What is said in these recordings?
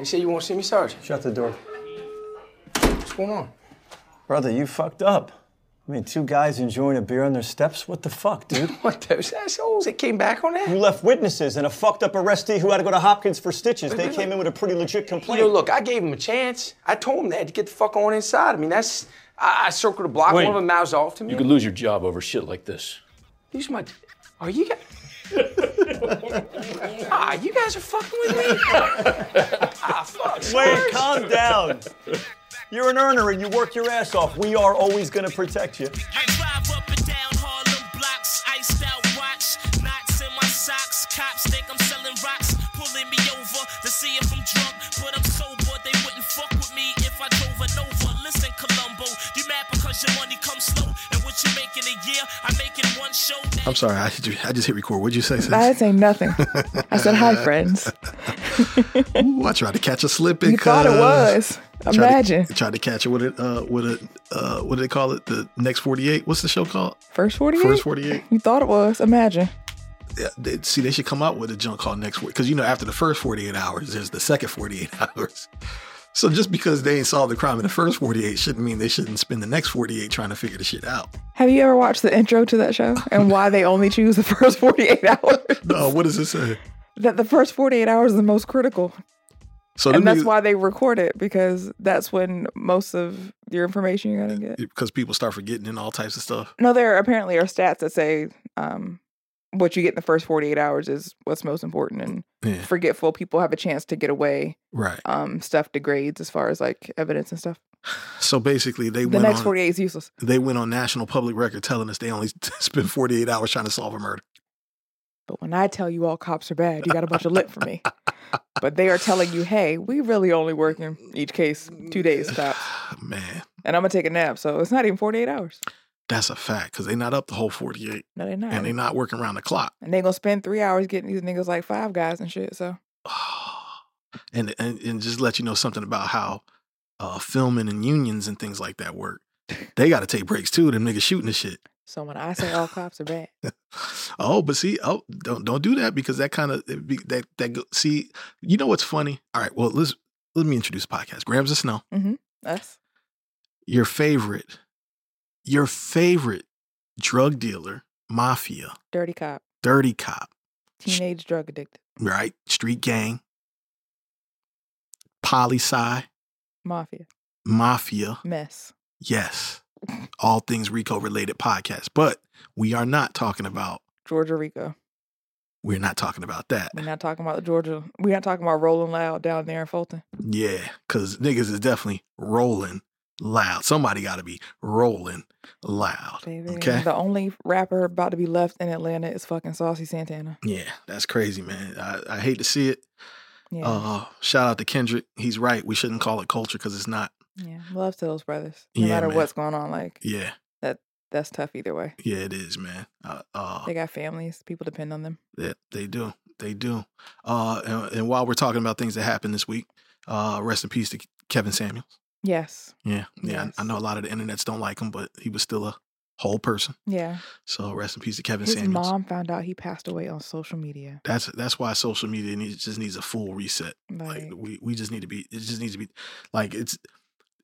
They say you want to see me, Sergeant. Shut the door. What's going on? Brother, you fucked up. I mean, two guys enjoying a beer on their steps? What the fuck, dude? What, those assholes that came back on that? You left witnesses and a fucked up arrestee who had to go to Hopkins for stitches. They But- came in with a pretty legit You complaint. know, look, I gave him a chance. I told him they had to get the fuck on inside. I mean, that's. I, I circled a block. Wayne, one of them mouths off to me. You could lose your job over shit like this. These are my. Are you guys? Ah, you guys are fucking with me. ah, fuck. Wait, Spurs. calm down. You're an earner and you work your ass off. We are always gonna protect you. I drive up and down Harlem blocks, iced out watch, knots in my socks. Cops think I'm selling rocks, pulling me over to see if I'm drunk. I'm sorry, I, I just hit record. What'd you say, sis? I didn't say nothing. I said hi, friends. Ooh, I tried to catch a slipping. You thought it was. Imagine. Tried to, tried to catch it with it. Uh, with a uh, what do they call it? The next 48. What's the show called? First 48? First 48. You thought it was. Imagine. Yeah, they, see, they should come out with a junk called next week because you know after the first 48 hours, there's the second 48 hours. So just because they ain't solved the crime in the first 48 shouldn't mean they shouldn't spend the next 48 trying to figure the shit out. Have you ever watched the intro to that show and why they only choose the first 48 hours? No, what does it say? that the first 48 hours is the most critical. So and that's why they record it because that's when most of your information you're going to get. because people start forgetting and all types of stuff. No, there apparently are stats that say um, what you get in the first 48 hours is what's most important. And Yeah. forgetful people have a chance to get away. Right. Um, stuff degrades as far as like evidence and stuff. So basically, they The went next on, 48 is useless. They went on national public record telling us they only spent 48 hours trying to solve a murder. But when I tell you all cops are bad, you got a bunch of lip for me. But they are telling you, hey, we really only work in each case two days tops. Man, And I'm going to take a nap. So it's not even 48 hours. That's a fact because they not up the whole 48 No, they're not. and they not working around the clock. And they going to spend three hours getting these niggas like five guys and shit. So And, and, and just let you know something about how uh, filming and unions and things like that work. They got to take breaks too. Them niggas shooting the shit. So when I say all cops are bad, Oh, but see, oh, don't don't do that because that kind of that that go, see. You know what's funny? All right, well let's let me introduce the podcast. Grams of Snow, Mm-hmm. us, your favorite, your favorite drug dealer, mafia, dirty cop, dirty cop, teenage drug addicted, right? Street gang, poli sci, mafia, mafia. mess. Yes, all things RICO related podcast, but we are not talking about. Georgia RICO. We're not talking about that. We're not talking about the Georgia. We're not talking about Rolling Loud down there in Fulton. Yeah, because niggas is definitely rolling loud. Somebody got to be rolling loud. Baby. Okay. The only rapper about to be left in Atlanta is fucking Saucy Santana. Yeah, that's crazy, man. I, I hate to see it. Yeah. Uh, shout out to Kendrick. He's right. We shouldn't call it culture because it's not. yeah. Love to those brothers. No Yeah, matter man. what's going on. Like Yeah, that that's tough either way. yeah, it is, man. Uh, uh, They got families. People depend on them. Yeah, they do. They do. Uh, and, and while we're talking about things that happened this week, uh, rest in peace to Kevin Samuels. Yes. Yeah, yeah. Yes. I, know a lot of the internets don't like him, but he was still a whole person. Yeah. So rest in peace to Kevin His Samuels. mom found out he passed away on social media. That's that's why social media needs just needs a full reset. Like, Like we we just need to be. It just needs to be like it's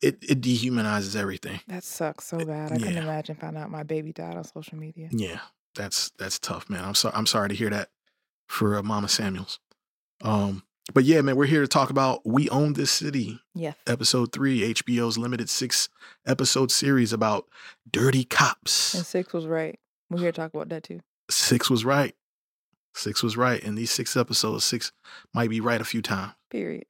it it dehumanizes everything. that sucks so bad. I couldn't imagine finding out my baby died on social media. Yeah, that's that's tough, man. I'm sorry. I'm sorry to hear that for uh, Mama Samuels. Um, but yeah, man, we're here to talk about "We Own This City," Yes. episode three, HBO's limited six episode series about dirty cops. And six was right. We're here to talk about that too. Six was right. Six was right, and these six episodes, six might be right a few times. Period.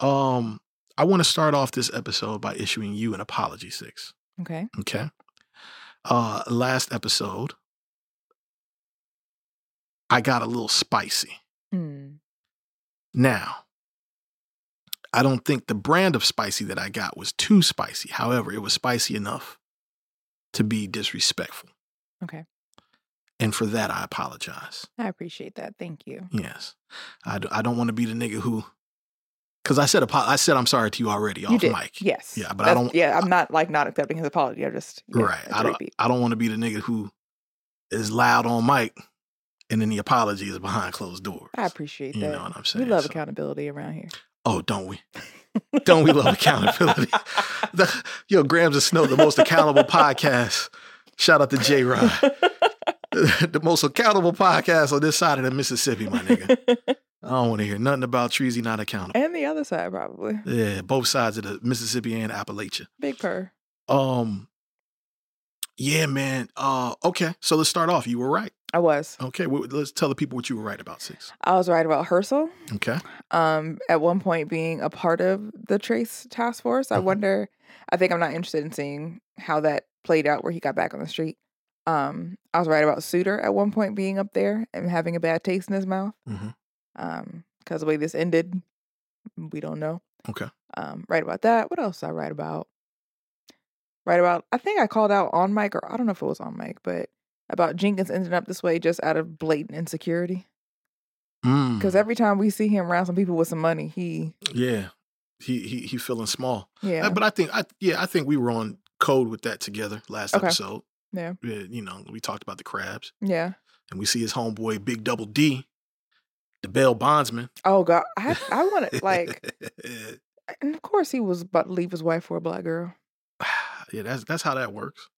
Um, I want to start off this episode by issuing you an apology, Six. Okay. Okay. Uh, last episode, I got a little spicy. Hmm. Now, I don't think the brand of spicy that I got was too spicy. However, it was spicy enough to be disrespectful. Okay. And for that, I apologize. I appreciate that. Thank you. Yes. I, d- I don't want to be the nigga who, because I said apo- I said I'm sorry to you already you off did. mic. Yes. Yeah, but I don't. Yeah, I'm not like not accepting his apology. I just yeah, right. I don't. I don't want to be the nigga who is loud on mic, and then the apology is behind closed doors. I appreciate You that. You know what I'm saying? we love So- accountability around here. Oh, don't we? Don't we love accountability? The- yo, Grams of Snow, the most accountable podcast. Shout out to J Rod. the most accountable podcast on this side of the Mississippi, my nigga. I don't want to hear nothing about Treasy not accountable. and the other side probably. Yeah, both sides of the Mississippi and Appalachia. Big purr. Um, yeah, man. Uh, okay, so let's start off. You were right. I was. Okay, well, let's tell the people what you were right about. Six. I was right about Hersl. Okay. Um, at one point being a part of the Trace Task Force. I wonder. I think I'm not interested in seeing how that played out where he got back on the street. Um, I was right about Suiter at one point being up there and having a bad taste in his mouth. Mhm. Um, because the way this ended, we don't know. Okay. Um, right about that. What else I write about? Right about I think I called out on mic or I don't know if it was on mic, but about Jenkins ending up this way just out of blatant insecurity. Mm, Because every time we see him around some people with some money, he yeah, he he he feeling small. yeah Uh, But I think I yeah I think we were on code with that together last Okay. episode. yeah Yeah, you know, we talked about the crabs, yeah. and we see his homeboy Big Double D, the bail bondsman. Oh god, I I want to like, and of course he was about to leave his wife for a black girl yeah, that's that's how that works.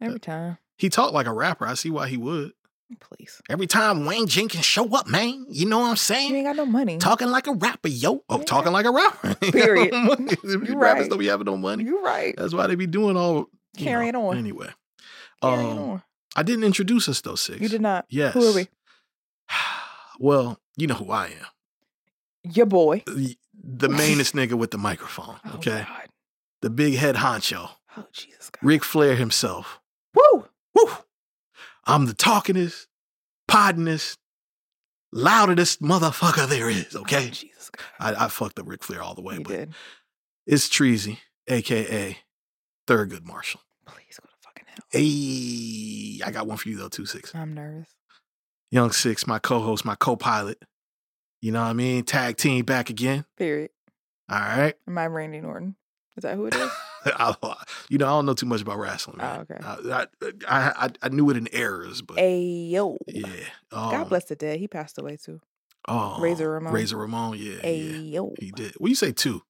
every time. He talked like a rapper. I see why he would. Please, Every time Wayne Jenkins show up, man, you know what I'm you saying? ain't got no money. Talking like a rapper, yo. Oh, Yeah. talking like a rapper. Period. Rappers You right. don't be having no money. You right. That's why they be doing all Carrying know, on. Anyway, Carrying um, on. I didn't introduce us though, six. You did not. Yes. Who are we? Well, you know who I am. Your boy. The, mainest nigga with the microphone. Oh, Okay, God. the big head honcho, Oh Jesus God. Ric Flair himself. Woo. Woo! I'm the talkingest, poddingest, loudest motherfucker there is. Oh, Okay, Jesus God. I, I fucked up Ric Flair all the way, You but did. it's Treasy, aka Thurgood Marshall. Please go to fucking hell. Hey, I got one for you though, two six. I'm nervous. Young Six, my co-host, my co-pilot. You know what I mean? Tag team back again. Period. All right. Am I Randy Norton? Is that who it is? I, you know, I don't know too much about wrestling. Oh, okay. I, I, I, I knew it in errors, but Ayo. yeah. God Um, bless the dead. He passed away too. Oh, Razor Ramon. Razor Ramon, yeah, yeah. Ayo. He did. Well, you say two.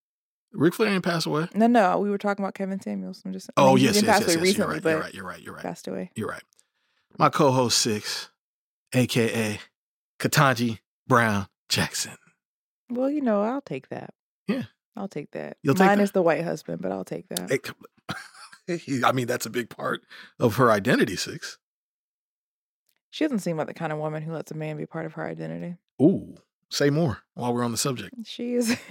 Ric Flair didn't pass away. No, no, we were talking about Kevin Samuels. I'm just. I Oh mean, he yes, yes, yes, away yes. You're right. You're right. You're right. You're right. passed away. You're right. My co-host six, aka Ketanji Brown Jackson. Well, you know, I'll take that. Yeah. I'll take that. You'll take Mine that? is the white husband, but I'll take that. Hey, I mean, that's a big part of her identity. Six. She doesn't seem like the kind of woman who lets a man be part of her identity. Ooh, say more while we're on the subject. She is.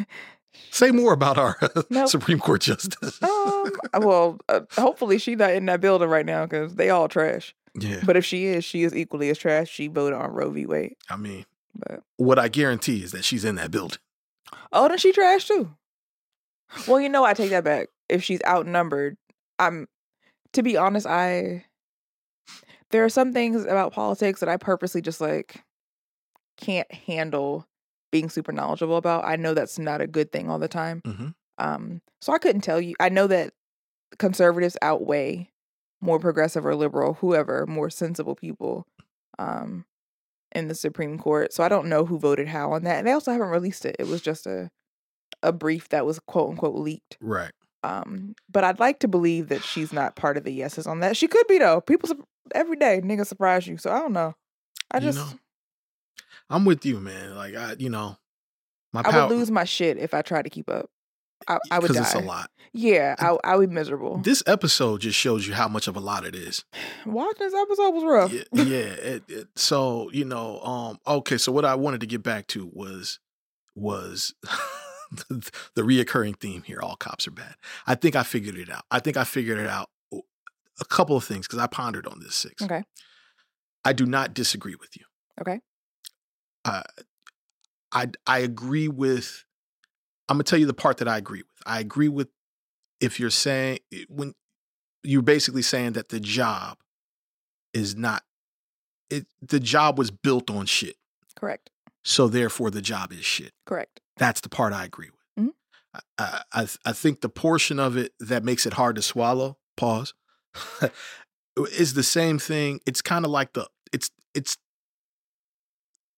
Say more about our Nope. Supreme Court justice. um. Well, uh, hopefully she's not in that building right now because they all trash. yeah, But if she is, she is equally as trash. She voted on Roe v. Wade. I mean, But what I guarantee is that she's in that building. oh, then she trash too. Well, you know, I take that back. If she's outnumbered, I'm. To be honest, I. There are some things about politics that I purposely just like can't handle being super knowledgeable about. I know that's not a good thing all the time. hmm Um, so I couldn't tell you. I know that conservatives outweigh more progressive or liberal, whoever, more sensible people um, in the Supreme Court. So I don't know who voted how on that. And they also haven't released it. It was just a a brief that was quote unquote leaked. Right. Um, but I'd like to believe that she's not part of the yeses on that. She could be though. People every day niggas surprise you. So I don't know. I You just know, I'm with you, man. Like I, you know, my I power would lose my shit if I tried to keep up. I, I would die. it's a lot. Yeah, I, I would be miserable. This episode just shows you how much of a lot it is. Watching this episode was rough. yeah, yeah it, it, so you know um okay so what i wanted to get back to was was the, the reoccurring theme here all cops are bad i think i figured it out i think i figured it out a couple of things because i pondered on this six Okay. i do not disagree with you Okay. uh, i i agree with i'm gonna tell you the part that i agree with i agree with if you're saying when you're basically saying that the job is not it the job was built on shit Correct. so therefore the job is shit Correct. That's the part i agree with Mhm. I, I i think the portion of it that makes it hard to swallow pause is the same thing it's kind of like the it's it's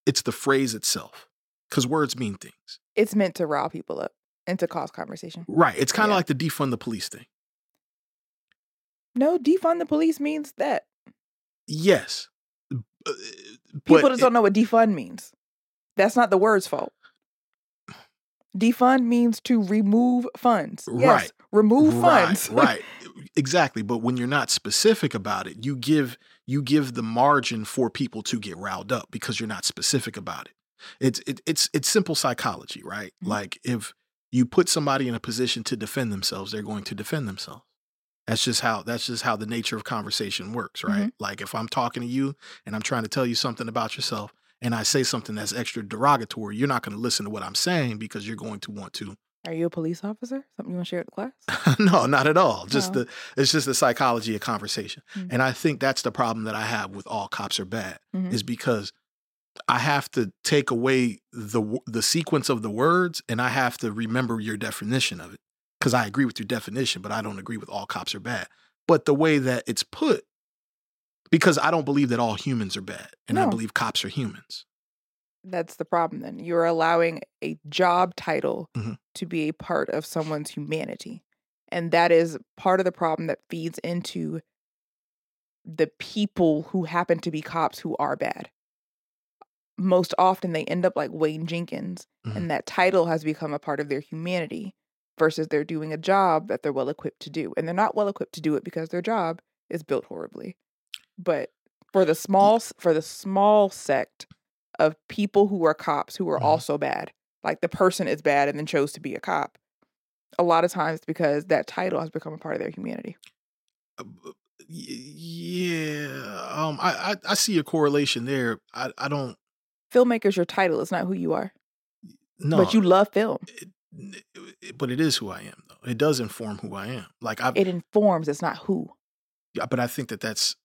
it's the phrase itself because words mean things. It's meant to rile people up and to cause conversation. Right. It's kind of Yeah. like the defund the police thing. No, defund the police means that. Yes. Uh, People but just it- don't know what defund means. That's not the word's fault. Defund means to remove funds. Yes, Right. remove right, funds. right. Exactly. But when you're not specific about it, you give you give the margin for people to get riled up because you're not specific about it. It's it, it's it's simple psychology, right? Mhm. Like if you put somebody in a position to defend themselves, they're going to defend themselves. That's just how that's just how the nature of conversation works, right? Like if I'm talking to you and I'm trying to tell you something about yourself and I say something that's extra derogatory, you're not going to listen to what I'm saying because you're going to want to Are you a police officer? Something you want to share with the class? no, not at all. Just Oh. the it's just the psychology of conversation. Mm. And I think that's the problem that I have with all cops are bad Mhm. is because I have to take away the the sequence of the words and I have to remember your definition of it cuz I agree with your definition, but I don't agree with all cops are bad. But the way that it's put because I don't believe that all humans are bad and I believe cops are humans. That's the problem then. You're allowing a job title Mhm. to be a part of someone's humanity. And that is part of the problem that feeds into the people who happen to be cops who are bad. Most often they end up like Wayne Jenkins, Mhm. and that title has become a part of their humanity versus they're doing a job that they're well equipped to do. And they're not well equipped to do it because their job is built horribly. But for the small for the small sect of people who are cops who are Mhm. also bad, like the person is bad and then chose to be a cop, a lot of times because that title has become a part of their humanity. Uh, Yeah, um I, I I see a correlation there. I I don't Filmmaker's your title, it's not who you are. no But you love film. it, it- but it is who I am though. It does inform who I am. Like I, It informs, it's not who. yeah, but I think that that's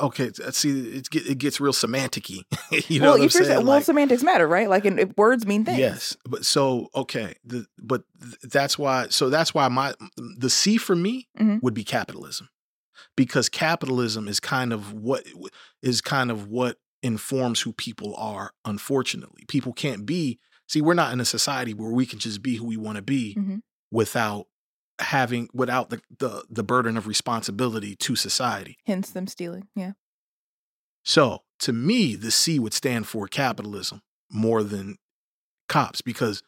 okay. t- See, it get, it gets real semanticy. you know well, what I'm saying? saying, well, Like, semantics matter, right? Like, and if words mean things. yes, but so okay, the, but th- that's why. So that's why my the C for me Mhm. would be capitalism, because capitalism is kind of what is kind of what informs who people are. Unfortunately, people can't be. See, we're not in a society where we can just be who we want to be Mhm. without having without the, the the burden of responsibility to society. Hence them stealing. Yeah. So to me, the C would stand for capitalism more than cops because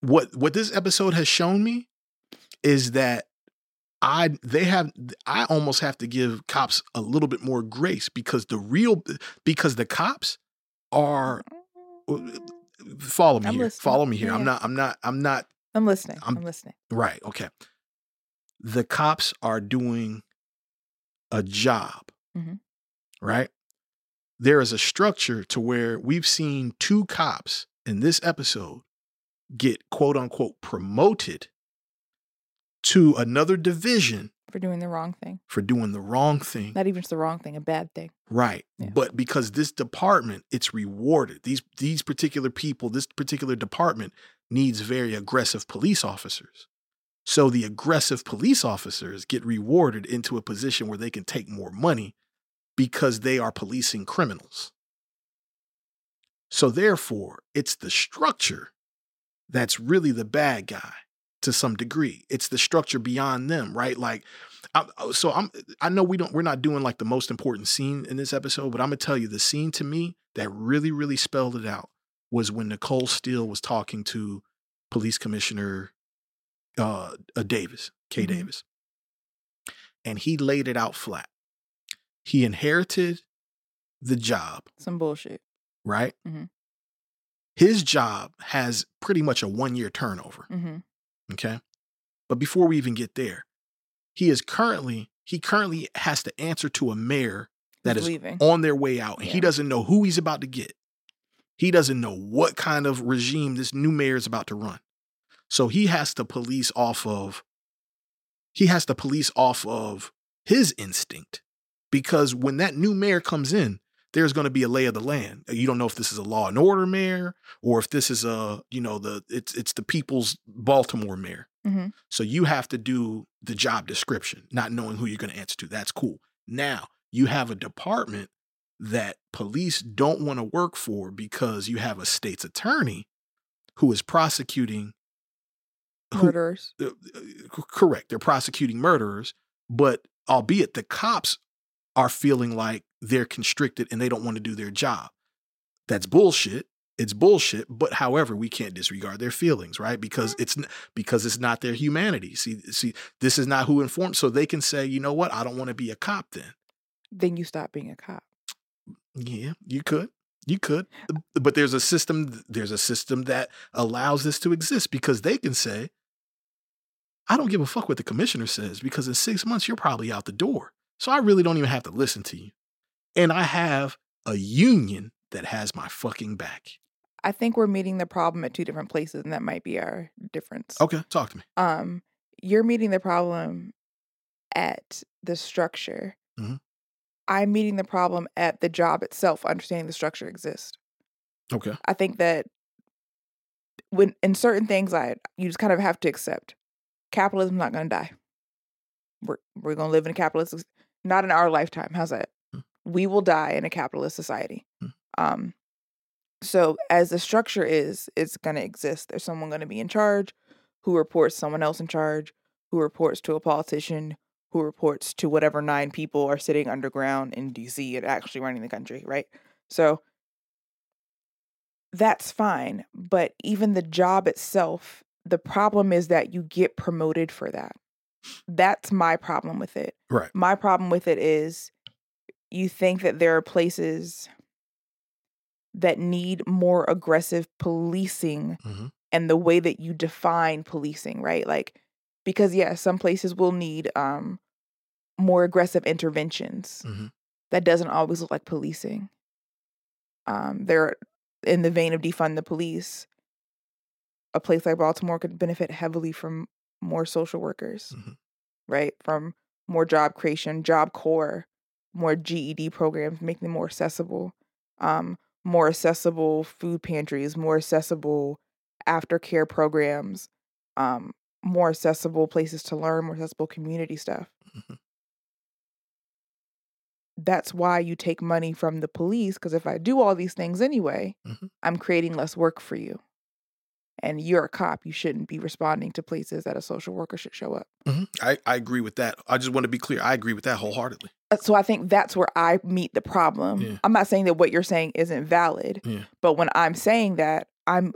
what what this episode has shown me is that I they have I almost have to give cops a little bit more grace because the real because the cops are mm. follow me I'm here listening. follow me here Yeah, I'm not I'm not I'm not I'm listening. I'm- I'm, listening. Right. Okay. The cops are doing a job, Mhm. right? There is a structure to where we've seen two cops in this episode get quote unquote promoted to another division For doing the wrong thing. for doing the wrong thing. Not even just the wrong thing, a bad thing. Right. Yeah. But because this department, it's rewarded. These these particular people, this particular department needs very aggressive police officers. So the aggressive police officers get rewarded into a position where they can take more money because they are policing criminals. So therefore, it's the structure that's really the bad guy to some degree. It's the structure beyond them, right? Like I, oh, so I'm I know we don't we're not doing like the most important scene in this episode, but I'm gonna tell you the scene to me that really, really spelled it out was when Nicole Steele was talking to Police Commissioner uh, uh Davis, K. Mhm. Davis. And he laid it out flat. He inherited the job, Some bullshit. right? Mhm. His job has pretty much a one year turnover. Mm-hmm. Okay. But before we even get there, he is currently, he currently has to answer to a mayor that He's is leaving. on their way out. And he doesn't know who he's about to get. He doesn't know what kind of regime this new mayor is about to run. So he has to police off of, he has to police off of his instinct. Because when that new mayor comes in, there's going to be a lay of the land. You don't know if this is a law and order mayor or if this is a, you know, the it's it's the people's Baltimore mayor. Mhm. So you have to do the job description, not knowing who you're going to answer to. That's cool. Now you have a department that police don't want to work for because you have a state's attorney who is prosecuting Murderers. uh, uh, correct they're prosecuting murderers but albeit the cops are feeling like they're constricted and they don't want to do their job. That's bullshit it's bullshit but however we can't disregard their feelings right? Because it's n- because it's not their humanity. See see this is not who informed so they can say you know what? I don't want to be a cop then. Then you stop being a cop. Yeah you could you could but there's a system there's a system that allows this to exist because they can say i don't give a fuck what the commissioner says because in six months you're probably out the door so i really don't even have to listen to you and i have a union that has my fucking back I think we're meeting the problem at two different places, and that might be our difference. okay talk to me Um, you're meeting the problem at the structure. Mhm. I'm meeting the problem at the job itself, understanding the structure exists. okay I think that when in certain things, I you just kind of have to accept capitalism's not going to die. We're we're going to live in a capitalist, not in our lifetime. How's that? Hmm. We will die in a capitalist society. Hmm. Um, so as the structure is, it's going to exist. There's someone going to be in charge, who reports someone else in charge, who reports to a politician, who reports to whatever nine people are sitting underground in DC and actually running the country, right? So that's fine. But even the job itself, the problem is that you get promoted for that. That's my problem with it. right My problem with it is you think that there are places that need more aggressive policing Mhm. and the way that you define policing, right? Like because yeah, some places will need um more aggressive interventions. Mhm. That doesn't always look like policing. Um there in the vein of defund the police, a place like Baltimore could benefit heavily from more social workers, Mhm. right? From more job creation, Job Corps, more GED programs, making them more accessible, um, more accessible food pantries, more accessible aftercare programs, um, more accessible places to learn, more accessible community stuff. Mhm. That's why you take money from the police, because if I do all these things anyway, Mhm. I'm creating less work for you. And you're a cop. You shouldn't be responding to places that a social worker should show up. Mhm. I, I agree with that i just want to be clear i agree with that wholeheartedly Uh, So I think that's where I meet the problem. Yeah. I'm not saying that what you're saying isn't valid, Yeah. but when I'm saying that, I'm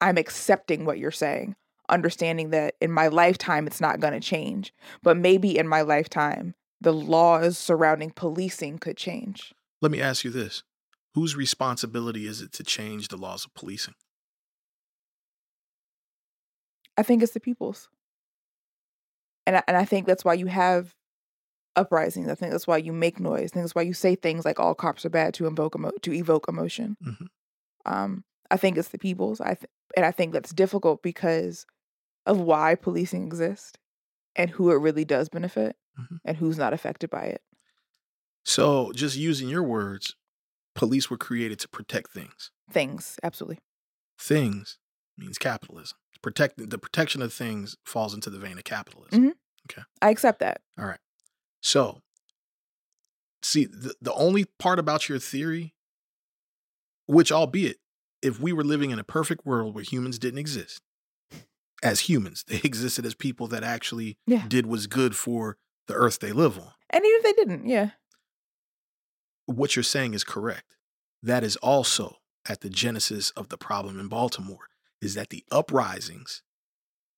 I'm accepting what you're saying, understanding that in my lifetime it's not going to change, but maybe in my lifetime the laws surrounding policing could change. let me ask you this whose responsibility is it to change the laws of policing I think it's the people's. And I, and I think that's why you have uprisings. I think that's why you make noise. I think that's why you say things like all cops are bad to invoke emo- to evoke emotion. Mhm. Um, I think it's the people's. I th- and I think that's difficult because of why policing exists and who it really does benefit Mhm. and who's not affected by it. So, just using your words, police were created to protect things. Things, absolutely. Things means capitalism. Protect the protection of things falls into the vein of capitalism. Okay, I accept that. All right. So, see, the, the only part about your theory, which albeit, if we were living in a perfect world where humans didn't exist as humans, they existed as people that actually Yeah. did what's good for the earth they live on. And even if they didn't, yeah. what you're saying is correct. That is also at the genesis of the problem in Baltimore is that the uprisings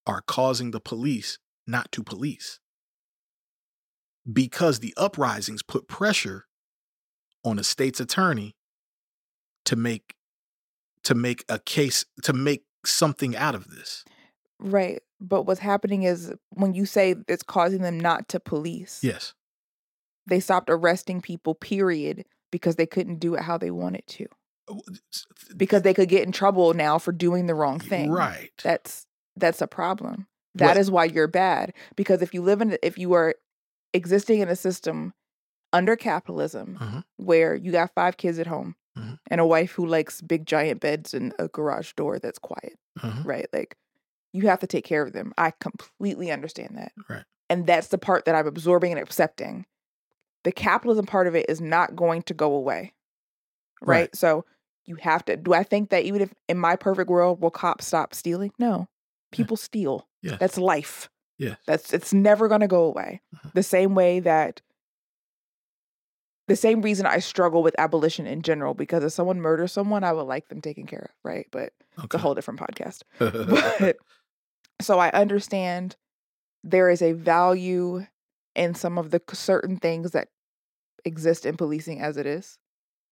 are causing the police not to police. Because the uprisings put pressure on a state's attorney to make to make a case to make something out of this. Right. But what's happening is when you say it's causing them not to police, Yes. they stopped arresting people, period, because they couldn't do it how they wanted to. Because they could get in trouble now for doing the wrong thing. Right. That's that's a problem. That is why you're bad. Because if you live in if you are existing in a system under capitalism Mhm. where you got five kids at home Mhm. and a wife who likes big giant beds and a garage door that's quiet, Mhm. right? Like you have to take care of them. I completely understand that. Right. And that's the part that I'm absorbing and accepting. The capitalism part of it is not going to go away. right? Right. So you have to. Do I think that even if in my perfect world will cops stop stealing? No, people steal. Yeah. That's life. Yes. That's it's never going to go away. Mhm. The same way that the same reason I struggle with abolition in general because if someone murders someone, I would like them taken care of, right? But it's a whole different podcast. But so I understand there is a value in some of the certain things that exist in policing as it is.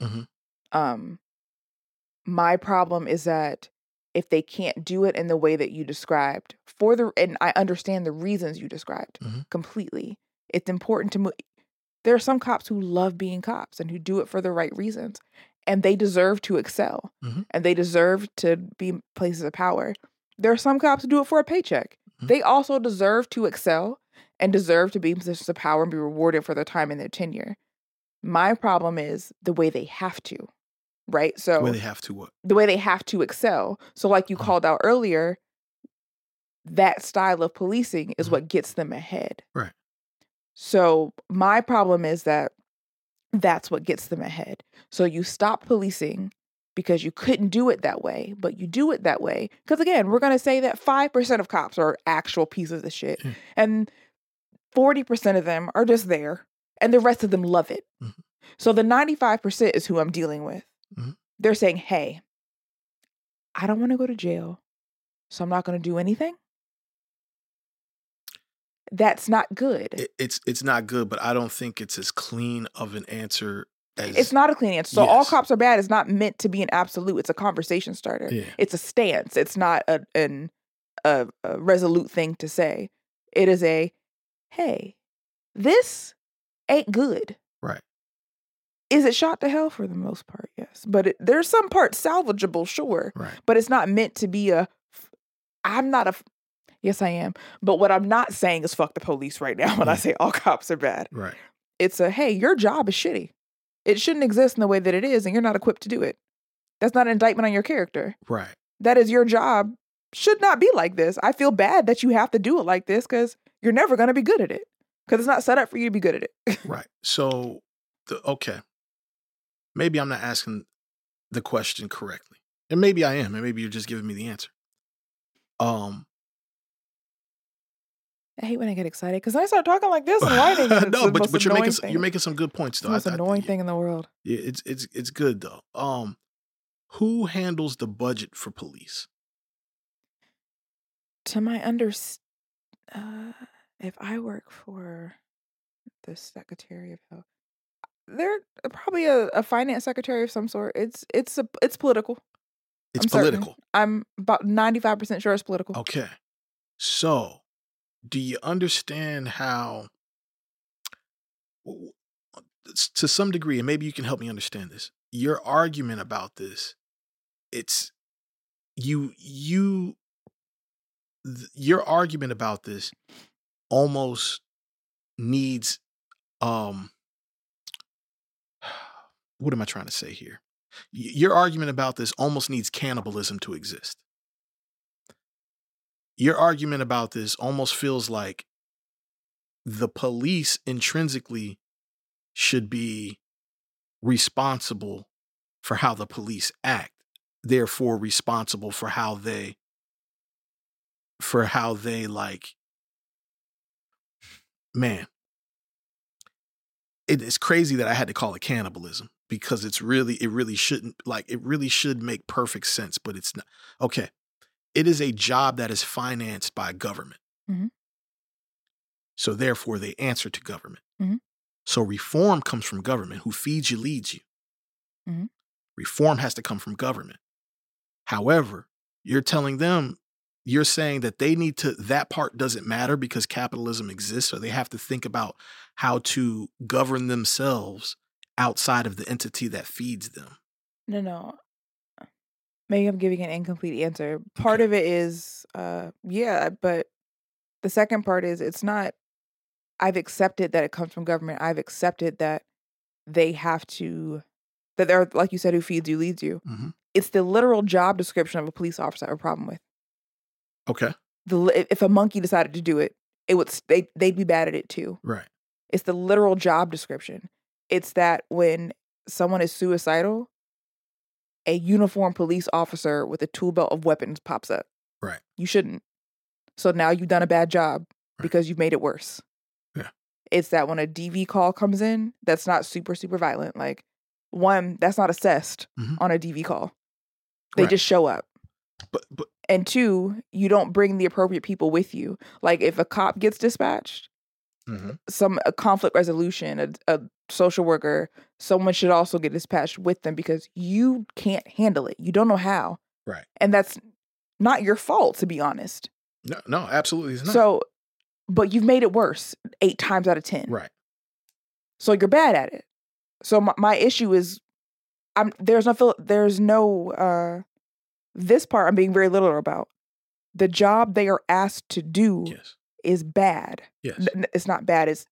Mhm. Um, my problem is that if they can't do it in the way that you described for the and I understand the reasons you described Mhm. completely. It's important to move. There are some cops who love being cops and who do it for the right reasons, and they deserve to excel Mhm. and they deserve to be in places of power. There are some cops who do it for a paycheck. Mhm. They also deserve to excel and deserve to be in positions of power and be rewarded for their time and their tenure. My problem is the way they have to, right? So Where they have to what? the way they have to excel. So, like you Mhm. called out earlier, that style of policing is Mhm. what gets them ahead. Right. So, my problem is that that's what gets them ahead. So, you stop policing because you couldn't do it that way, but you do it that way. Because, again, we're going to say that 5% of cops are actual pieces of shit, and 40% of them are just there, and the rest of them love it. Mhm. So, the 95% is who I'm dealing with. Mhm. They're saying, hey, I don't want to go to jail, so I'm not going to do anything. That's not good. It, it's it's not good, but I don't think it's as clean of an answer as it's not a clean answer. So all cops are bad is not meant to be an absolute. It's a conversation starter. Yeah. It's a stance. It's not a an a, a resolute thing to say. It is a hey, this ain't good. Right. Is it shot to hell for the most part? Yes, but it, there's some parts salvageable, sure, Right. but it's not meant to be a. I'm not a. Yes, I am. But what I'm not saying is fuck the police right now when I Mm. say all cops are bad Right. it's a hey, your job is shitty. It shouldn't exist in the way that it is, and you're not equipped to do it. That's not an indictment on your character. Right. That is your job. Should not be like this. I feel bad that you have to do it like this because you're never going to be good at it because it's not set up for you to be good at it. Right. So, the, okay. Maybe I'm not asking the question correctly, and maybe I am, and maybe you're just giving me the answer. Um. I hate when I get excited because I start talking like this and writing. and no, but but you're making some, thing. you're making some good points It's though. the most I- I- annoying yeah, thing in the world. yeah, it's it's it's good though. Um, who handles the budget for police? To my under, uh, if I work for the Secretary of Health, they're probably a, a finance secretary of some sort. It's it's a it's political. It's I'm certain. political. I'm about ninety five percent sure it's political. Okay. So, do you understand how, to some degree, and maybe you can help me understand this, your argument about this, it's you, you, th- your argument about this almost needs, um, what am I trying to say here? Y- Your argument about this almost needs cannibalism to exist your argument about this almost feels like the police intrinsically should be responsible for how the police act therefore responsible for how they for how they like man. It is crazy that i had to call it cannibalism because it's really it really shouldn't like it really should make perfect sense but it's not okay it is a job that is financed by government. Mhm. So therefore, they answer to government. Mhm. So reform comes from government. Who feeds you leads you. Mhm. Reform has to come from government. However, you're telling them, you're saying that they need to, that part doesn't matter because capitalism exists. So they have to think about how to govern themselves outside of the entity that feeds them. No, no. Maybe I'm giving an incomplete answer. Part of it is, uh, yeah, but the second part is it's not. I've accepted that it comes from government. I've accepted that they have to, that they're like you said, who feeds you leads you. Mhm. It's the literal job description of a police officer I have a problem with. Okay. The if a monkey decided to do it, it would they they'd be bad at it too. Right. It's the literal job description. It's that when someone is suicidal, a uniformed police officer with a tool belt of weapons pops up. Right. You shouldn't. So now you've done a bad job Right. because you've made it worse. Yeah. It's that when a DV call comes in, that's not super, super violent. Like, one, that's not assessed Mhm. on a DV call. They Right. just show up. But but And two, you don't bring the appropriate people with you. Like, if a cop gets dispatched, Mhm. some a conflict resolution, a, a social worker, someone should also get dispatched with them because you can't handle it. You don't know how. Right. And that's not your fault, to be honest. no, no, absolutely it's not. So, but you've made it worse eight times out of 10. right. So you're bad at it. So my, my issue is, I'm there's no there's no uh this part I'm being very literal about. The job they are asked to do Yes. Is bad. Yes. It's not bad. It's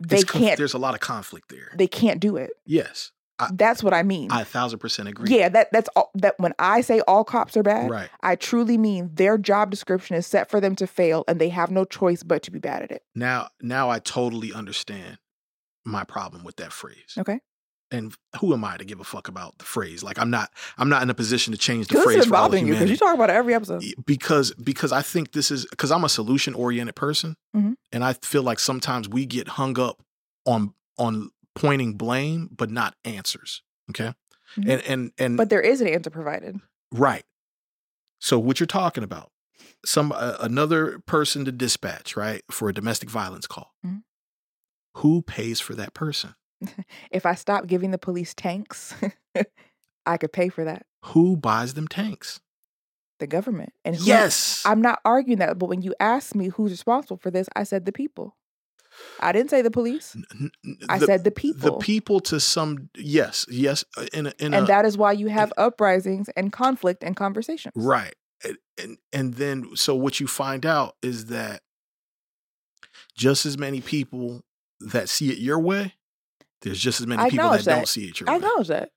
they It's can't there's a lot of conflict there. they can't do it. yes. I, That's what I mean. I a thousand percent agree. yeah, that that's all that when I say all cops are bad, Right. I truly mean their job description is set for them to fail and they have no choice but to be bad at it. Now now I totally understand my problem with that phrase. Okay. And who am I to give a fuck about the phrase? Like I'm not I'm not in a position to change the phrase this is for all of bothering you because you talk about it every episode. Because because I think this is because I'm a solution oriented person, Mhm. and I feel like sometimes we get hung up on on pointing blame but not answers. Okay, Mhm. and and and But there is an answer provided. right. So what you're talking about, some uh, another person to dispatch right for a domestic violence call. Mhm. Who pays for that person? If I stop giving the police tanks, I could pay for that. Who buys them tanks? The government. And who- Yes. I'm not arguing that, but when you asked me who's responsible for this, I said the people. I didn't say the police. N- I the- said the people. The people. to some yes yes uh, in a, in and a, that is why you have uprisings and conflict and conversations. Right. And, and and then so what you find out is that just as many people that see it your way, there's just as many I people that, acknowledge don't see it your I way. acknowledge that.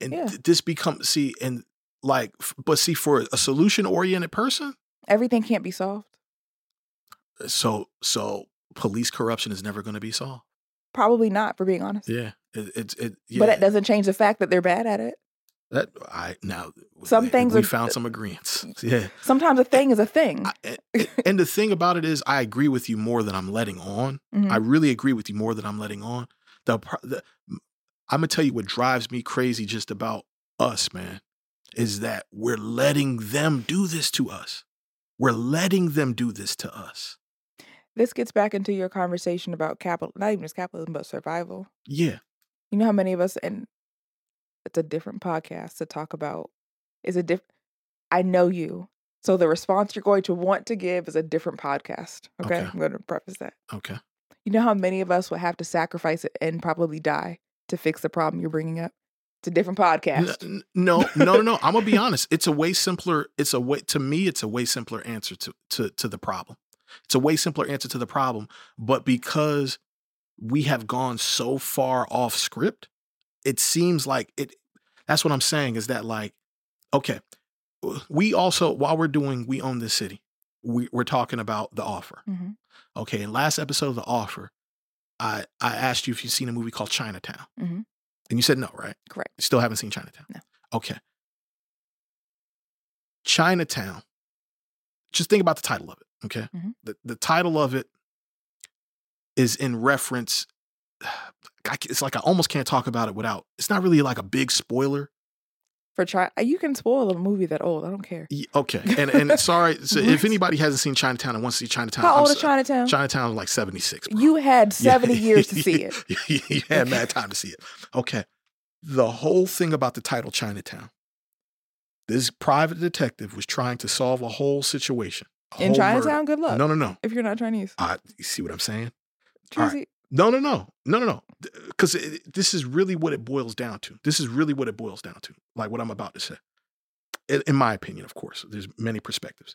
And yeah. th- this becomes see and like f- but see for a solution oriented person, Everything can't be solved. so so police corruption is never going to be solved. Probably not, for being honest. Yeah. It's it yeah. But it doesn't change the fact that they're bad at it. that I now Some we- things we are- found some agreements. Yeah. Sometimes a thing is a thing. I, and, the thing about it is, I agree with you more than I'm letting on. Mhm. I really agree with you more than I'm letting on. The, the I'm gonna tell you what drives me crazy just about us, man, is that we're letting them do this to us. We're letting them do this to us. this gets back into your conversation about capital, not even just capitalism, but survival. Yeah, You know how many of us, and it's a different podcast to talk about, is a different, I know you. So the response you're going to want to give is a different podcast. Okay. Okay. I'm going to preface that. okay. You know how many of us would have to sacrifice it and probably die to fix the problem you're bringing up? It's a different podcast. No, no, no, no. I'm gonna be honest. It's a way simpler. It's a way to me. It's a way simpler answer to to to the problem. It's a way simpler answer to the problem. But because we have gone so far off script, it seems like it. That's what I'm saying. Is that like, okay, we also while we're doing we own this city, we, we're talking about the offer. Mhm. Okay, in last episode of the offer, I I asked you if you've seen a movie called Chinatown, Mhm. and you said no, right? Correct. You still haven't seen Chinatown. No. Okay. Chinatown. Just think about the title of it. Okay. Mhm. The the title of it is in reference. I It's like I almost can't talk about it without. It's not really like a big spoiler. For try, you can spoil a movie that old. I don't care. Y- Okay. And and sorry. So if anybody hasn't seen Chinatown and wants to see Chinatown, How I'm old is Chinatown? Chinatown is like seventy six. You had 70 years to see it. you had mad time to see it. Okay. The whole thing about the title Chinatown. This private detective was trying to solve a whole situation. a In whole murder. Chinatown, good luck. No, no, no. If you're not Chinese. Uh, you see what I'm saying? Right. No, no, no, no, no, no. Because this is really what it boils down to. This is really what it boils down to. Like what I'm about to say. In, in my opinion, of course, there's many perspectives.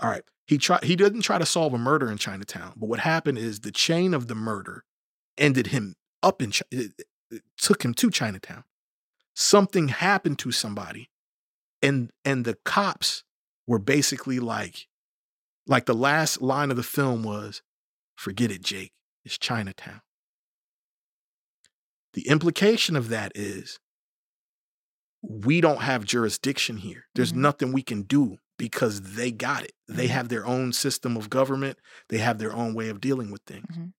All right. He tried. he didn't try to solve a murder in Chinatown, but what happened is the chain of the murder ended him up in it, it took him to Chinatown. Something happened to somebody, and and the cops were basically like, like the last line of the film was, "Forget it, Jake. It's Chinatown." The implication of that is we don't have jurisdiction here. There's Mhm. nothing we can do because they got it. They Mhm. have their own system of government, they have their own way of dealing with things. Mhm.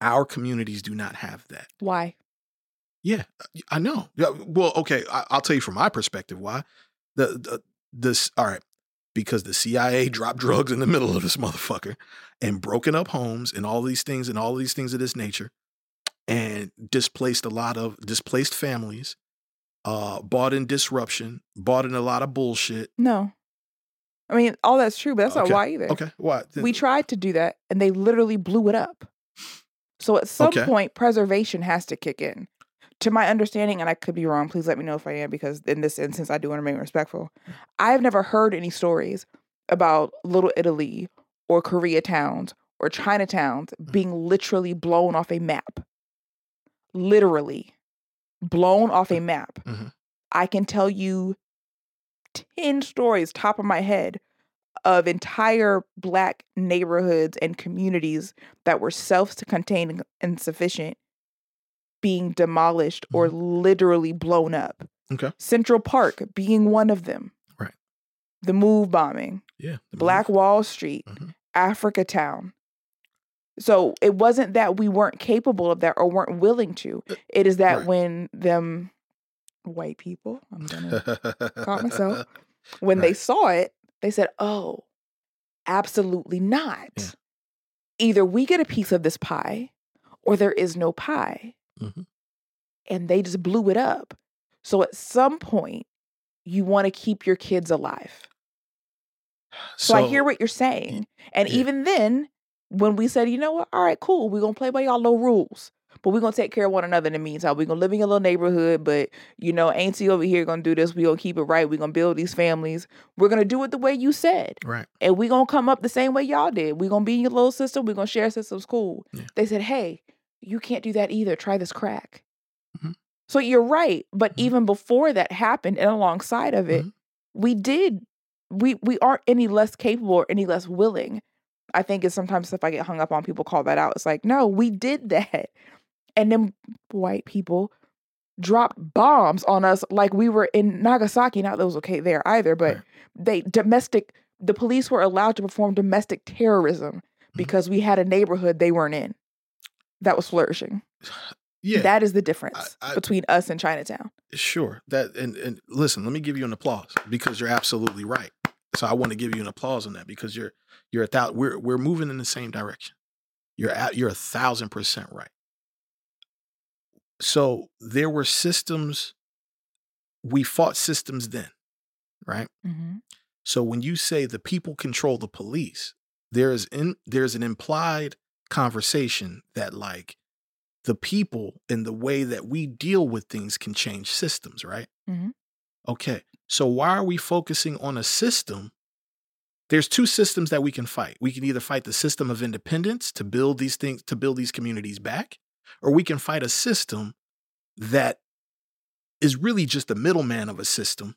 Our communities do not have that. Why? Yeah, I know. Well, okay, I, I'll tell you from my perspective why. The, the this all right because the CIA dropped drugs in the middle of this motherfucker and broken up homes and all these things and all these things of this nature and displaced a lot of displaced families, uh, bought in disruption, bought in a lot of bullshit. No. I mean, all that's true, but that's Okay. not why either. Okay, what? We tried to do that and they literally blew it up. So at some Okay. point, preservation has to kick in. To my understanding, and I could be wrong, please let me know if I am, because in this instance, I do want to remain respectful. I've never heard any stories about Little Italy or Koreatowns or Chinatowns being literally blown off a map. Literally blown off a map. Mhm. I can tell you 10 stories, top of my head, of entire black neighborhoods and communities that were self-contained and sufficient being demolished or literally blown up. Okay. Central Park being one of them. Right. The move bombing, Yeah, Black move. Wall Street, Mhm. Africa Town. So it wasn't that we weren't capable of that or weren't willing to. It is that right. when them white people, I'm gonna caught myself. when they saw it, they said, "Oh, absolutely not. Yeah. Either we get a piece of this pie or there is no pie." Mhm. And they just blew it up. So at some point, you want to keep your kids alive. So, I hear what you're saying. And yeah. even then, when we said, you know what, all right, cool, we're gonna play by y'all low rules. But we're gonna take care of one another in the meantime. We're gonna live in your little neighborhood, but you know, Auntie over here gonna do this. We're gonna keep it right. We're gonna build these families. We're gonna do it the way you said. right. And we're gonna come up the same way y'all did. We're gonna be in your little system. We're gonna share systems. Cool. Yeah. They said, hey, you can't do that either. Try this crack. Mhm. So you're right. But Mhm. even before that happened and alongside of it, Mhm. we did we we aren't any less capable or any less willing. I think it's sometimes if I get hung up on people call that out. It's like, no, we did that. And then white people dropped bombs on us like we were in Nagasaki. Not that was okay there either, but Right. they domestic the police were allowed to perform domestic terrorism because we had a neighborhood they weren't in that was flourishing. Yeah, That is the difference I- between us and Chinatown. Sure. That and and listen, let me give you an applause because you're absolutely right. So I want to give you an applause on that because you're you're a thou- we're we're moving in the same direction. You're at you're a thousand percent right. So there were systems. We fought systems then, right? Mm-hmm. So when you say the people control the police, there's in there's an implied conversation that like the people and the way that we deal with things can change systems, right? Mhm. Okay. So why are we focusing on a system? There's two systems that we can fight. We can either fight the system of independence to build these things to build these communities back, or we can fight a system that is really just the middleman of a system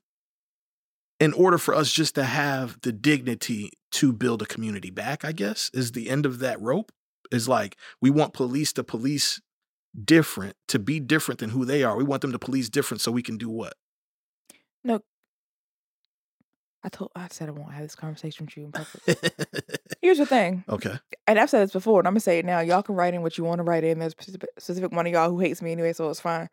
in order for us just to have the dignity to build a community back, I guess, is the end of that rope. Is like we want police to police different, to be different than who they are. We want them to police different so we can do what? No. I told I said I won't have this conversation with you in public. Here's the thing. okay. and I've said this before, and I'm gonna say it now. Y'all can write in what you want to write in. There's a specific, one of y'all who hates me anyway, so it's fine.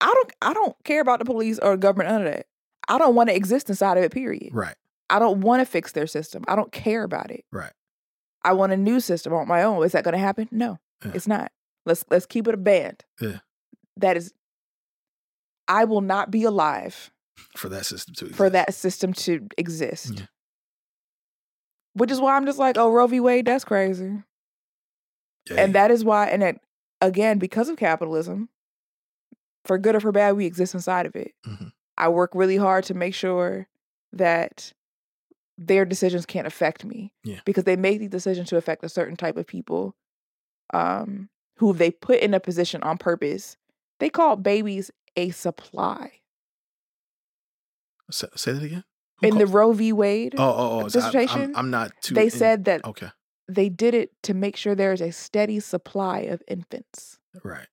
I don't. I don't care about the police or government. Of that. I don't want to exist inside of it. Period. Right. I don't want to fix their system. I don't care about it. Right. I want a new system on my own. Is that going to happen? No, Yeah. it's not. Let's let's keep it a band. Yeah. That is. I will not be alive For that system to for exist. that system to exist. Yeah. Which is why I'm just like, oh, Roe v. Wade, that's crazy. Yeah, And that is why, and it, again, because of capitalism, for good or for bad, we exist inside of it. Mhm. I work really hard to make sure that their decisions can't affect me. Yeah. Because they make these decisions to affect a certain type of people um, who they put in a position on purpose. They call babies a supply. say, say that again. Who In the Roe v. Wade, oh oh oh I- dissertation, I'm, I'm not too. they in- said that okay. they did it to make sure there is a steady supply of infants. Right.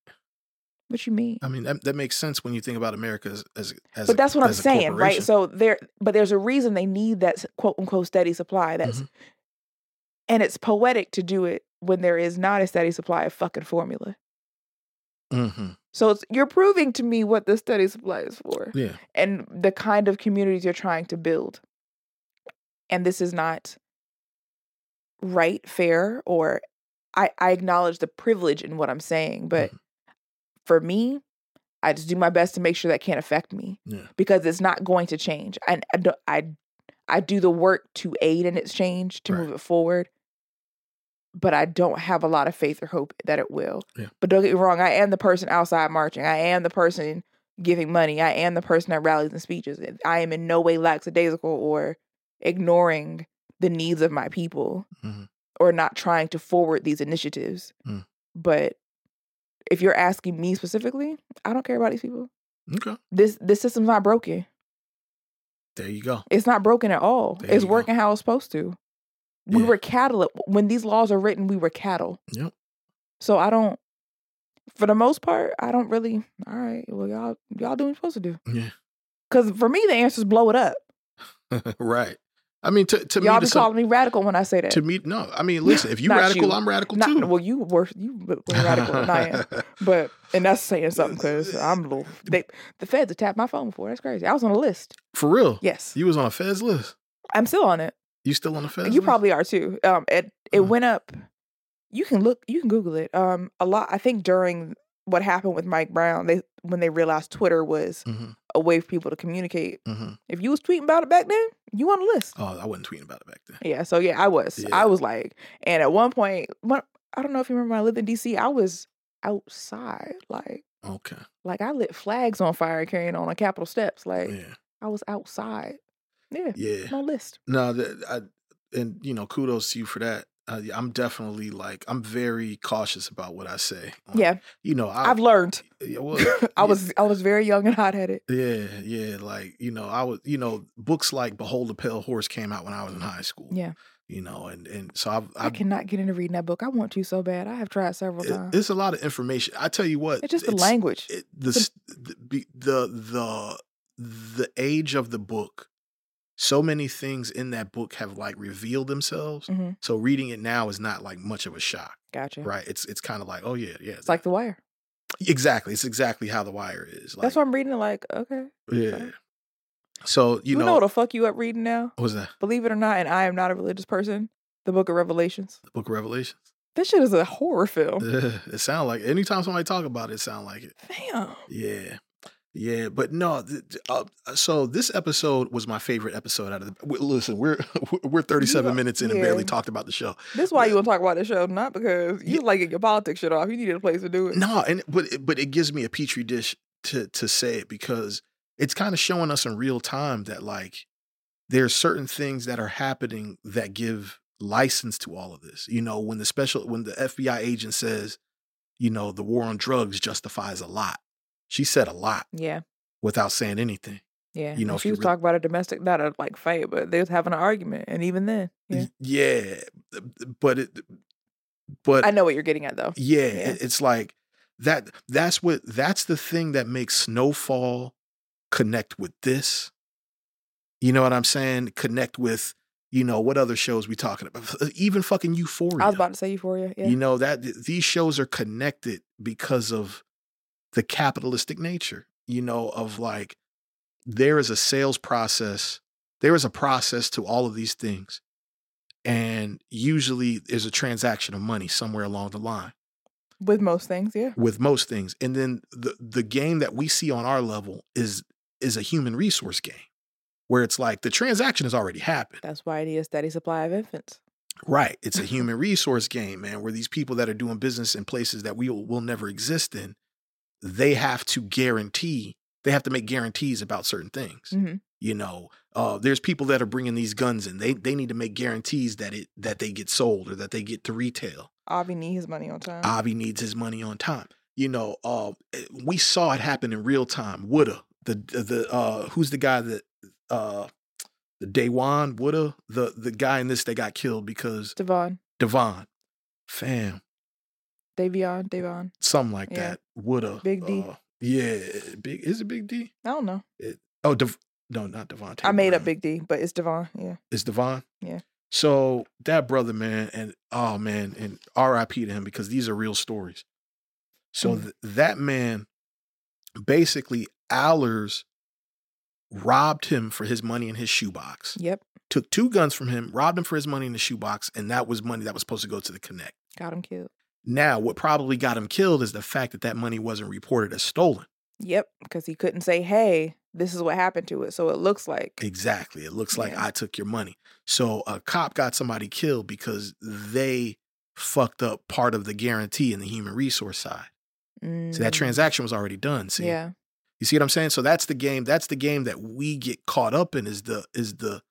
What you mean? I mean, that, that makes sense when you think about America as as, as but that's what I'm saying, right? So there, but there's a reason they need that quote unquote steady supply. That's Mhm. and it's poetic to do it when there is not a steady supply of fucking formula. Mhm. So it's, you're proving to me what the steady supply is for yeah, and the kind of communities you're trying to build. And this is not right, fair, or I, I acknowledge the privilege in what I'm saying, but for me, I just do my best to make sure that can't affect me yeah, because it's not going to change. And I, do- I, I do the work to aid in its change to Right. move it forward, but I don't have a lot of faith or hope that it will. Yeah. But don't get me wrong, I am the person outside marching. I am the person giving money. I am the person that rallies and speeches. I am in no way lackadaisical or ignoring the needs of my people Mhm. or not trying to forward these initiatives. Mm. But if you're asking me specifically, I don't care about these people. okay. This this system's not broken. There you go. It's not broken at all. There it's you go. working how it's supposed to. We Yeah. were cattle when these laws are written. We were cattle. Yep. So I don't. For the most part, I don't really. All right, well, y'all y'all do what you're supposed to do. Yeah, Because for me, the answer is blow it up. right. I mean, to to y'all me, be to, some, calling me radical when I say that. to me, no. I mean, listen, if you radical, you. I'm radical Not, too. well, you were you were radical than I am. But and that's saying something because I'm a little. They, the feds have tapped my phone before. That's crazy. I was on a list. For real? Yes, You was on a Feds list. I'm still on it. You still on the Feds? you list? probably are too. Um, it it Mm. went up. You can look. You can Google it. Um, a lot. I think during what happened with Mike Brown, they when they realized Twitter was Mhm, a way for people to communicate. mhm. If you was tweeting about it back then, you on the list. Oh, I wasn't tweeting about it back then. Yeah. So yeah, I was. Yeah. I was like, and at one point, when, I don't know if you remember when I lived in DC, I was outside, like. Okay. Like I lit flags on fire carrying on on Capitol steps. Like Yeah. I was outside. Yeah, Yeah. my list. No, that I, and you know, kudos to you for that. Uh, I'm definitely like I'm very cautious about what I say. Yeah, you know, I, I've learned. yeah, well, I yeah, was I was very young and hot headed. yeah, yeah, like you know, I was, you know, books like Behold the Pale Horse came out when I was in high school. Yeah. you know, and and so I've, I I've cannot get into reading that book. I want to so bad. I have tried several it- times. it's a lot of information. I tell you what, It's just the language. it, the, the the the the age of the book so many things in that book have like revealed themselves Mhm. so reading it now is not like much of a shock Gotcha. right it's it's kind of like oh yeah yeah It's like The Wire. exactly it's exactly how the wire is like That's why I'm reading it. Like, okay, yeah so you, you, know, know, what'll fuck you up reading now? what was that Believe it or not, and I am not a religious person. The Book of Revelations. the book of revelations This shit is a horror film. it sounds like anytime somebody talk about it it sound like it Damn. Yeah. Yeah, but no. th- th- Uh, so this episode was my favorite episode out of the. w- Listen, we're we're 37 Yeah, minutes in and barely talked about the show. This is why you want to talk about the show, not because you like get your politics shit off. You needed a place to do it. No, and but it- but it gives me a petri dish to to say it because it's kind of showing us in real time that like there's certain things that are happening that give license to all of this. You know, when the special when the FBI agent says, you know, the war on drugs justifies a lot. She said a lot Yeah. without saying anything. Yeah, You know, if she was re- talking about a domestic, not a like fight, but they was having an argument, and even then, yeah, Yeah, uh, but it, but I know what you're getting at though. yeah, Yeah. it's like that. That's what. That's the thing that makes Snowfall connect with this. You know what I'm saying? Connect with you know what other shows we talking about? Uh, even fucking Euphoria. I was about to say Euphoria. Yeah, You know that these shows are connected because of the capitalistic nature, you know, of like there is a sales process, there is a process to all of these things. And usually there's a transaction of money somewhere along the line with most things, yeah. with most things. And then the the game that we see on our level is is a human resource game where it's like the transaction has already happened. That's why it is steady supply of infants. Right. It's a human resource game, man, where these people that are doing business in places that we will, will never exist in, they have to guarantee, they have to make guarantees about certain things. hmm You know, uh, there's people that are bringing these guns in. They they need to make guarantees that it that they get sold or that they get to retail. Avi needs his money on time. Avi needs his money on time. You know, uh, we saw it happen in real time. Woulda the the uh, who's the guy that uh, the Daywan Woulda the the guy in this that got killed because Devon, Devon, fam, Davion, Davion. something like Yeah. that. Would have Big D. yeah, big is it Big D? I don't know. Oh, Dev, no, not Devontae. I made up Big D, but it's Devon. Yeah. It's Devon. Yeah. So that brother, man, and oh man, and R.I.P. to him because these are real stories. So Mm. th- that man, basically, Allers robbed him for his money in his shoebox. Yep. Took two guns from him, robbed him for his money in the shoebox, and that was money that was supposed to go to the Connect. Got him killed. Now, what probably got him killed is the fact that that money wasn't reported as stolen. Yep. Because he couldn't say, "Hey, this is what happened to it," so it looks like. Exactly. It looks like Yeah. I took your money. So a cop got somebody killed because they fucked up part of the guarantee in the human resource side. So that Mm, transaction was already done. See, Yeah. you see what I'm saying? So that's the game. That's the game that we get caught up in. Is the is the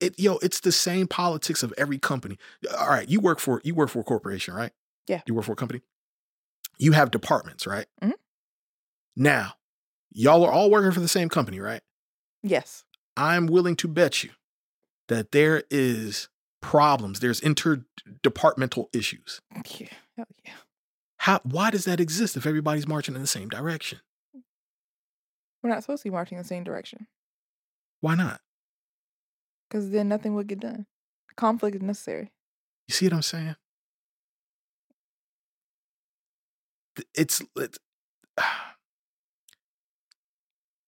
it yo? It's the same politics of every company. All right, you work for you work for a corporation, right? Yeah. You work for a company. You have departments, right? Mhm. Now, y'all are all working for the same company, right? Yes. I'm willing to bet you that there is problems. There's interdepartmental issues. Yeah. Hell yeah. How? Why does that exist if everybody's marching in the same direction? We're not supposed to be marching in the same direction Why not? because then nothing would get done. Conflict is necessary. You see what I'm saying? Th- It's it's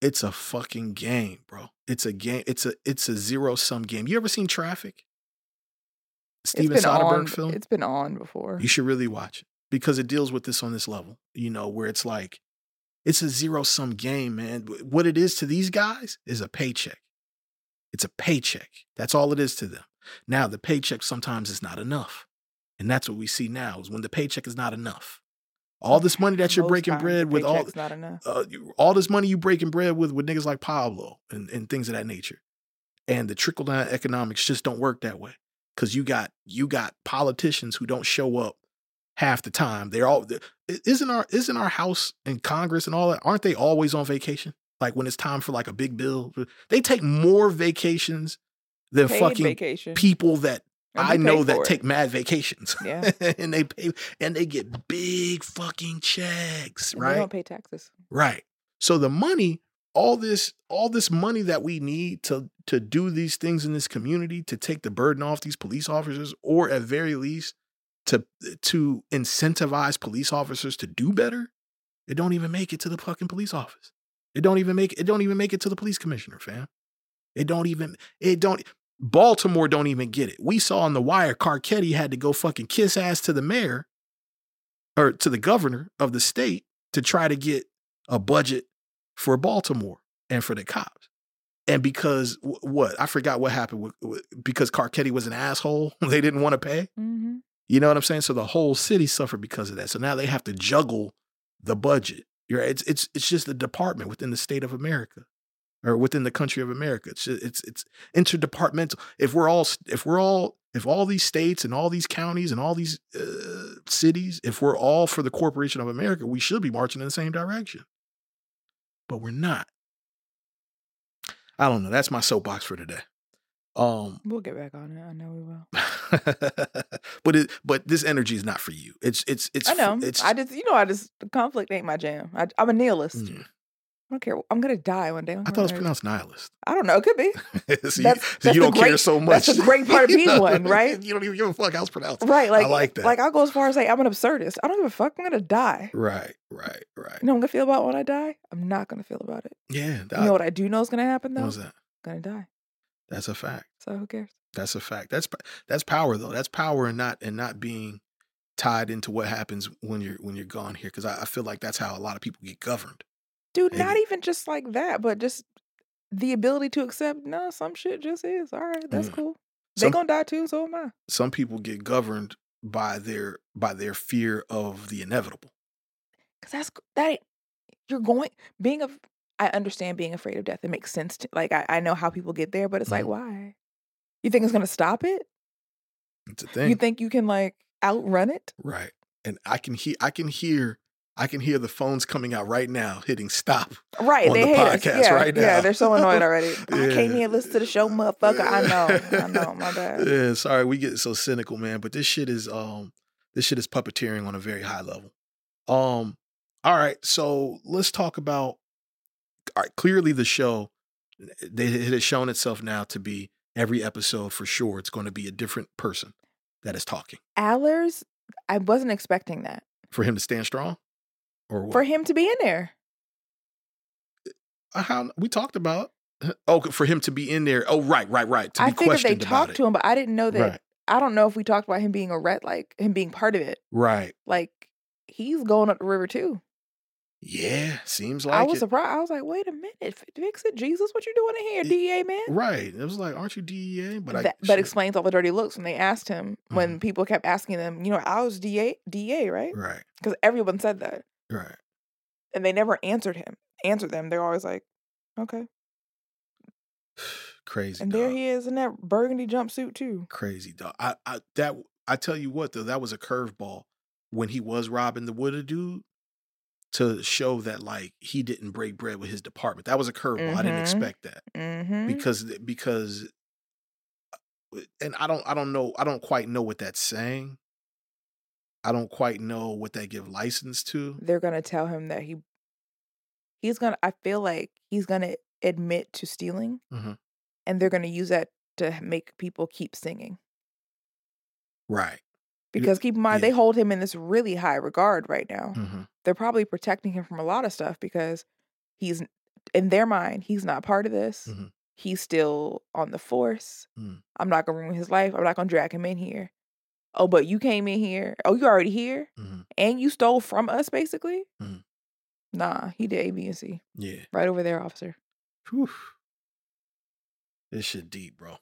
it's a fucking game, bro. It's a game. It's a it's a zero sum game. You ever seen Traffic? Steven Soderbergh on. film. It's been on before. You should really watch it because it deals with this on this level, you know, where it's like, it's a zero sum game, man. What it is to these guys is a paycheck. It's a paycheck. That's all it is to them. Now, the paycheck sometimes is not enough. And that's what we see now is when the paycheck is not enough. All this money that you're Most breaking bread with, all, not enough. uh, all this money you breaking bread with with niggas like Pablo and, and things of that nature. And the trickle down economics just don't work that way. Cause you got you got politicians who don't show up half the time. They're all isn't our isn't our house and Congress and all that, aren't they always on vacation? Like when it's time for like a big bill. They take more vacations than Paid fucking vacation. people that I know that take mad vacations. Yeah. and they pay and they get big fucking checks, And They right? don't pay taxes. Right. So the money, all this, all this money that we need to to do these things in this community, to take the burden off these police officers, or at very least to to incentivize police officers to do better, it don't even make it to the fucking police office. It don't even make it don't even make it to the police commissioner, fam. It don't even it don't Baltimore don't even get it. We saw on the wire Carcetti had to go fucking kiss ass to the mayor or to the governor of the state to try to get a budget for Baltimore and for the cops. And because what? I forgot what happened with, with because Carcetti was an asshole, they didn't want to pay. Mm-hmm. You know what I'm saying? So the whole city suffered because of that. So now they have to juggle the budget. You're it's it's it's just a department within the state of America or within the country of America. It's just, it's it's interdepartmental. If we're all if we're all if all these states and all these counties and all these uh, cities, if we're all for the corporation of America, we should be marching in the same direction. But we're not. I don't know. That's my soapbox for today. Um, We'll get back on it. I know we will. but it but this energy is not for you. It's it's it's I know. It's I just, you know, I just the conflict ain't my jam. I, I'm a nihilist. Mm. I don't care. I'm gonna die one day. I thought it was pronounced nihilist. I don't know. It could be. so you, That's- so that's you don't care so much. that's a great part of You being know? one, right? You don't even give a fuck how it's pronounced. Right. Like, I like that. Like I'll go as far as say I'm an absurdist. I don't give a fuck. I'm gonna die. Right, right, right. You know what I'm gonna feel about when I die? I'm not gonna feel about it. Yeah, that, You know what I do know is gonna happen though? what was that? I'm gonna die. That's a fact. So who cares? That's a fact. That's that's power though. That's power and not and not being tied into what happens when you're when you're gone here. Because I, I feel like that's how a lot of people get governed. Dude, not even just like that, but just the ability to accept, no, some shit just is. All right, that's Yeah. cool. Some- they gonna die too, so am I. Some people get governed by their by their fear of the inevitable. Cause that's that you're going being a I understand being afraid of death. It makes sense to like I, I know how people get there, but it's like Mhm. why? You think it's gonna stop it? It's a thing. You think you can like outrun it? Right. And I can hear I can hear I can hear the phones coming out right now hitting stop. Right, they the hate us. podcast Yeah, right yeah, they're so annoyed already. I came Yeah. here, listen to the show, motherfucker. I know, I know, my bad. Yeah, sorry, we get so cynical, man. But this shit is um This shit is puppeteering on a very high level. Um, all right, so let's talk about. All right, clearly the show, they, it has shown itself now to be every episode for sure. It's going to be a different person that is talking Allers, I wasn't expecting that for him to stand strong, or what? for him to be in there. Uh, how we talked about. Oh, for him to be in there. Oh, right, right, right. To be I figured they talked it. to him, but I didn't know that. Right, I don't know if we talked about him being a ret, like him being part of it. right. Like he's going up the river too. Yeah, seems like I was it. surprised. I was like, wait a minute, fix it, Jesus, what you doing in here, Y- DEA man? Right. It was like, aren't you DEA? But I that, but shit. explains all the dirty looks when they asked him when Mhm. people kept asking them, you know, I was DA, DA, right? Right, Because everyone said that, right. and they never answered him, answered them. They're always like, okay, Crazy. and there he is in that burgundy jumpsuit too. Crazy dog. I, I that I tell you what though, that was a curveball when he was robbing the Wooded dude to show that like he didn't break bread with his department. That was a curveball. I didn't Mhm. expect that Mm-hmm. because because uh, and I don't I don't know I don't quite know what that's saying. I don't quite know what they give license to. They're gonna tell him that he, he's gonna. I feel like he's gonna admit to stealing, Mhm. and they're gonna use that to make people keep singing. Right. Because keep in mind, yeah. they hold him in this really high regard right now. hmm they're probably protecting him from a lot of stuff because he's in their mind he's not part of this Mhm. he's still on the force Mm. i'm not gonna ruin his life i'm not gonna drag him in here oh but you came in here oh you already here hmm and you stole from us basically Mhm. nah he did a b and c Yeah. right over there officer Whew. This shit deep, bro.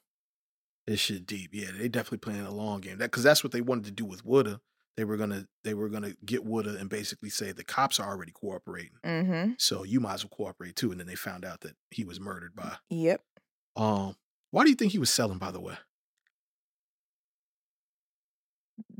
This shit deep. Yeah, they definitely playing a long game. That because that's what they wanted to do with Woodha. They were gonna they were gonna get Woodha and basically say the cops are already cooperating, mm-hmm so you might as well cooperate too. And then they found out that he was murdered by. yep Um, why do you think he was selling? By the way.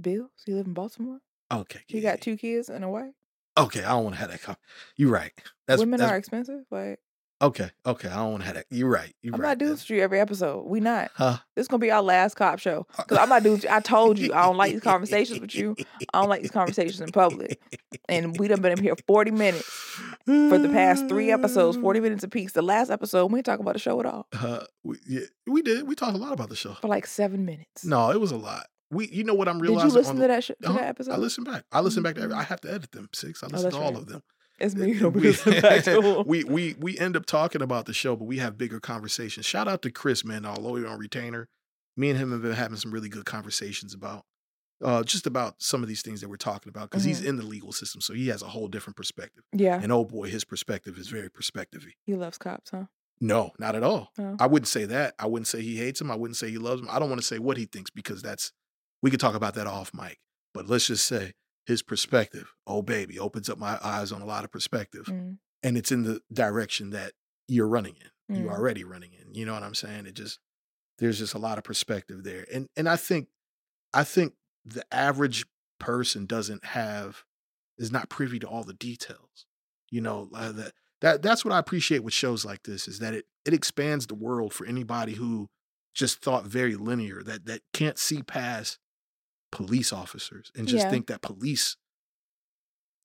Bills he live in baltimore Okay. he yeah, got two kids and a wife Okay, I don't want to have that. Com- You're right. That's women that's, are expensive like okay. Okay, I don't want to have that. You're right. You're i'm right. not doing this to you every episode we not Huh? This gonna be our last cop show. Cause I'm not doing. I told you I don't like these conversations with you. I don't like these conversations in public. And we done been in here 40 minutes for the past three episodes, 40 minutes apiece. The last episode, we didn't talk about the show at all Uh, we, yeah, we did. We talked a lot about the show. for like seven minutes. No, it was a lot. We, you know what I'm realizing. Did you listen on to that sh- to Uh-huh. that episode? I listen back. I listen back to every. Mhm. I have to edit them six. I Oh, listen that's to all right. of them. It's me. You don't We, listen back to 'em. we we we end up talking about the show, but we have bigger conversations. Shout out to Chris, man, our lawyer on retainer. Me and him have been having some really good conversations about uh, just about some of these things that we're talking about because he's Mhm. in the legal system, so he has a whole different perspective. Yeah, And oh boy, his perspective is very perspective-y. he loves cops, huh? No, not at all. Oh. I wouldn't say that. I wouldn't say he hates him. I wouldn't say he loves him. I don't want to say what he thinks because that's we could talk about that off mic. But let's just say his perspective, oh baby, opens up my eyes on a lot of perspective. Mm. And it's in the direction that you're running in. You're Mm. already running in. You know what I'm saying? It just there's just a lot of perspective there. And and I think I think the average person doesn't have is not privy to all the details. You know, uh, that that that's what I appreciate with shows like this is that it it expands the world for anybody who just thought very linear that that can't see past police officers and just Yeah. think that police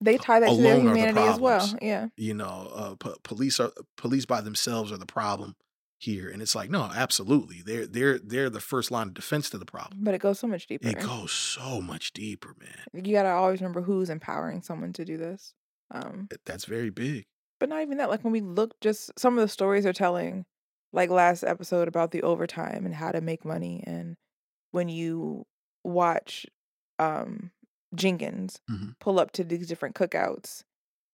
They tie that to their are the humanity as well. Yeah, you know, uh, po- police are police by themselves are the problem here, and it's like, no, absolutely, they're they're they're the first line of defense to the problem. but it goes so much deeper. It goes so much deeper, man. You gotta always remember who's empowering someone to do this. Um, That's very big. but not even that. Like when we look, just some of the stories are telling, like last episode about the overtime and how to make money, and when you watch um Jenkins Mhm. pull up to these different cookouts,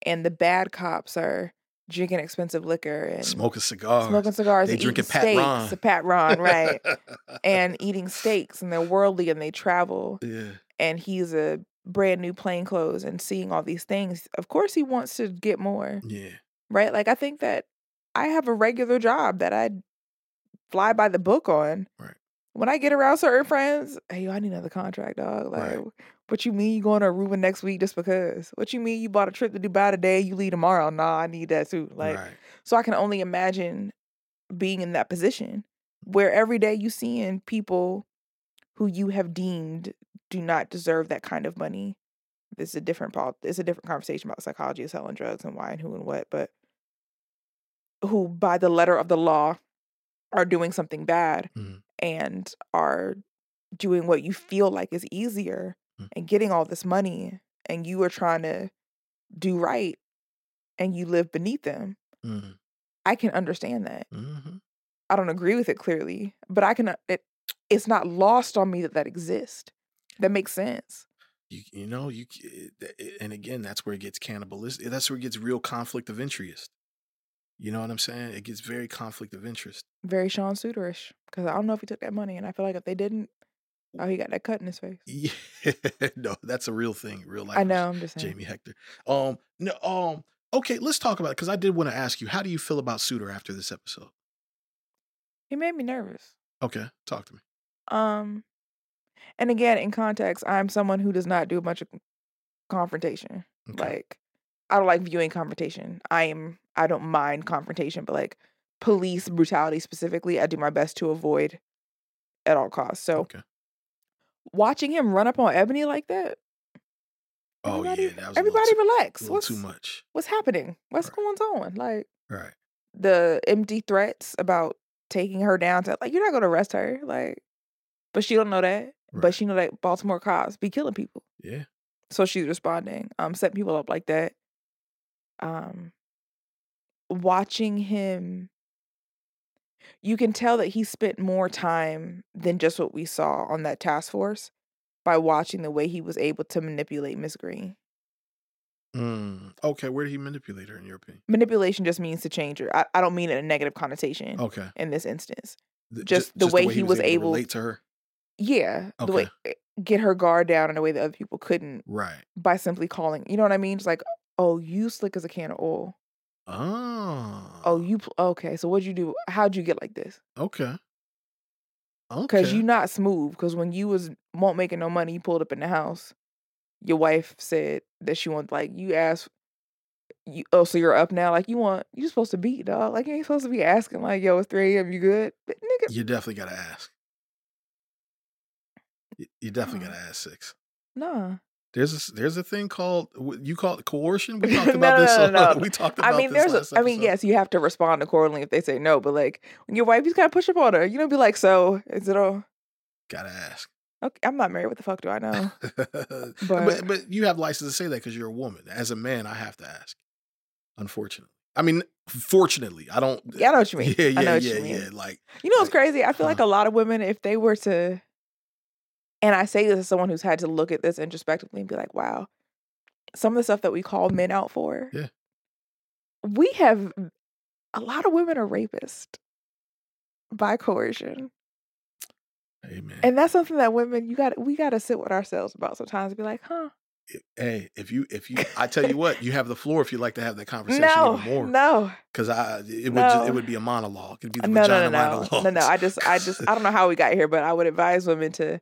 and the bad cops are drinking expensive liquor and Smoking cigars, smoking cigars, They drinking Pat steaks, Ron. Patrón, right? and eating steaks, and they're worldly and they travel yeah, and he's a brand new plain clothes and seeing all these things of course he wants to get more yeah, right like i think that i have a regular job that i fly by the book on Right. When i get around certain friends hey yo, i need another contract dog like Right. what you mean you going to aruba next week just because what you mean you bought a trip to dubai today you leave tomorrow nah i need that too like right. so I can only imagine being in that position where every day you seeing people who you have deemed do not deserve that kind of money. This is a different it's a different conversation about psychology of selling drugs and why and who and what, but who by the letter of the law are doing something bad Mhm. And are doing what you feel like is easier Mm. and getting all this money and you are trying to do right and you live beneath them. Mhm. I can understand that. Mhm. I don't agree with it clearly, but I can. uh, It, it's not lost on me that that exists. That makes sense. You, you know, you it- it- and again, that's where it gets cannibalistic. That's where it gets real conflict of interest. You know what I'm saying? It gets very conflict of interest. Very Sean Suiterish because I don't know if he took that money, and I feel like if they didn't, oh, he got that cut in his face. Yeah, no, that's a real thing, real life. I know. I'm just saying. Jamie Hector. Um, no, um, okay, let's talk about it because I did want to ask you, how do you feel about Suiter after this episode? He made me nervous. Okay, talk to me. Um, and again, in context, I'm someone who does not do much of confrontation. Okay. Like, I don't like viewing confrontation. I am. I don't mind confrontation, but like police brutality specifically, I do my best to avoid at all costs. So okay. watching him run up on Ebony like that. Oh everybody, yeah, that was a little everybody too- relax. What's too much. what's happening? What's Right. going on? Like Right. the empty threats about taking her down to like you're not gonna arrest her. Like, but she don't know that. Right. But she know that Baltimore cops be killing people. Yeah. So she's responding, um, setting people up like that. Um, watching him, you can tell that he spent more time than just what we saw on that task force by watching the way he was able to manipulate Miss Green. Mm. Okay, where did he manipulate her in your opinion? Manipulation just means to change her. I, I don't mean it in a negative connotation Okay. in this instance. Th- Just ju- the way he was to able- relate to her. Yeah, the way get her guard down in a way that other people couldn't Right. by simply calling. You know what I mean? It's like, oh, you slick as a can of oil. Oh. Oh, you pl- okay? So what'd you do? How'd you get like this? Okay. Okay. Because you not smooth. Because when you was won't making no money, you pulled up in the house. Your wife said that she want like you asked. You oh so you're up now? Like you want you supposed to beat dog? Like you ain't supposed to be asking like yo it's three a.m. You good? But, nigga, You definitely gotta ask. You- You definitely gotta ask six. nah. There's a, there's a thing called you call it coercion. We talked No, about no, this. no, uh, no, no. We talked about I mean, this there's. A, I mean, yes, you have to respond accordingly if they say no. But like when your wife, you gotta push up on her. You know, be like, so is it all? Gotta ask. Okay, I'm not married. What the fuck do I know? but, But- but you have license to say that because you're a woman. As a man, I have to ask. Unfortunately, I mean, fortunately, I don't. Yeah, I know what you mean. Yeah, yeah, I know what yeah, you mean. yeah. Like, You know what's Like, crazy? I feel like a lot of women, if they were to, and I say this as someone who's had to look at this introspectively and be like, wow, some of the stuff that we call men out for, Yeah. we have a lot of women are rapists by coercion, man, and that's something that women you got we got to sit with ourselves about sometimes. And be like, huh? hey, if you, if you, I tell you what, you have the floor if you'd like to have that conversation No, more. no, Because I, it would, just, it would be a monologue. It'd be the no, no, no, no, monologue. no, no. I just, I just, I don't know how we got here, but I would advise women to,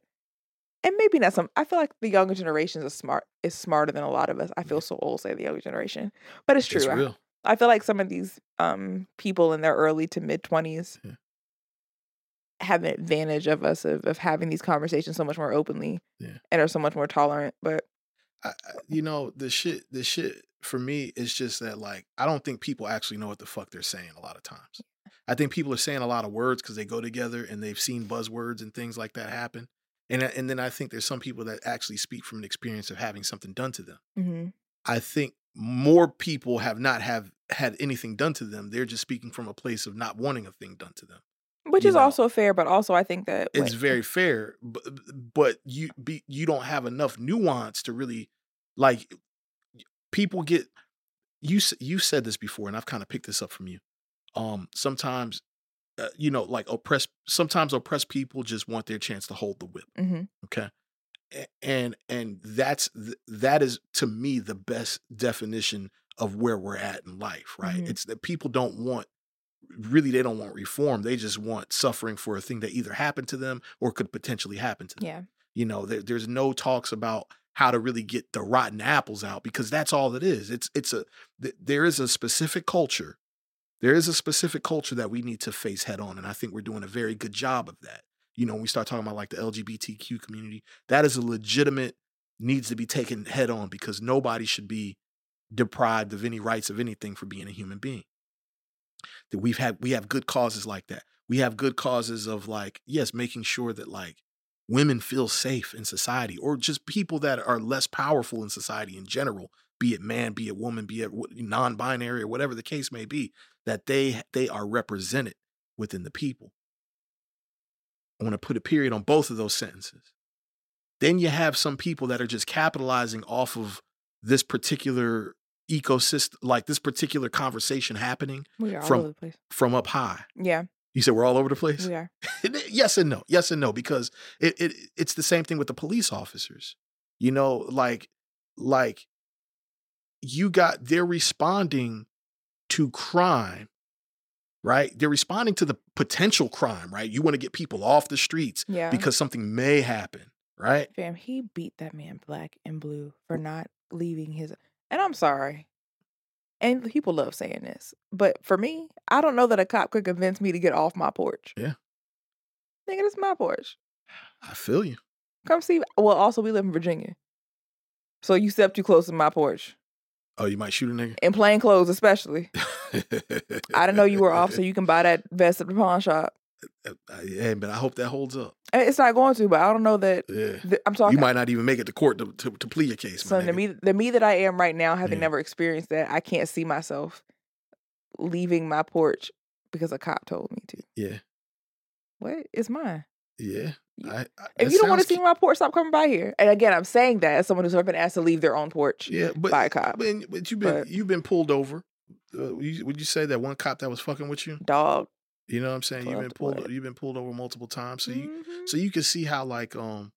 and maybe not some. I feel like the younger generation is smart, is smarter than a lot of us. I feel so old, say the younger generation, but it's true. It's I- real. I, feel like some of these um people in their early to mid twenties Yeah. have an advantage of us of, of having these conversations so much more openly, Yeah. and are so much more tolerant. But I, I- you know, the shit, the shit for me is just that, like, I don't think people actually know what the fuck they're saying a lot of times. I think people are saying a lot of words because they go together and they've seen buzzwords and things like that happen. And, and then I think there's some people that actually speak from an experience of having something done to them. mhm. I think more people have not have had anything done to them. They're just speaking from a place of not wanting a thing done to them. which You is know, also fair, but also I think that It's very fair, but, but you be you don't have enough nuance to really like people get you you said this before and I've kind of picked this up from you. Um sometimes uh, you know like oppressed sometimes oppressed people just want their chance to hold the whip, Mhm. okay? And and that's that is to me the best definition of where we're at in life, right? Mhm. It's that people don't want really they don't want reform. They just want suffering for a thing that either happened to them or could potentially happen to them. yeah. You know, there, there's no talks about how to really get the rotten apples out because that's all it is. It's it's a th- there is a specific culture. There is a specific culture that we need to face head on, and I think we're doing a very good job of that. you know, when we start talking about like the LGBTQ community, that is a legitimate needs to be taken head on because nobody should be deprived of any rights of anything for being a human being. That we've had we have good causes like that. We have good causes of like, yes, making sure that like women feel safe in society or just people that are less powerful in society in general, be it man, be it woman, be it non-binary or whatever the case may be, that they they are represented within the people. I want to put a period on both of those sentences. Then you have some people that are just capitalizing off of this particular ecosystem, like this particular conversation happening We are all From- over the place. from up high. Yeah, You said we're all over the place? we are. yes and no. Yes and no, because it, it it's the same thing with the police officers. You know, like like you got they're responding to crime, right? They're responding to the potential crime, right? You want to get people off the streets Yeah. because something may happen, right? Fam, he beat that man black and blue for not leaving his. And I'm sorry. And people love saying this, but for me, I don't know that a cop could convince me to get off my porch. Yeah. Nigga, this is my porch. I feel you. Come see. Well, also we live in Virginia, so you step too close to my porch Oh, you might shoot a nigga? in plain clothes, especially. I didn't know you were off, so you can buy that vest at the pawn shop. Uh, uh, yeah, but I hope that holds up. It's not going to, but I don't know that. Yeah. th- I'm talking. You might not even make it to court to, to, to plead your case. So the me, the me that I am right now, having Yeah. never experienced that, I can't see myself leaving my porch because a cop told me to. Yeah. What? It's mine. Yeah. You- I, I, If you don't want to see my porch, stop coming by here. And again, I'm saying that as someone who's never been asked to leave their own porch. Yeah, but by a cop. But, but you've been But- you've been pulled over. Uh, you, would you say that one cop that was fucking with you? Dog. You know what I'm saying? You've been pulled. blood. You've been pulled over multiple times, so you Mhm. so you can see how like um,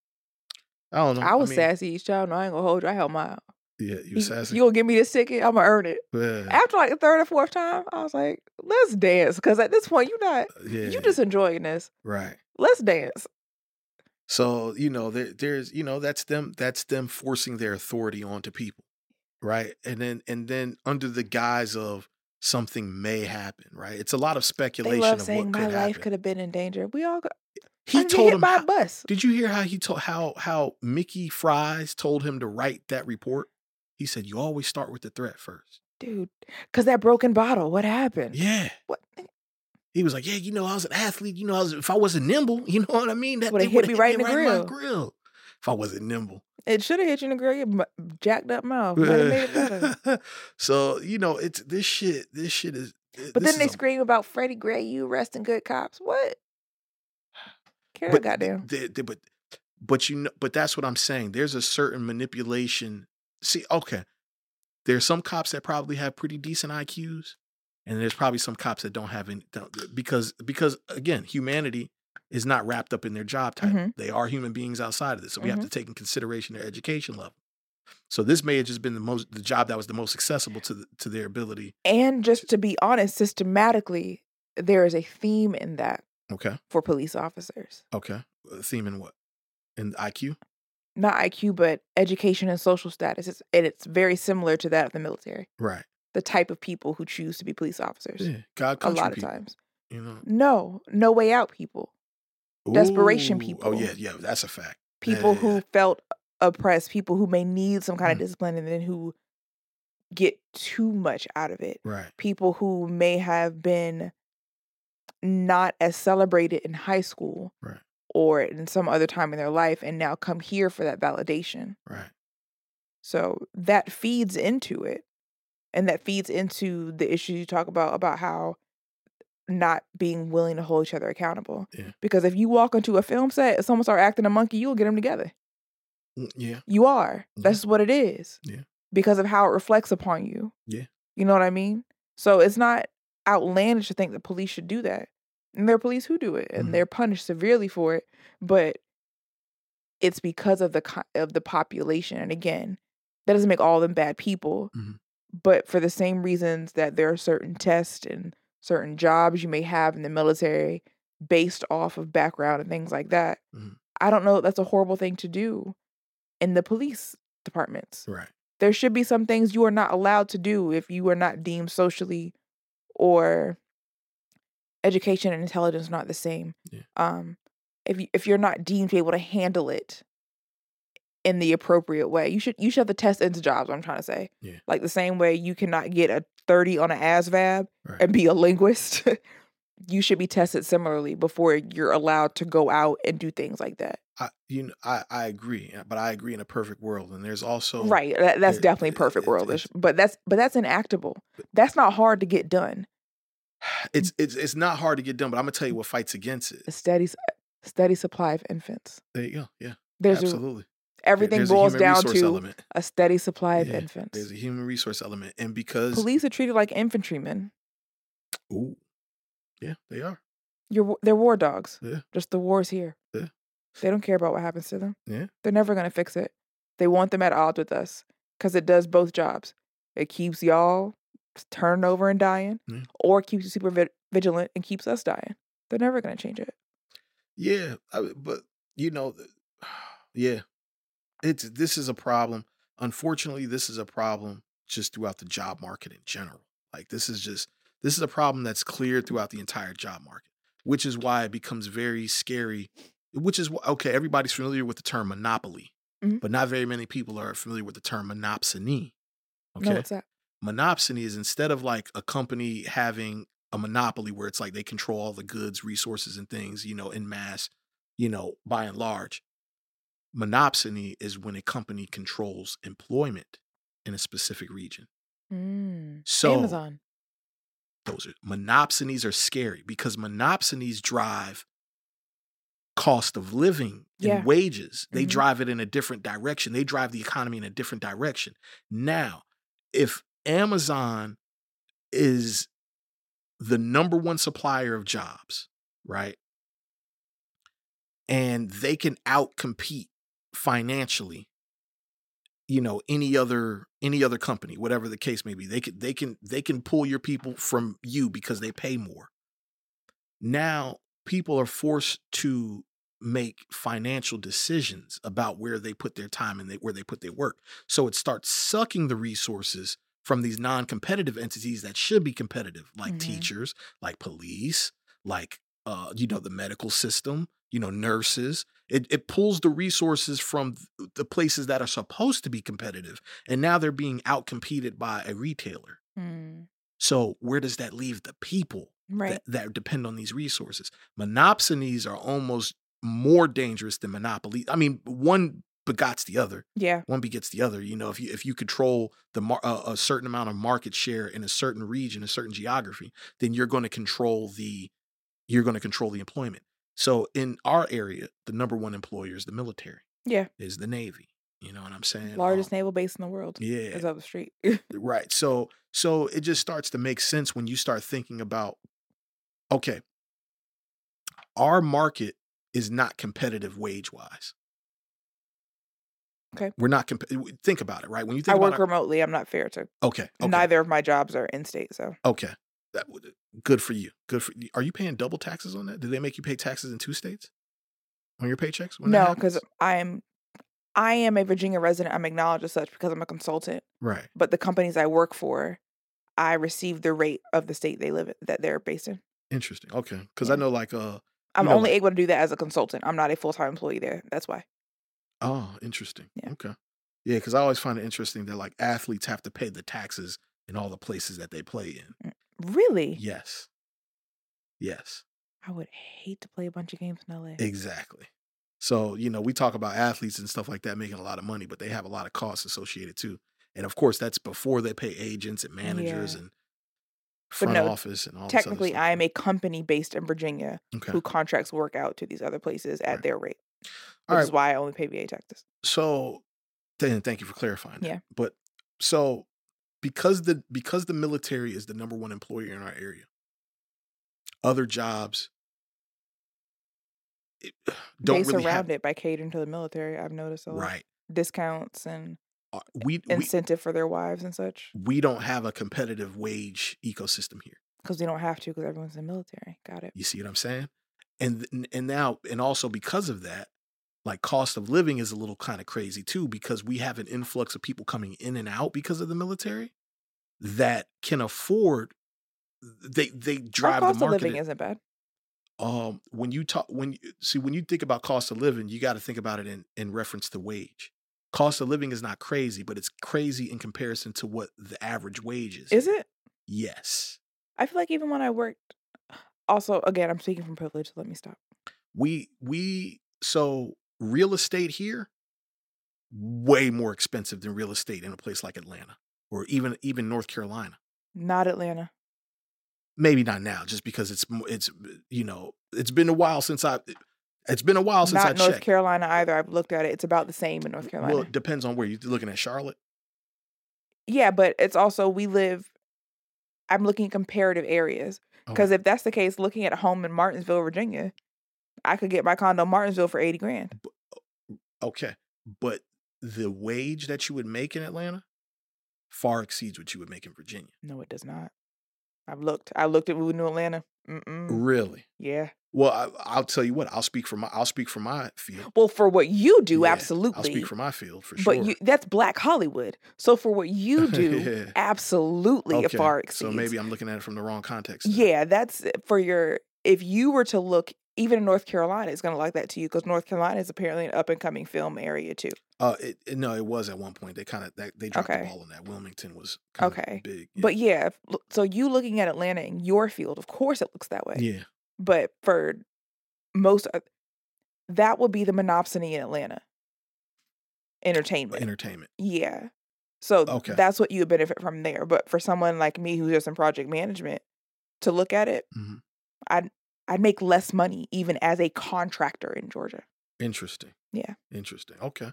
I don't know. I was mean, sassy each child. No, I ain't gonna hold you. I held my. Yeah, you You, sassy. you gonna give me this ticket? I'm gonna earn it. yeah, After like the third or fourth time, I was like, let's dance. Because at this point, you're not, yeah, you just enjoying this. right. Let's dance. So you know, there, there's you know that's them that's them forcing their authority onto people, right? And then and then under the guise of something may happen, right? It's a lot of They speculation love of saying what my could life happen. could have been in danger. We all got He told him. by how- bus. Did you hear how he told how how Mickey Fries told him to write that report? He said, "You always start with the threat first. Dude, because that broken bottle, what happened? Yeah. What? Eh, He was like, "Yeah, you know, I was an athlete. You know, I was, if I wasn't nimble, you know what I mean? That Would've hit me right in the my grill. grill. If I wasn't nimble, It should have hit you in the grill. Your jacked up mouth. Made it so you know, it's this shit. This shit is. But then they a- scream about Freddie Gray, you arresting good cops. What? Care but goddamn. the- the- but but you know, but that's what I'm saying. There's a certain manipulation. See, okay, there's some cops that probably have pretty decent IQs, and there's probably some cops that don't have any don't, because because again, humanity is not wrapped up in their job title. Mhm. They are human beings outside of this, so we have Mhm. to take in consideration their education level. So this may have just been the most the job that was the most accessible to the, to their ability. And just to be honest, systematically, there is a theme in that Okay, for police officers. okay. A theme in what? In IQ. Not IQ, but education and social status. It's, and it's very similar to that of the military. Right. The type of people who choose to be police officers. Yeah. God a lot of people, times. You know. No, no way out people. Desperation people. Oh yeah, yeah, that's a fact. people Yeah, who yeah. felt oppressed, people who may need some kind of Mm. discipline and then who get too much out of it. Right. People who may have been not as celebrated in high school Right. or in some other time in their life and now come here for that validation. Right. So that feeds into it. And that feeds into the issues you talk about about how not being willing to hold each other accountable. Yeah. Because if you walk into a film set and someone start acting a monkey, you'll get them together. Mm, Yeah. You are. That's what it is. Yeah. Because of how it reflects upon you. Yeah. You know what I mean? So it's not outlandish to think the police should do that. And there are police who do it and Mhm. they're punished severely for it, but it's because of the of the population. And again, that doesn't make all of them bad people. Mhm. But for the same reasons that there are certain tests and certain jobs you may have in the military based off of background and things like that. Mhm. I don't know that that's a horrible thing to do in the police departments. Right. There should be some things you are not allowed to do if you are not deemed socially or education and intelligence not the same. Yeah. Um if you, if you're not deemed to be able to handle it in the appropriate way, you should you should have to test into jobs. I'm trying to say, Yeah. like the same way you cannot get a 30 on an ASVAB Right. and be a linguist. you should be tested similarly before you're allowed to go out and do things like that. I, you know, I, I agree, uh, but I agree in a perfect world. And there's also right. That, that's it- definitely perfect it- worldish, but that's but that's inactable. That's not hard to get done. It's it's it's not hard to get done, but I'm gonna tell you what fights against it. A steady steady supply of infants. There you go. Yeah, There's absolutely. Everything There's boils down to element. a steady supply of Yeah, infants. There's a human resource element, and because Police are treated like infantrymen. ooh, yeah, they are. You're they're war dogs. Yeah. Just the war's here. Yeah. They don't care about what happens to them. Yeah. They're never gonna fix it. They want them at odds with us because it does both jobs. It keeps y'all turning over and dying, Yeah. or keeps you super vi- vigilant and keeps us dying. They're never gonna change it. Yeah, I, but you know, yeah, it's this is a problem. Unfortunately, this is a problem just throughout the job market in general. Like this is just this is a problem that's clear throughout the entire job market, which is why it becomes very scary. Which is okay. Everybody's familiar with the term monopoly, Mhm. but not very many people are familiar with the term monopsony. Okay, No, what's that? monopsony is instead of like a company having a monopoly where it's like they control all the goods, resources, and things, you know, in mass, you know, by and large. Monopsony is when a company controls employment in a specific region. Mm. So Amazon. those are monopsonies are scary because monopsonies drive cost of living and Yeah. wages. They Mhm. drive it in a different direction. They drive the economy in a different direction. Now, if Amazon is the number one supplier of jobs, right? And they can outcompete financially you know any other any other company whatever the case may be they can they can they can pull your people from you because they pay more now people are forced to make financial decisions about where they put their time and they, where they put their work so it starts sucking the resources from these non-competitive entities that should be competitive like Mhm. teachers like police like uh you know the medical system you know nurses it, it pulls the resources from the places that are supposed to be competitive and now they're being outcompeted by a retailer Mm. so where does that leave the people Right. that, that depend on these resources monopsonies are almost more dangerous than monopoly i mean one begots the other yeah. one begets the other you know if you if you control the mar- uh, a certain amount of market share in a certain region a certain geography then you're going to control the you're going to control the employment so in our area the number one employer is the military Yeah. is the navy you know what i'm saying Largest Um, naval base in the world yeah is up the street. right so so it just starts to make sense when you start thinking about okay our market is not competitive wage wise Okay. we're not comp- think about it right when you think I work our, remotely. I'm not fair to. okay okay Neither of my jobs are in state, so okay that would good for you good for you are you paying double taxes on that did they make you pay taxes in two states on your paychecks no, because? I am, I am a Virginia resident. I'm acknowledged as such because I'm a consultant. right But the companies I work for, I receive the rate of the state they live in, that they're based in. interesting okay because Yeah. i know like uh I'm know, only like- able to do that as a consultant. I'm not a full time employee there. That's why. Oh, interesting. Yeah. Okay. Yeah, because I always find it interesting that like athletes have to pay the taxes in all the places that they play in. Really? Yes. Yes, I would hate to play a bunch of games in LA. exactly. So, you know, we talk about athletes and stuff like that making a lot of money, but they have a lot of costs associated too. And of course, that's before they pay agents and managers Yeah. and front no, office and all Technically. I am a company based in Virginia Okay. who contracts work out to these other places at Right. their rate, which All is right. why I only pay VA taxes. so then thank you for clarifying that. Yeah. but so because the because the military is the number one employer in our area other jobs don't they really surround have it by catering to the military. I've noticed a lot. right Discounts and Uh, we, we incentive for their wives and such we don't have a competitive wage ecosystem here because they don't have to because everyone's in the military. Got it. you see what i'm saying and and now and also because of that like cost of living is a little kind of crazy too because we have an influx of people coming in and out because of the military that can afford they they drive Our cost the of living in- isn't bad. um when you talk when you see when you think about cost of living, you got to think about it in in reference to wage. Cost of living is not crazy, but it's crazy in comparison to what the average wage is. Is it? Yes. I feel like even when I worked, also again, I'm speaking from privilege. So let me stop. We we so real estate here way more expensive than real estate in a place like Atlanta or even even North Carolina. Not Atlanta. Maybe not now, just because it's it's uh, you know it's been a while since I it's been a while since Not I North checked. Carolina either. I've looked at it. It's about the same in North Carolina. Well, it depends on where you're looking at Charlotte. yeah, but it's also we live. I'm looking at comparative areas Oh. because if that's the case, looking at a home in Martinsville, Virginia, I could get my condo in Martinsville for eighty grand. Okay, but the wage that you would make in Atlanta far exceeds what you would make in Virginia. No, it does not. I've looked. I looked at to Atlanta. Mm-mm. Really? Yeah. Well, I, I'll tell you what. I'll speak for my. I'll speak for my field. Well, for what you do, Yeah, absolutely. I'll speak for my field for sure. But you, that's Black Hollywood. So for what you do, Yeah. absolutely Okay, far exceeds. So maybe I'm looking at it from the wrong context. then. Yeah, that's eh, for your. If you were to look, even in North Carolina, it's going to like that to you because North Carolina is apparently an up and coming film area too. Uh, it, it- no, it was at one point. They kind of they dropped Okay. the ball on that. Wilmington was Okay. big. Yeah. But yeah, so you looking at Atlanta in your field, of course it looks that way. yeah, But for most, of- that would be the monopsony in Atlanta. Entertainment. entertainment. Yeah. So Okay. that's what you would benefit from there. But for someone like me who's just in project management to look at it, Mhm. I'd I'd make less money even as a contractor in Georgia. Interesting. Yeah. Interesting. Okay.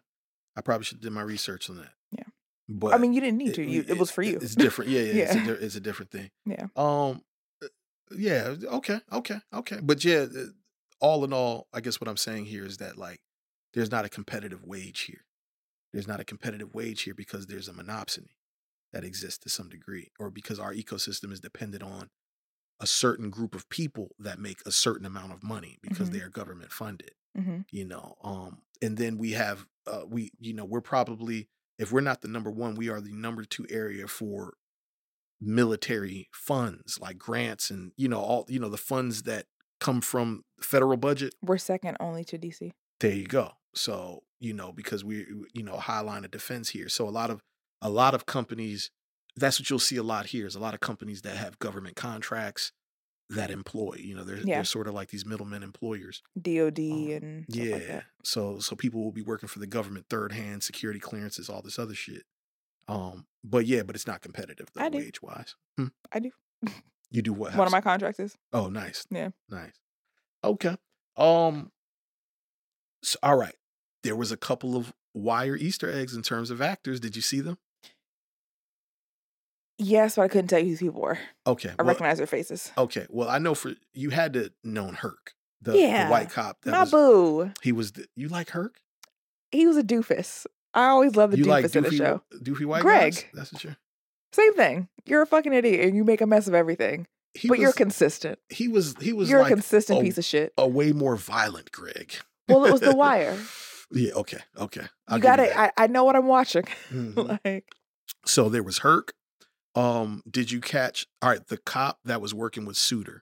I probably should have did my research on that. Yeah. But I mean, you didn't need to. You, it, was for you. It's different. Yeah, yeah. It's, a, it's a different thing. Yeah. Um. uh, Yeah. Okay. Okay. Okay. But yeah, uh, all in all, I guess what I'm saying here is that like, there's not a competitive wage here. There's not a competitive wage here because there's a monopsony that exists to some degree, or because our ecosystem is dependent on a certain group of people that make a certain amount of money because Mhm. they are government funded hmm you know um and then we have uh we you know we're probably if we're not the number one we are the number two area for military funds like grants and you know all you know the funds that come from federal budget We're second only to DC. there you go so you know because we you know high line of defense here so a lot of a lot of companies that's what you'll see a lot here is a lot of companies that have government contracts that employ you know they're, Yeah. they're sort of like these middlemen employers DOD um, and yeah. like. So so people will be working for the government, third hand security clearances, all this other shit. Um, but yeah, but it's not competitive though, wage wise. Hmm. I do. You do what? One of my contracts is. Oh, nice. Yeah. Nice. Okay. Um. So, all right. There was a couple of wire Easter eggs in terms of actors. Did you see them? Yes, but I couldn't tell you who these people were. Okay. I well- recognize their faces. Okay. Well, I know for you had to known Herc, the, the white cop. That My was, boo. he was. The, you like Herc? He was a doofus. I always love the you doofus like in the show. doofy white Greg. guys? That's what you're. Same thing. You're a fucking idiot and you make a mess of everything. He but you're consistent. he was he was You're like a consistent a, piece of shit. a way more violent Greg. Well, it was The Wire. yeah. Okay. Okay. I'll you got it. I, I know what I'm watching. Mhm. like, so there was Herc. Um, did you catch? All right, the cop that was working with Suiter.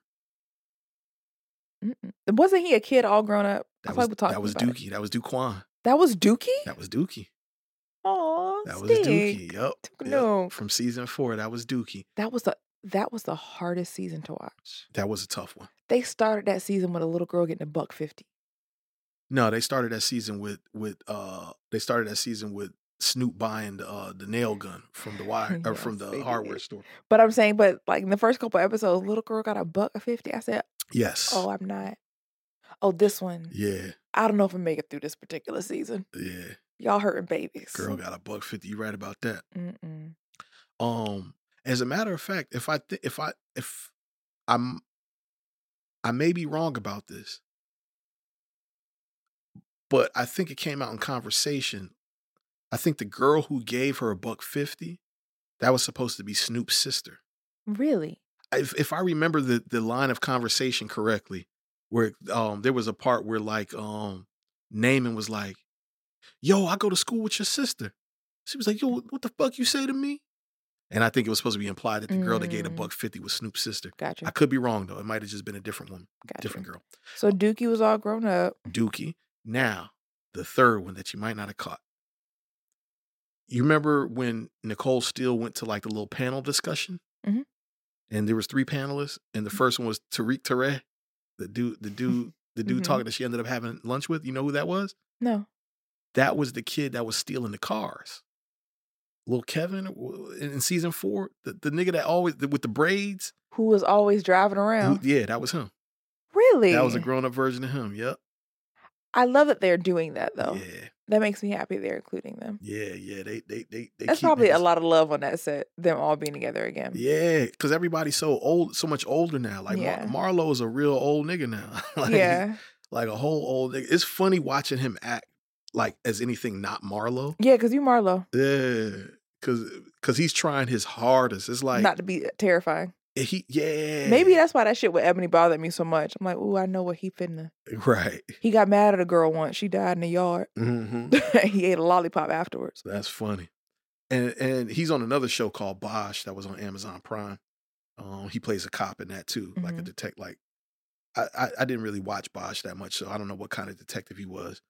mm-mm. wasn't he a kid all grown up? That was that That was about it. That was Duquan. That was Dukie. That was Dukie. Oh, That was Dukie. Yep. yep. No. From season four, that was Dukie. That was the that was the hardest season to watch. That was a tough one. They started that season with a little girl getting a buck fifty. No, they started that season with with uh they started that season with Snoop buying the uh the nail gun from the wire or from the hardware store. But I'm saying, but like in the first couple episodes, little girl got a buck fifty. I said, Yes. "Oh, I'm not." Oh, this one. yeah. I don't know if I make it through this particular season. Yeah. Y'all hurting babies. Girl got a buck fifty. You right about that. Mm-mm. Um, as a matter of fact, if I th- if I if I'm I may be wrong about this, but I think it came out in conversation. I think the girl who gave her a buck fifty, that was supposed to be Snoop's sister. Really? If if I remember the the line of conversation correctly, where um there was a part where like um Namond was like, "Yo, I go to school with your sister." She was like, "Yo, what the fuck you say to me?" And I think it was supposed to be implied that the girl that gave the Mm. buck fifty was Snoop's sister. Gotcha. I could be wrong though. It might have just been a different woman, gotcha. different girl. So Dukie was all grown up. Dukie. Now, the third one that you might not have caught. You remember when Nicole Steele went to like the little panel discussion? Mhm. And there was three panelists, and the Mm-hmm. first one was Tariq Touré, the dude, the dude, the dude Mhm. talking that she ended up having lunch with. You know who that was? No. That was the kid that was stealing the cars. Little Kevin in season four, the, the nigga that always with the braids. Who was always driving who- around? yeah, that was him. Really? That was a grown up version of him. Yep. I love that they're doing that though. Yeah, That makes me happy they're including them. yeah, yeah. They they they they. That's probably a lot of love on that set. Them all being together again. Yeah, because everybody's so old, so much older now. Like Yeah. Mar- Marlo is a real old nigga now. like, yeah. like a whole old nigga. It's funny watching him act like as anything not Marlo. Yeah, because you Marlo. Yeah, because because he's trying his hardest. It's like Not to be uh, terrifying. He yeah Maybe that's why that shit with Ebony bothered me so much. I'm like, ooh, I know what he finna. right. He got mad at a girl once. She died in the yard. hmm he ate a lollipop afterwards. That's funny. And and he's on another show called Bosch that was on Amazon Prime. Um, he plays a cop in that too, like a Mhm. detective. Like I, I I didn't really watch Bosch that much, so I don't know what kind of detective he was.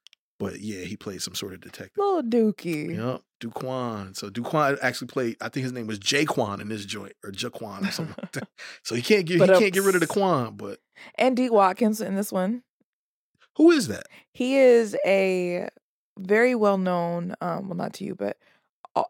But yeah, he played some sort of detective. Little Dukie. Yep, Duquan. So Duquan actually played. I think his name was Jaquan in this joint or Jaquan or something like that. So he can't get But, he uh, can't get rid of the Quan. But And D. Watkins in this one. who is that? He is a very well known, um, well, not to you, but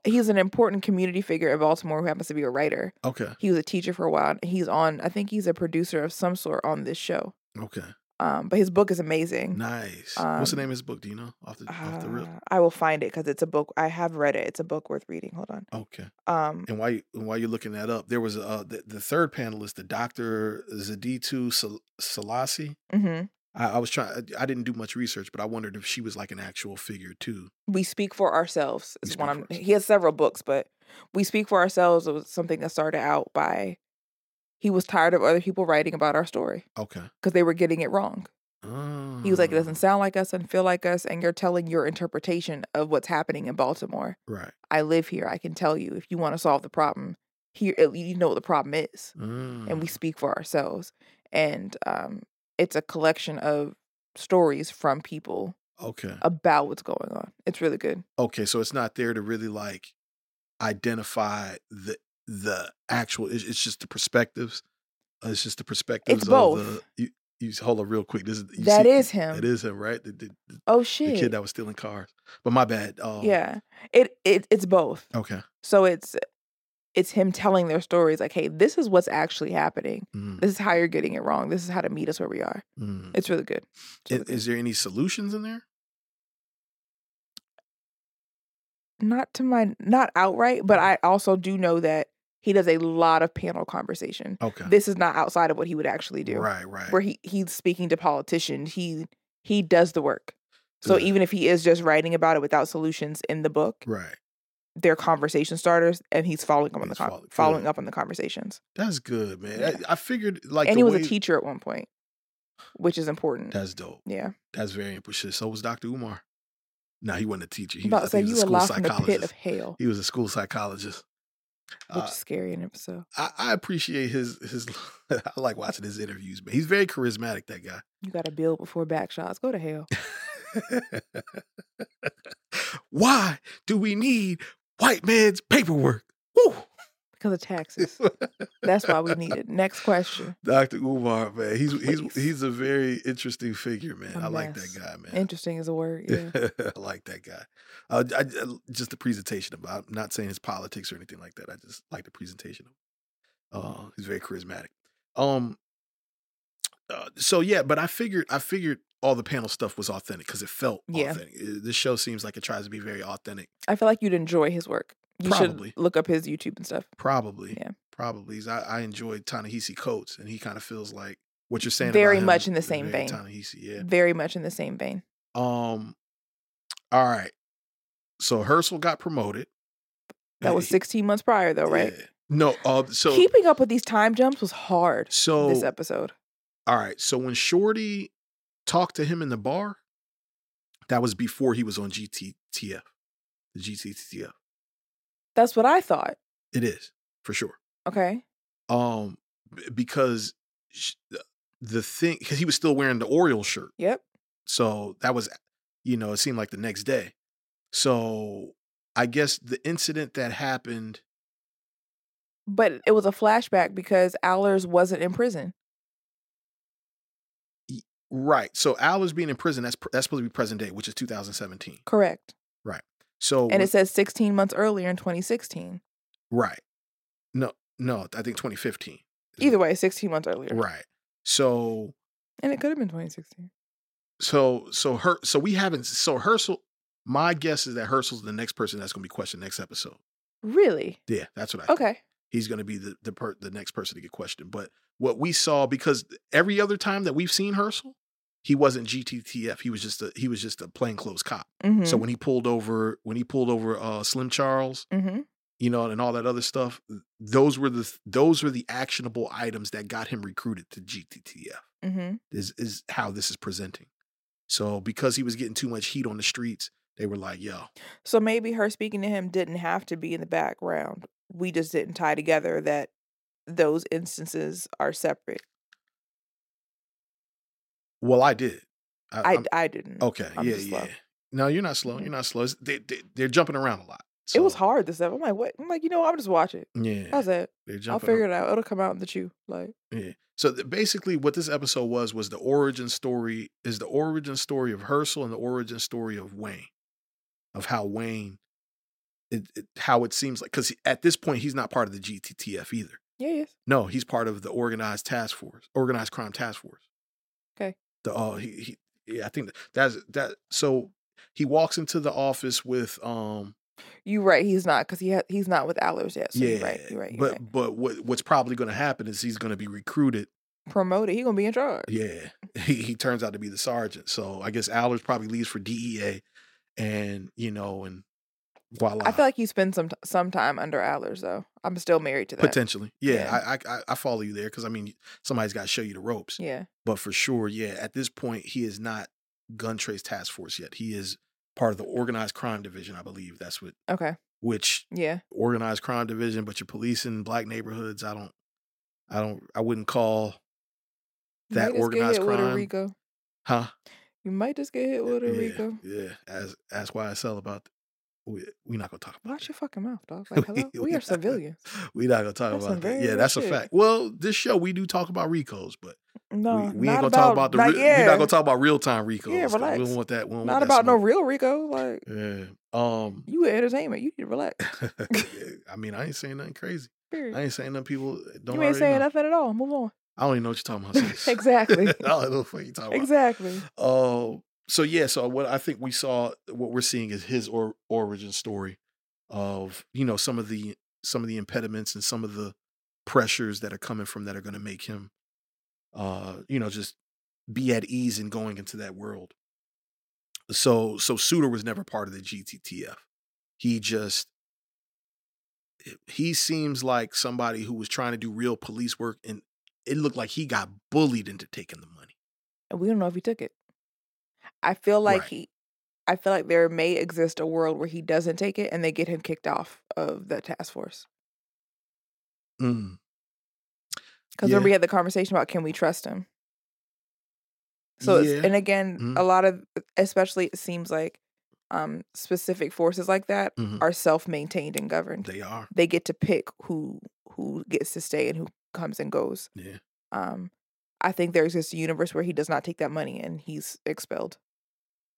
he's an important community figure in Baltimore who happens to be a writer. Okay, He was a teacher for a while. He's on, I think he's a producer of some sort on this show. okay, Um, but his book is amazing. nice. What's the Um, name of his book? Do you know off the off the rip? Uh, I will find it because it's a book. I have read it. It's a book worth reading. Hold on. Okay. Um, And while you, and while you're looking that up, there was uh the, the third panelist, the Doctor Zaditu Sal- Salasi. mhm. I, I was trying. I didn't do much research, but I wondered if she was like an actual figure too. We speak for ourselves. Is one. he has several books, but we speak for ourselves. It was something that started out by he was tired of other people writing about our story Okay. because they were getting it wrong. He was like, it doesn't Ah, sound like us and feel like us, and you're telling your interpretation of what's happening in Baltimore. right. I live here. I can tell you if you want to solve the problem. Here, you know what the problem is, and we Mm, speak for ourselves. And um, it's a collection of stories from people okay. about what's going on. It's really good. Okay. So it's not there to really like identify the the actual. It's, it's just the perspectives. Uh, It's just the perspectives. It's both. Of the, you, you hold on real quick. This is That see- is him. It is him, right? The, the, the- Oh the shit! kid that was stealing cars. But my bad. Um, yeah, it it it's both. Okay. So it's it's him telling their stories like, hey, this is what's actually happening. Mm, This is how you're getting it wrong. This is how to meet us where we are. mm. It's really good. It's really good. Is there any solutions in there? not to my not outright, but I also do know that he does a lot of panel conversation. Okay. This is not outside of what he would actually do. Right, right. Where he he's speaking to politicians. He he does the work. So even if he is just writing about it without solutions in the book, right. they're conversation starters, and he's following up on the con- follow- following up on the conversations. That's good, man. Yeah. I, I figured like and he was way- a teacher at one point, which is important. That's dope. yeah, That's very important. So was Dr. Umar. No, he wasn't a teacher. He was, say he was a school live from pit psychologist. of hell, He was a school psychologist. Which Uh, is scary in episode. I, I appreciate his his. I like watching his interviews, man. He's very charismatic. That guy. You got to build before back shots. Go to hell. Why do we need white man's paperwork? Woo! Because of taxes. That's why we need it. Next question. Dr. Umar, man, he's he's Please. he's a very interesting figure, man. I like that guy, man. Interesting is a word. Yeah. I like that guy. Uh, I, just the presentation about. I'm not saying his politics or anything like that. I just like the presentation. Of. Uh, he's very charismatic. Um. uh, so yeah, but I figured I figured all the panel stuff was authentic because it felt Yeah. authentic. This show seems like it tries to be very authentic. I feel like you'd enjoy his work. You Probably. should look up his YouTube and stuff. Probably. Yeah. Probably. I, I enjoyed Ta-Nehisi Coates, and he kind of feels like what you're saying. Very about him much in the same vein. Ta-Nehisi, yeah. Very much in the same vein. Um. All right. So Hersl got promoted. That was 16 months prior, though, right? yeah. No. Uh. So. Keeping up with these time jumps was hard so. this episode. All right. So when Shorty talked to him in the bar, that was before he was on GTTF, the GTTF. That's what I thought. It is. for sure. Okay. Um, because the- thing because he was still wearing the Orioles shirt, Yep. so that was, you know, it seemed like the next day. So I guess the incident that happened, But it was a flashback because Allers wasn't in prison. right? So Al was being in prison. That's that's supposed to be present day, which is 2017. Correct. So And it says 16 months earlier in 2016. right, no, no, I think 2015. Either way, 16 months earlier. Right. So And it could have been 2016. so so her so we haven't so Hersl. My guess is that Hersl's the next person that's going to be questioned next episode. Really? Yeah, that's what I. think. Okay. He's going to be the the per, the next person to get questioned. But what we saw because every other time that we've seen Hersl, he wasn't GTTF. He was just a he was just a plainclothes cop. Mm-hmm. So when he pulled over when he pulled over uh, Slim Charles, mm-hmm. you know, and all that other stuff, those were the those were the actionable items that got him recruited to GTTF. Mm-hmm. is is how this is presenting. So because he was getting too much heat on the streets, they were like, "Yo, So maybe her speaking to him didn't have to be in the background. We just didn't tie together that those instances are separate. Well, I did." I, I, I'm- I didn't. okay, I'm yeah, yeah. No, you're not slow. You're mm-hmm. not slow. It's- They, they they're jumping around a lot. It was hard this stuff. I'm like, what? I'm like, you know, I'm just watch it. Yeah, How's that? they're I'll figure ar- it out. It'll come out in the chew. Like, Yeah. So th- basically, what this episode was was the origin story is the origin story of Hersl and the origin story of Wayne, of how Wayne, it, it, how it seems like because at this point he's not part of the GTTF either. yeah, yes. No, he's part of the organized task force, organized crime task force. The uh, he, he yeah, I think that's that. So he walks into the office with um You right. He's not because he ha- he's not with Allers yet. So yeah, you're right. You're right. You're but right. but what what's probably going to happen is he's going to be recruited. Promoted. He gonna be in charge. Yeah, he he turns out to be the sergeant. So I guess Allers probably leaves for DEA, and you know, and voila. I feel like you spend some some time under Allers though. I'm still married to that. potentially, yeah, Yeah. I, I I- follow you there because I mean somebody's got to show you the ropes. Yeah. but for sure, yeah, at this point, he is not gun trace task force yet. He is part of the organized crime division, I believe. That's what, Okay. which Yeah. organized crime division, but you're policing black neighborhoods. I don't, I don't, I wouldn't call You that might just organized get hit With a crime, RICO. huh? You might just get hit with a yeah, RICO. yeah. As ask why I sell about. We we not gonna talk about. Watch your fucking mouth, dog. Like, hello, we, are civilians. We not gonna talk That's about that. Yeah, that's a fact. Well, this show we do talk about RICOs, but No, we, we not ain't gonna about, talk about the. Not, Re- yeah, We're not gonna talk about real time RICOs. Yeah, 'cause We don't want that. We not want about no real RICO. Like Yeah. Um. you in entertainment, you need to relax. I mean, I ain't saying nothing crazy. Period. I ain't saying nothing people don't you ain't saying know. nothing at all. Move on. I don't even know what you're talking about. Exactly. I don't know what you're talking about. Exactly. Oh, so yeah. So what I think we saw, what we're seeing is his or, origin story of you know some of the some of the impediments and some of the pressures that are coming from that are going to make him, uh, you know, just be at ease in going into that world. So so Suiter was never part of the GTTF. He just he seems like somebody who was trying to do real police work and it looked like he got bullied into taking the money. And we don't know if he took it. I feel like Right. he. I feel like there may exist a world where he doesn't take it and they get him kicked off of the task force. Mm. Because Yeah. remember we had the conversation about can we trust him? So Yeah. it's, and again, Mhm. a lot of especially it seems like um specific forces like that Mhm. are self-maintained and governed. They are. They get to pick who who gets to stay and who comes and goes. Yeah. Um I think there exists a universe where he does not take that money and he's expelled.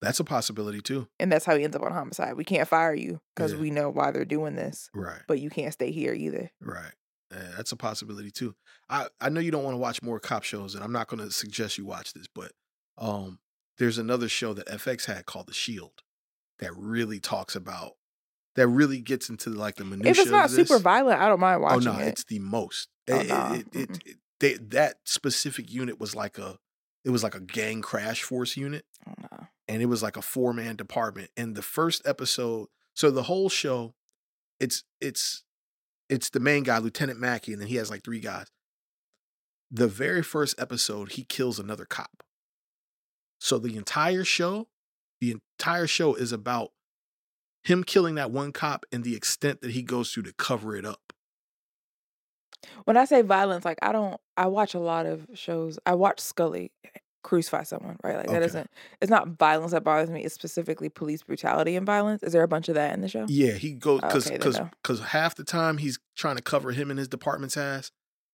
That's a possibility too. And that's how he ends up on homicide. We can't fire you because Yeah. we know why they're doing this, Right. but you can't stay here either. Right. Yeah, that's a possibility too. I, I know you don't want to watch more cop shows, and I'm not going to suggest you watch this, but um, there's another show that FX had called The Shield that really talks about that really gets into like the minutia. If it's not super violent, I don't mind watching. oh no, it. it's the most. Oh, it, nah, it, it, it- they, that specific unit was like a it was like a gang crash force unit Oh, no. And it was like a four man department. And the first episode, so the whole show, it's it's it's the main guy, Lieutenant Mackey, and then he has like three guys. The very first episode, he kills another cop. So the entire show, the entire show is about him killing that one cop and the extent that he goes through to cover it up. When I say violence, like I don't. I watch a lot of shows. I watch Scully crucify someone, right? Like that Okay. isn't. It's not violence that bothers me. It's specifically police brutality and violence. Is there a bunch of that in the show? Yeah, he goes Oh, because okay, because no. half the time he's trying to cover him and his department's ass,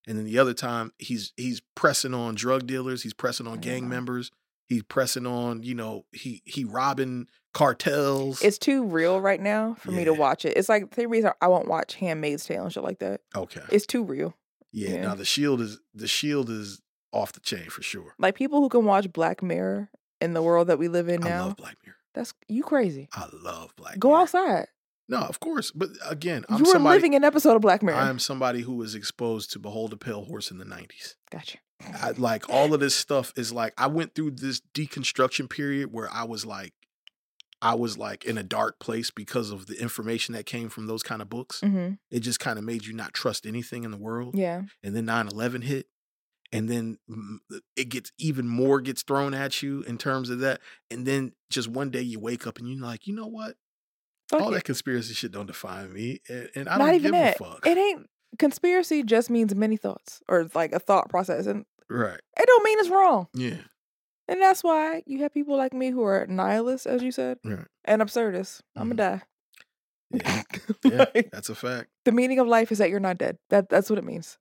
and then the other time he's he's pressing on drug dealers, he's pressing on gang Yeah. members, he's pressing on you know he he robbing cartels. It's too real right now for me to watch it. It's like the reason I won't watch Handmaid's Tale and shit like that. okay. It's too real. Yeah, yeah. Now the shield is the shield is off the chain for sure. Like people who can watch Black Mirror in the world that we live in now. I love Black Mirror. That's you crazy. I love Black Go Mirror. outside. No, of course, but again, I'm you were somebody. living an episode of Black Mirror. I'm somebody who was exposed to Behold a Pale Horse in the '90s. gotcha. I, like all of this stuff is like I went through this deconstruction period where I was like I was like in a dark place because of the information that came from those kind of books. hmm It just kind of made you not trust anything in the world. Yeah. And then 9/11 hit and then mm, it gets even more gets thrown at you in terms of that and then just one day you wake up and you're like, "You know what? Fuck all it. that conspiracy shit don't define me and, and I Not don't even give that. a fuck." It ain't conspiracy. Just means many thoughts or it's like a thought process, and right. it don't mean it's wrong. Yeah. And that's why you have people like me who are nihilists, as you said, Right. and absurdists. I'm Mhm. gonna Yeah. die. Yeah, Like, that's a fact. the meaning of life is that you're not dead. That that's what it means.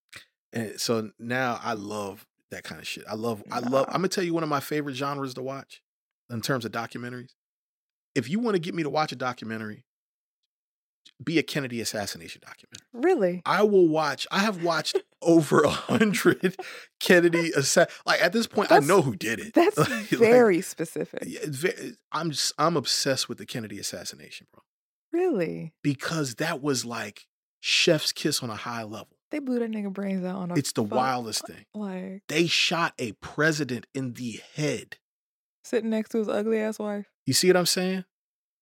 And so now I love that kind of shit. I love, I love, I'm gonna tell you one of my favorite genres to watch in terms of documentaries. If you want to get me to watch a documentary, be a Kennedy assassination documentary. Really? I will watch, I have watched over a hundred Kennedy assa- like at this point, I know who did it. That's Like, very specific. it's ve- I'm just, I'm obsessed with the Kennedy assassination, bro. Really? Because that was like chef's kiss on a high level. They blew that nigga brains out on a It's the fuck- wildest thing. Like They shot a president in the head. sitting next to his ugly ass wife, You see what I'm saying?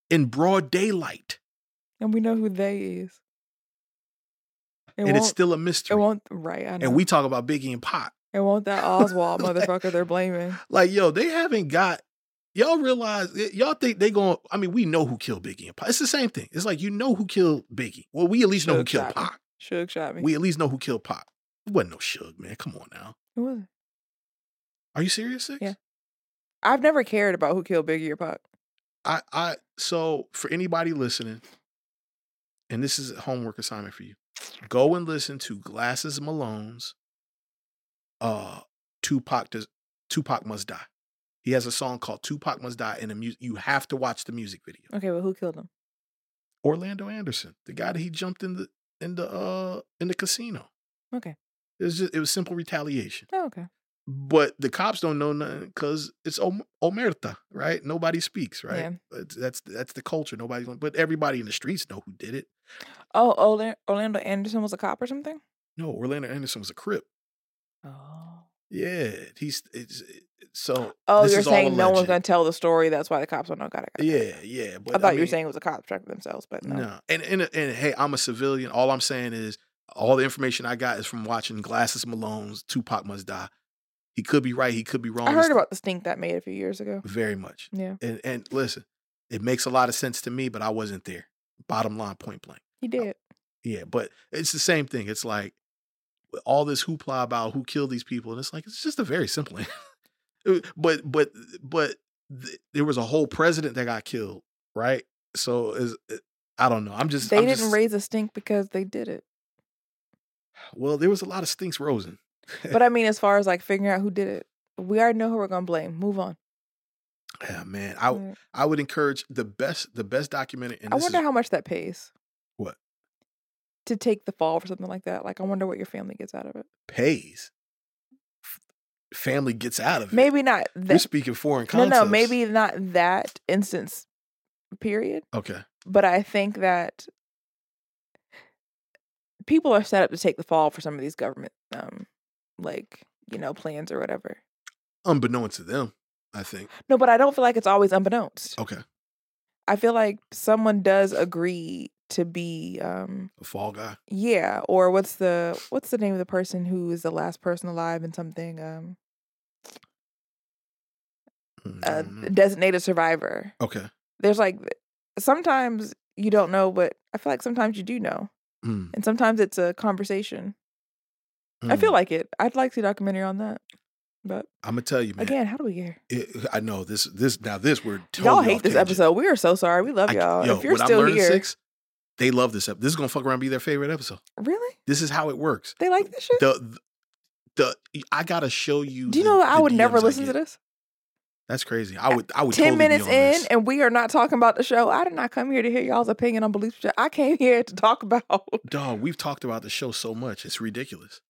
In broad daylight. and we know who they is. It and it's still a mystery. It won't right. I know. And we talk about Biggie and Pac. It won't that Oswald motherfucker they're blaming. Like, yo, they haven't got y'all realize y'all think they going I mean, we know who killed Biggie and Pac. It's the same thing. It's like you know who killed Biggie. Well, we at least know who killed. Pac. Suge shot me. We at least know who killed Pac. It wasn't no Suge, man. Come on now. Who was it? Are you serious, Six? Yeah. I've never cared about who killed Biggie or Pac. I, I so for anybody listening, and this is a homework assignment for you. Go and listen to Glasses Malone's uh Tupac does Tupac Must Die. He has a song called Tupac Must Die and the music you have to watch the music video. Okay, well, who killed him? Orlando Anderson, the guy that he jumped in the in the uh in the casino. Okay. It was just it was simple retaliation. Oh, okay. But the cops don't know nothing because it's om- omerta, right? Nobody speaks, right? Yeah. It's, that's that's the culture. Nobody, but everybody in the streets know who did it. Oh, Orlando Anderson was a cop or something? No, Orlando Anderson was a crip. Oh. Yeah, he's it's, it- so. Oh, you're saying no one's going to tell the story. That's why the cops don't know. Got it. Yeah, yeah. But I thought you were saying it was a cop tracking themselves, but no. no. And, and and hey, I'm a civilian. All I'm saying is all the information I got is from watching Glasses Malone's Tupac Must Die. He could be right. He could be wrong. I It's heard about the stink that made a few years ago. very much. Yeah, And and listen, it makes a lot of sense to me, but I wasn't there. Bottom line, point blank. he did. Yeah, but it's the same thing. It's like all this hoopla about who killed these people, and it's like it's just a very simple. but but but th- there was a whole president that got killed, right? So is I don't know. I'm just They I'm didn't just- raise a stink because they did it. Well, there was a lot of stinks rosen. But I mean, as far as like figuring out who did it, we already know who we're gonna blame. Move on. Yeah, man. I Mm. I would encourage the best the best documented. And I wonder is, how much that pays. What? To take the fall for something like that. Like, I wonder what your family gets out of it. pays. Family gets out of it. Maybe not that. speaking foreign No, concepts. no, maybe not that instance. Period. Okay. But I think that people are set up to take the fall for some of these government, um, like you know, plans or whatever. Unbeknownst to them, I think. No, but I don't feel like it's always unbeknownst. Okay. I feel like someone does agree to be, um, A fall guy. yeah, or what's the what's the name of the person who is the last person alive in something, um, Mm, a don't designated survivor. okay. There's like sometimes you don't know, but I feel like sometimes you do know, Mm, and sometimes it's a conversation. I feel Mm. like it. I'd like to see a documentary on that. But I'm gonna tell you, man. again, how do we get here? it, I know this. This now this we're totally y'all hate this tangent. episode. We are so sorry. We love I- y'all. yo, if you're still here, six, they love this episode. This is gonna fuck around and be their favorite episode. really, This is how it works. they like this shit. The the, the I gotta show you. do you the- know I would never DMs I listen to this? That's crazy. I would. I would. Ten totally minutes in, this. and we are not talking about the show. I did not come here to hear y'all's opinion on belief. I came here to talk about. Dog, we've talked about the show so much. It's ridiculous.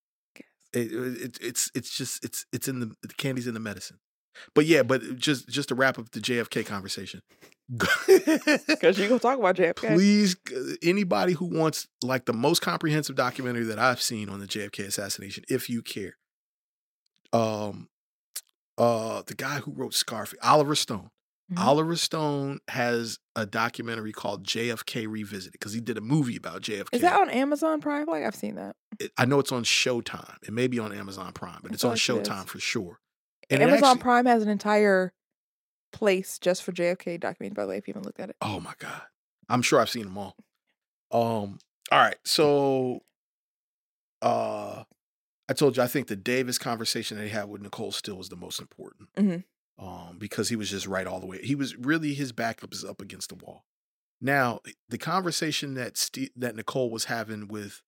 It, it, it's it's just it's it's in the, the candy's in the medicine. But yeah, but just just to wrap up the JFK conversation. Because you gonna talk about JFK. Please, anybody who wants like the most comprehensive documentary that I've seen on the JFK assassination, if you care, um, uh, the guy who wrote Scarface, Oliver Stone. Mhm. Oliver Stone has a documentary called JFK Revisited because he did a movie about JFK. Is that on Amazon Prime? Like I've seen that. It- I know it's on Showtime. It may be on Amazon Prime, but I it's on it Showtime is. for sure. And Amazon actually- Prime has an entire place just for JFK documentaries. By the way, if you haven't looked at it, Oh my god, I'm sure I've seen them all. Um. All right, so, uh, I told you I think the Davis conversation that he had with Nicole Steele was the most important. Mhm. Um, because he was just right all the way. He was really his backup is up against the wall. Now, the conversation that Steve, that Nicole was having with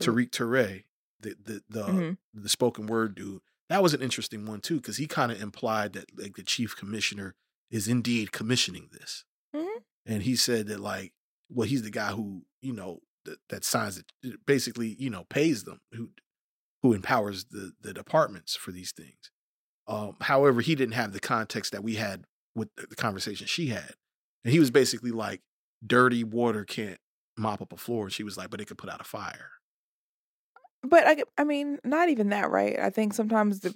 Tariq Touré, the the the, Mhm. the spoken word dude, that was an interesting one too, because he kind of implied that like the chief commissioner is indeed commissioning this, Mhm. and he said that like, well, he's the guy who you know that, that signs it, basically you know pays them, who who empowers the the departments for these things. Um, however, he didn't have the context that we had with the the conversation she had, and he was basically like, "Dirty water can't mop up a floor," and she was like, "But it could put out a fire." But I, I mean, not even that, right? I think sometimes the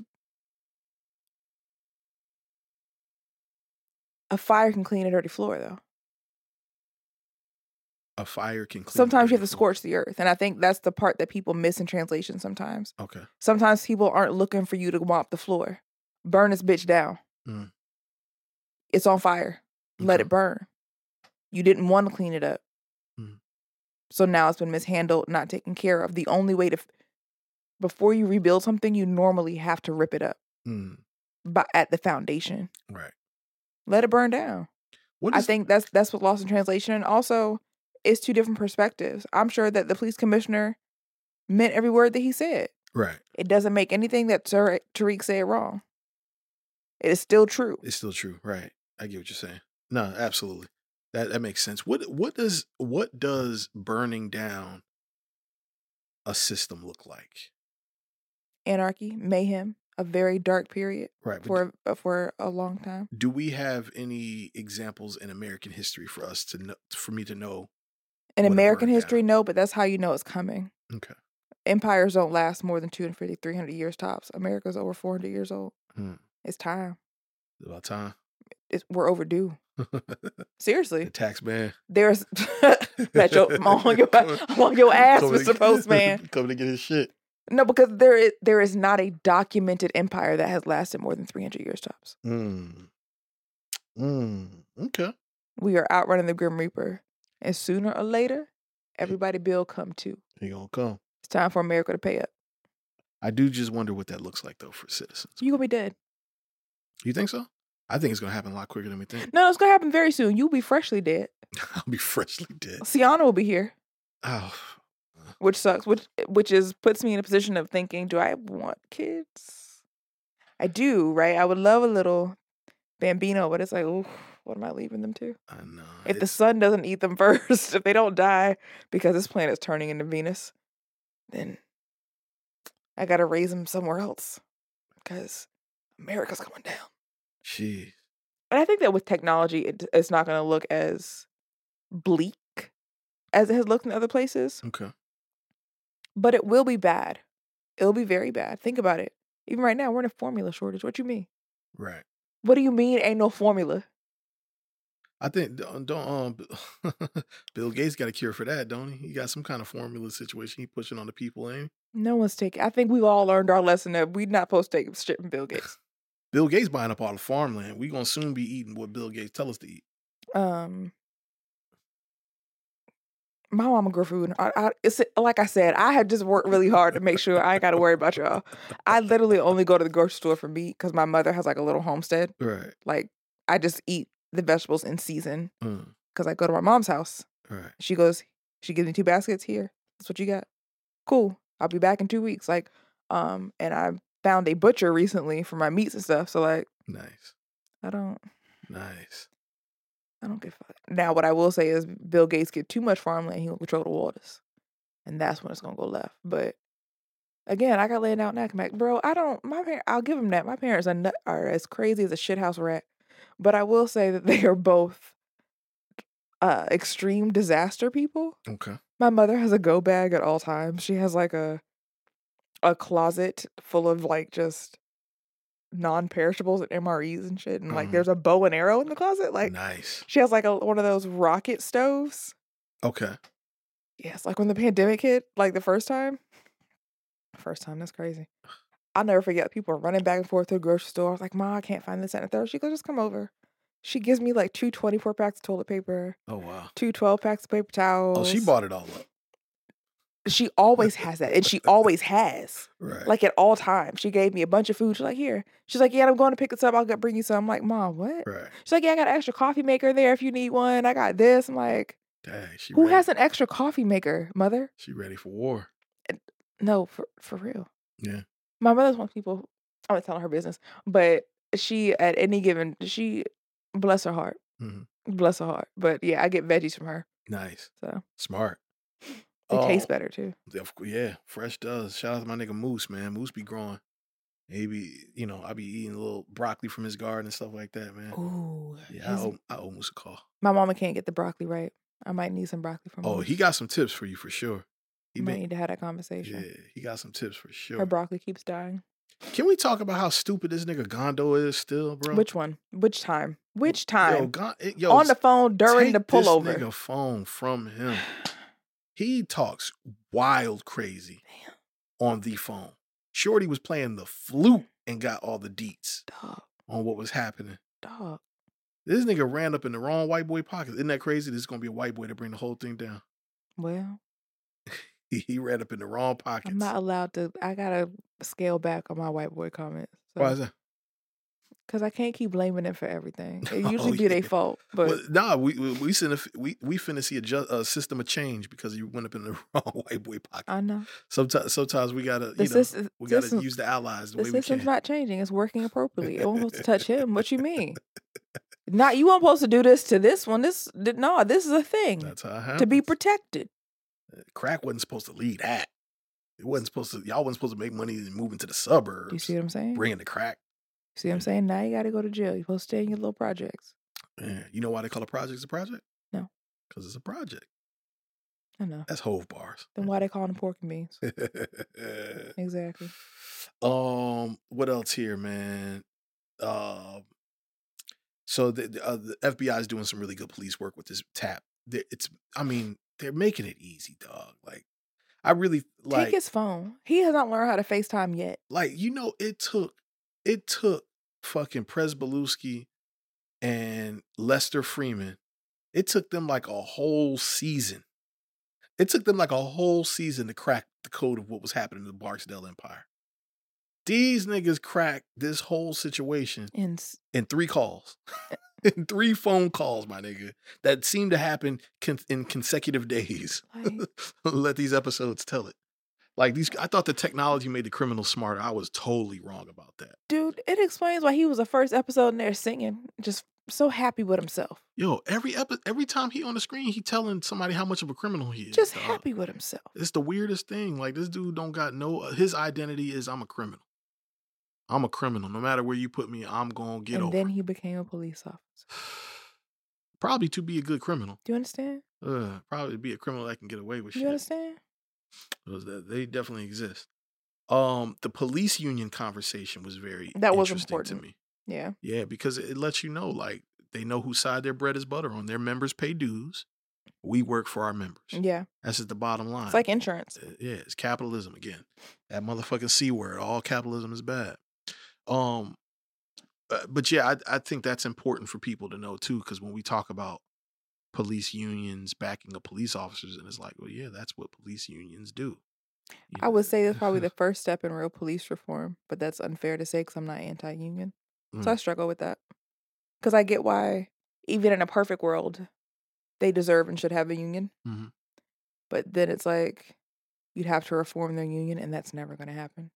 a fire can clean a dirty floor, though. A fire can. Clean a Sometimes you have to scorch the earth, and I think that's the part that people miss in translation. Sometimes, Okay. sometimes people aren't looking for you to mop the floor. Burn this bitch down. Mm. It's on fire. Let it burn. You didn't want to clean it up. So now it's been mishandled, not taken care of. The only way to, before you rebuild something, you normally have to rip it up Mm, but at the foundation. right. Let it burn down. I think that's that's what lost in translation. And also, it's two different perspectives. I'm sure that the police commissioner meant every word that he said. right. It doesn't make anything that Tariq Tariq said wrong. It is still true. It's still true. Right. I get what you're saying. No, absolutely. That that makes sense. What what does what does burning down a system look like? Anarchy, mayhem, a very dark period Right. For uh, for a long time. do we have any examples in American history for us to know for me to know? In American history, down. no, but that's how you know it's coming. Okay. Empires don't last more than 250, 300 years tops. America's over 400 years old. Hmm. It's time. It's about time. It's, we're overdue. the Seriously. tax man. There's yo, I'm on your, I'm on your ass, to Mr. Postman. Coming to get his shit. No, because there is there is not a documented empire that has lasted more than 300 years tops. Mm. Mm. Okay. We are outrunning the Grim Reaper, and sooner or later, everybody bill come too. He gonna come. It's time for America to pay up. I do just wonder what that looks like though for citizens. You gonna be dead. You think so? I think it's gonna happen a lot quicker than we think. No, it's gonna happen very soon. You'll be freshly dead. I'll be freshly dead. Sienna will be here, Oh, which sucks. Which which is puts me in a position of thinking, do I want kids? I do, right? I would love a little bambino, but it's like, ooh, what am I leaving them to? I know. If the sun doesn't eat them first, if they don't die because this planet's turning into Venus, then I gotta raise them somewhere else because America's going down. Jeez. And I think that with technology, it, it's not gonna look as bleak as it has looked in other places, Okay. but it will be bad. It'll be very bad. Think about it. Even right now, we're in a formula shortage. What do you mean? Right. What do you mean ain't no formula? I think don't, don't um Bill Gates got a cure for that, don't he? He got some kind of formula situation he pushing on the people, ain't he? No one's taking. I think we've all learned our lesson that we're not supposed to take shit from Bill Gates. Bill Gates buying up all the farmland. We're gonna soon be eating what Bill Gates tell us to eat. Um, My mama grew food. I, I, it's like I said, I had just worked really hard to make sure I ain't got to worry about y'all. I literally only go to the grocery store for meat because my mother has like a little homestead. Right. Like I just eat the vegetables in season Mm, because I go to my mom's house. right. She goes, she gives me two baskets here. That's what you got. Cool. I'll be back in two weeks. Like, um, and I found a butcher recently for my meats and stuff. So like, Nice. I don't, Nice. I don't give a fuck. Now, what I will say is, Bill Gates get too much farmland, and he will control the waters, and that's when it's gonna go left. But again, I got laid out and back, bro. I don't. My parents, I'll give them that. My parents are nut, are as crazy as a shithouse rat, but I will say that they are both uh extreme disaster people. Okay. My mother has a go bag at all times. She has like a a closet full of like just non-perishables and MREs and shit. And like Mhm. there's a bow and arrow in the closet. Like nice. she has like a one of those rocket stoves. Okay. Yes, like when the pandemic hit, like the first time. First time, that's crazy. I'll never forget. People were running back and forth to the grocery store. I was like, Ma, I can't find this and the third. She goes, just come over. She gives me like two 24 packs of toilet paper, Oh wow. two 12 packs of paper towels. Oh, she bought it all up. She always has that. And she always has. Right. Like at all times. She gave me a bunch of food. She's like, here. She's like, yeah, I'm going to pick this up. I'll bring you some. I'm like, Mom, what? right. She's like, yeah, I got an extra coffee maker there if you need one. I got this. I'm like, Dang. She who ready. has an extra coffee maker, mother? She ready for war. No, for for real. Yeah. My mother's one of people. I'm not telling her business, but she at any given she, bless her heart, Mhm. bless her heart. But yeah, I get veggies from her, Nice. so Smart. They taste Oh, better too. Yeah, of cou- yeah, fresh does. Shout out to my nigga Moose, man. Moose be growing. He be, you know, I be eating a little broccoli from his garden and stuff like that, man. Ooh, Yeah, I owe, I owe Moose a call. my mama can't get the broccoli right. I might need some broccoli from. Oh, her. he got some tips for you for sure. He might may, need to have that conversation. yeah, he got some tips for sure. Her broccoli keeps dying. Can we talk about how stupid this nigga Gondo is still, bro? Which one? Which time? Which Yo, time? Gon- yo, On the phone during the take this pullover. nigga phone from him. He talks wild crazy on the phone. Shorty was playing the flute and got all the deets Dog, on what was happening. dog. This nigga ran up in the wrong white boy pocket. Isn't that crazy? This is gonna be a white boy to bring the whole thing down. Well, He, he ran up in the wrong pockets. I'm not allowed to. I gotta scale back on my white boy comments. Why is that? Cause I can't keep blaming them for everything. It Oh, usually be yeah. their fault, but well, nah, we we we finna, we we finna see a, ju- a system of change because you went up in the wrong white boy pocket. I know Sometimes sometimes we gotta the you know system. we gotta system- use the allies the, the way we system's not changing. It's working appropriately. It won't supposed to touch him. What you mean? Not you weren't supposed to do this to this one. This no. This is a thing That's how it happens. to be protected. Eh, crack wasn't supposed to lead that. It wasn't supposed to. Y'all wasn't supposed to make money and move into the suburbs. You see what I'm saying? Bringing the crack. See what I'm saying? Now you got to go to jail. You're supposed to stay in your little projects. Yeah. You know why they call a project a project? No. Because it's a project. I know. That's Hov bars. Then why they call them pork and beans? Exactly. um, what else here, man? Um, so the the, uh, the FBI is doing some really good police work with this tap. It's, I mean, they're making it easy, dog. Like, I really like. Take his phone. He has not learned how to FaceTime yet. like you know it took it took fucking Pryzbylewski and Lester Freamon. It took them like a whole season. It took them like a whole season to crack the code of what was happening in the Barksdale Empire. These niggas cracked this whole situation s- in three calls. Eh in three phone calls, my nigga, that seemed to happen con- in consecutive days. Let these episodes tell it. Like these, I thought the technology made the criminals smarter. I was totally wrong about that. dude, it explains why he was the first episode in there singing, just so happy with himself, Yo, every epi- every time he on the screen, he telling somebody how much of a criminal he is. just dog. happy with himself. It's the weirdest thing. Like this dude don't got no. uh, His identity is I'm a criminal. I'm a criminal. No matter where you put me, I'm gonna get and over. then he became a police officer. Probably to be a good criminal. Do you understand? Uh, probably to be a criminal that can get away with You shit. understand? They definitely exist. Um, the police union conversation was very That was important. to me. Yeah. Yeah, because it lets you know, like they know whose side their bread is butter on. Their members pay dues. We work for our members. Yeah. That's just the bottom line. It's like insurance. Uh, yeah, it's capitalism again. That motherfucking c word. All capitalism is bad. Um, uh, but yeah, I I think that's important for people to know too, because when we talk about police unions backing up police officers, and it's like, well, yeah, that's what police unions do. You I know? would say that's probably the first step in real police reform, but that's unfair to say because I'm not anti-union. So Mm. I struggle with that because I get why, even in a perfect world, they deserve and should have a union. Mhm. But then it's like you'd have to reform their union, and that's never going to happen.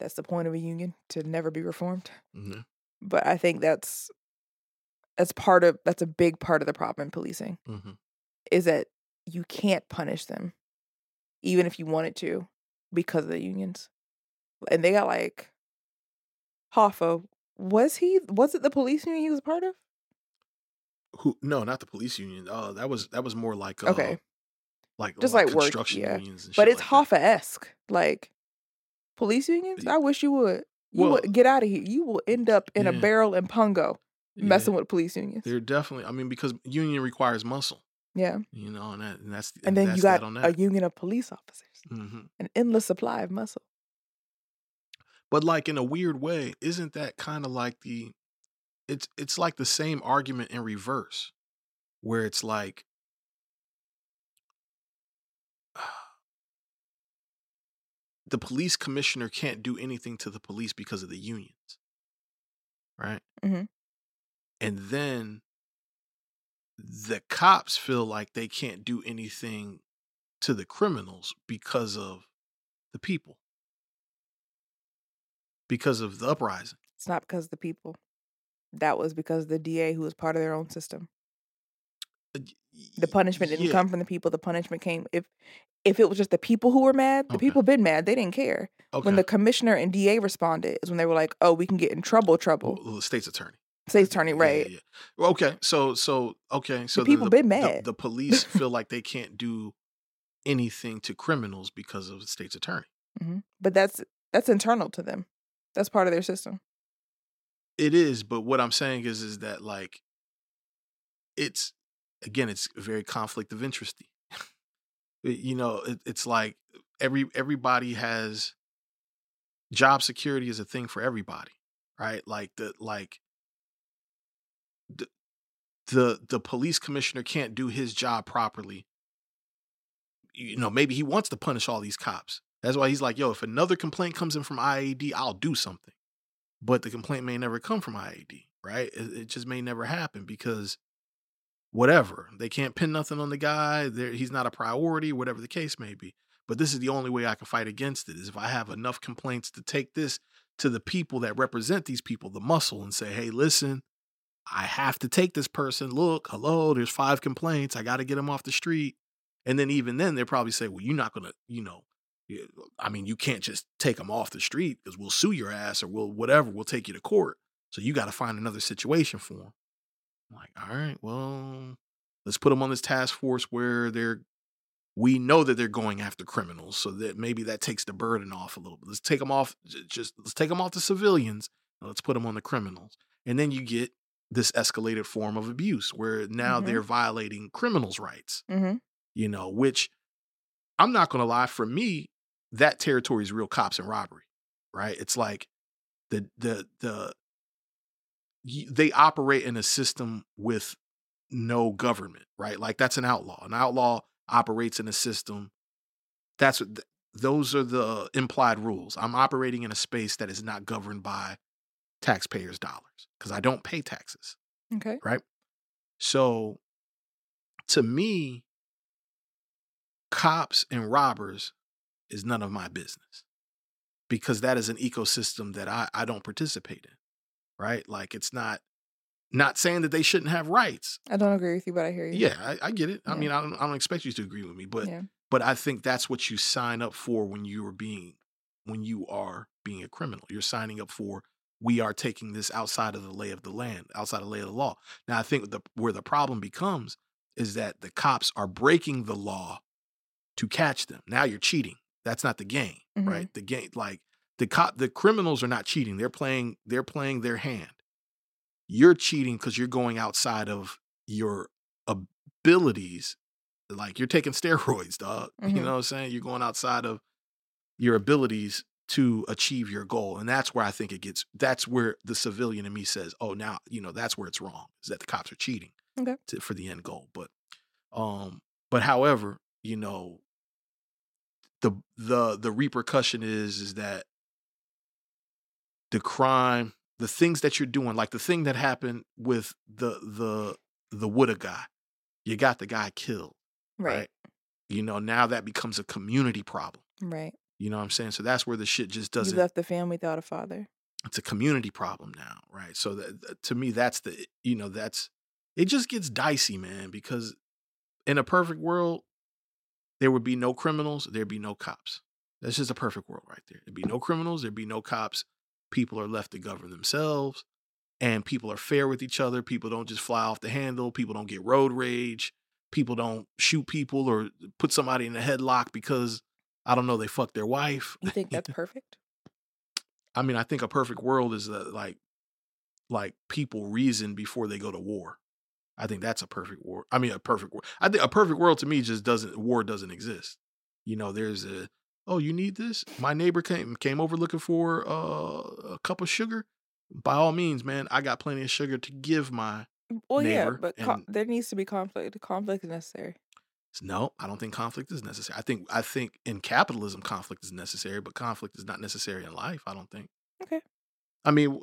That's the point of a union to never be reformed. Mhm. But I think that's that's part of that's a big part of the problem in policing Mhm. is that you can't punish them, even if you wanted to, because of the unions. And they got like Hoffa. Was he? Was it the police union he was a part of? Who? No, not the police union. Oh, that was that was more like uh, Okay, like Just like like work, construction yeah. unions. And but it's like. Hoffa esque. Like police unions. i wish you would. You Well- would get out of here. You will end up in a barrel in Pungo messing Yeah. with police unions. They're definitely. I mean, because union requires muscle, yeah, you know, and that and that's and then that's you got a union of police officers, hmm an endless supply of muscle. But like in a weird way, isn't that kind of like the? It's it's like the same argument in reverse, where it's like. The police commissioner can't do anything to the police because of the unions, right? Mhm. And then the cops feel like they can't do anything to the criminals because of the people, because of the uprising. It's not because of the people. That was because the DA who was part of their own system. Uh, The punishment didn't yeah, come from the people. The punishment came if if it was just the people who were mad. The Okay. people been mad. They didn't care. Okay. When the commissioner and DA responded, is when they were like, "Oh, we can get in trouble. Trouble." Well, the state's attorney. State's attorney, right? Yeah, yeah. Well, okay. So so okay. So then people the, been mad. The, police feel like they can't do anything to criminals because of the state's attorney. hmm But that's that's internal to them. That's part of their system. It is, but what I'm saying is is that like it's again, it's very conflict of interest. you know, it, it's like every everybody has job security is a thing for everybody, right? Like the like the the police commissioner can't do his job properly. You know, maybe he wants to punish all these cops. That's why he's like, yo, if another complaint comes in from IAD, I'll do something. But the complaint may never come from IAD, right? It, it just may never happen because whatever. They can't pin nothing on the guy. There, he's not a priority, whatever the case may be. But this is the only way I can fight against it is if I have enough complaints to take this to the people that represent these people, the muscle, and say, hey, listen, I have to take this person. Look, hello, there's five complaints. I got to get them off the street. And then even then, they'll probably say, well, you're not going to, you know, I mean, you can't just take them off the street because we'll sue your ass or we'll whatever. We'll take you to court. So you got to find another situation for them. I'm like, all right, well, let's put them on this task force where they're, we know that they're going after criminals. So that maybe that takes the burden off a little bit. Let's take them off, just let's take them off the civilians and let's put them on the criminals. And then you get this escalated form of abuse where now Mhm. they're violating criminals' rights Mm-hmm. you know, which I'm not going to lie, for me, that territory is real cops and robbery, right? It's like the, the, the, they operate in a system with no government, right? Like that's an outlaw. An outlaw operates in a system. That's what, th- those are the implied rules. I'm operating in a space that is not governed by taxpayers' dollars because I don't pay taxes. Okay. Right. So to me, cops and robbers is none of my business because that is an ecosystem that I, I don't participate in. Right. Like it's not not saying that they shouldn't have rights. I don't agree with you, but I hear you. Yeah, I, I get it. I mean, I don't, I don't expect you to agree with me, but yeah. but I think that's what you sign up for when you are being when you are being a criminal. You're signing up for we are taking this outside of the lay of the land, outside of the lay of the law. Now I think the where the problem becomes is that the cops are breaking the law to catch them. Now you're cheating. That's not the game, Mhm. right? The game like the cop the criminals are not cheating. They're playing they're playing their hand. You're cheating because you're going outside of your abilities like you're taking steroids, dog. You Mhm. know what I'm saying? You're going outside of your abilities to achieve your goal. And that's where I think it gets that's where the civilian in me says, "Oh, now, you know, that's where it's wrong. Is that the cops are cheating Okay. to, for the end goal." But Um, but however, you know, the the the repercussion is is that the crime, the things that you're doing, like the thing that happened with the the the Woulda guy, you got the guy killed, Right. right? You know, now that becomes a community problem. Right. You know what I'm saying? So that's where the shit just doesn't You left the family without a father. it's a community problem now, right? So that, to me, that's the you know that's it just gets dicey, man. Because in a perfect world, there would be no criminals, there'd be no cops. That's just a perfect world right there. There'd be no criminals, there'd be no cops. People are left to govern themselves, and people are fair with each other. People don't just fly off the handle. People don't get road rage. People don't shoot people or put somebody in a headlock because I don't know they fuck their wife. You think that's perfect? I mean, I think a perfect world is that like like people reason before they go to war. I think that's a perfect war. I mean, a perfect world. I think a perfect world to me just doesn't war doesn't exist. You know, there's a oh, you need this. My neighbor came came over looking for uh, a cup of sugar. By all means, man, I got plenty of sugar to give my. Well, yeah, Neighbor but and- there needs to be conflict. Conflict is necessary. No, I don't think conflict is necessary. I think I think in capitalism conflict is necessary, but conflict is not necessary in life. I don't think. Okay. I mean,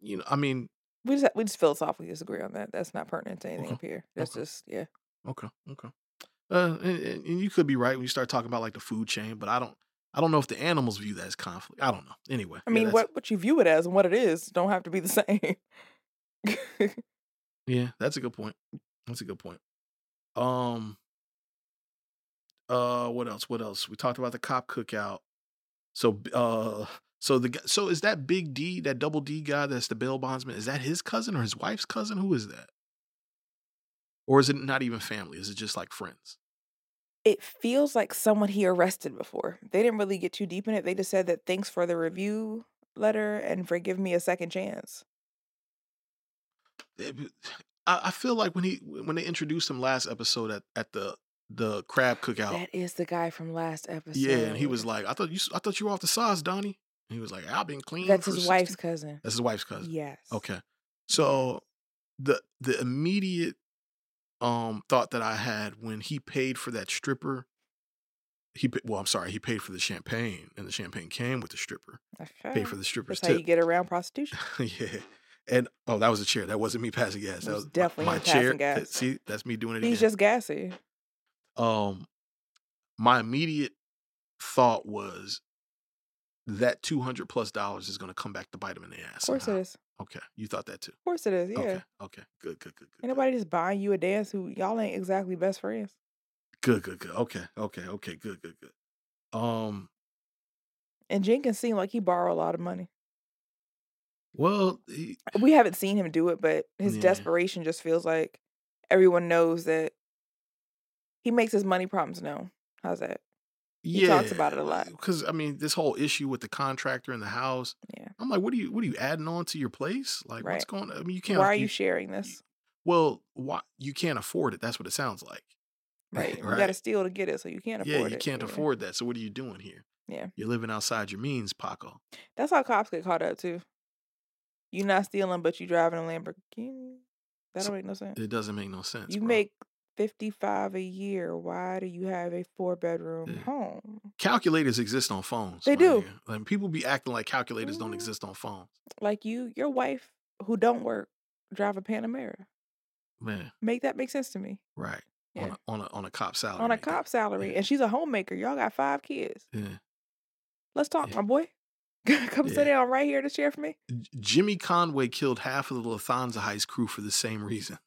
you know, I mean, We just we just philosophically disagree on that. That's not pertinent to anything Okay. up here. That's Okay. just yeah. Okay, okay. Uh, and, and you could be right when you start talking about like the food chain, but I don't, I don't know if the animals view that as conflict. I don't know. Anyway, I mean, that's- what what you view it as and what it is don't have to be the same. Yeah, that's a good point. That's a good point. Um. Uh, what else? What else? We talked about the cop cookout. So, uh, so the so is that Big D, that double D guy, that's the bail bondsman? Is that his cousin or his wife's cousin? Who is that? Or is it not even family? Is it just like friends? it feels like someone he arrested before. They didn't really get too deep in it. They just said that thanks for the review letter and for giving me a second chance. it- I, I feel like when he when they introduced him last episode at, at the the crab cookout, That is the guy from last episode. yeah, and he was like, "I thought you I thought you were off the sauce, Donnie." And he was like, "I've been clean." That's his 16 wife's cousin. That's his wife's cousin. Yes. Okay, so the the immediate um thought that I had when he paid for that stripper, he well, I'm sorry, he paid for the champagne, and the champagne came with the stripper. That's Paid for the stripper's That's how you get around prostitution. yeah. And oh, that was a chair. That wasn't me passing gas. That was was, definitely my, passing chair. gas. See, that's me doing it He's again. just gassy. Um my immediate thought was that 200 plus dollars is going to come back to bite him in the ass Of course somehow. it is. okay you thought that too Of course it is. Yeah. okay okay good good good good Ain't nobody just buying you a dance who y'all ain't exactly best friends. good good good okay okay okay good good good um And Jenkins seemed like he borrowed a lot of money. well he, We haven't seen him do it, but his Yeah. desperation just feels like everyone knows that he makes his money problems known. How's that? He yeah talks about it a lot. because i mean this whole issue with the contractor in the house Yeah. i'm like what are you what are you adding on to your place like what's going on i mean you can't Why are you sharing this? well why you can't afford it that's what it sounds like Right. You got to steal to get it, so you can't afford yeah it. you can't Yeah. afford that so what are you doing here Yeah. you're living outside your means paco That's how cops get caught up too. You're not stealing, but you're driving a Lamborghini. That don't make no sense. It doesn't make no sense. You bro. make fifty five a year. Why do you have a four bedroom Yeah. home? calculators exist on phones. They do. Like people be acting like calculators don't Mhm. exist on phones. Like you, your wife who don't work drive a Panamera. Man, Make that make sense to me. right. On a on a on a cop salary. On a cop salary, and she's a homemaker. Y'all got five kids. Yeah. Let's talk, Yeah. my boy. Come Yeah. sit down right here to share for me. Jimmy Conway killed half of the Lufthansa Heist crew for the same reason.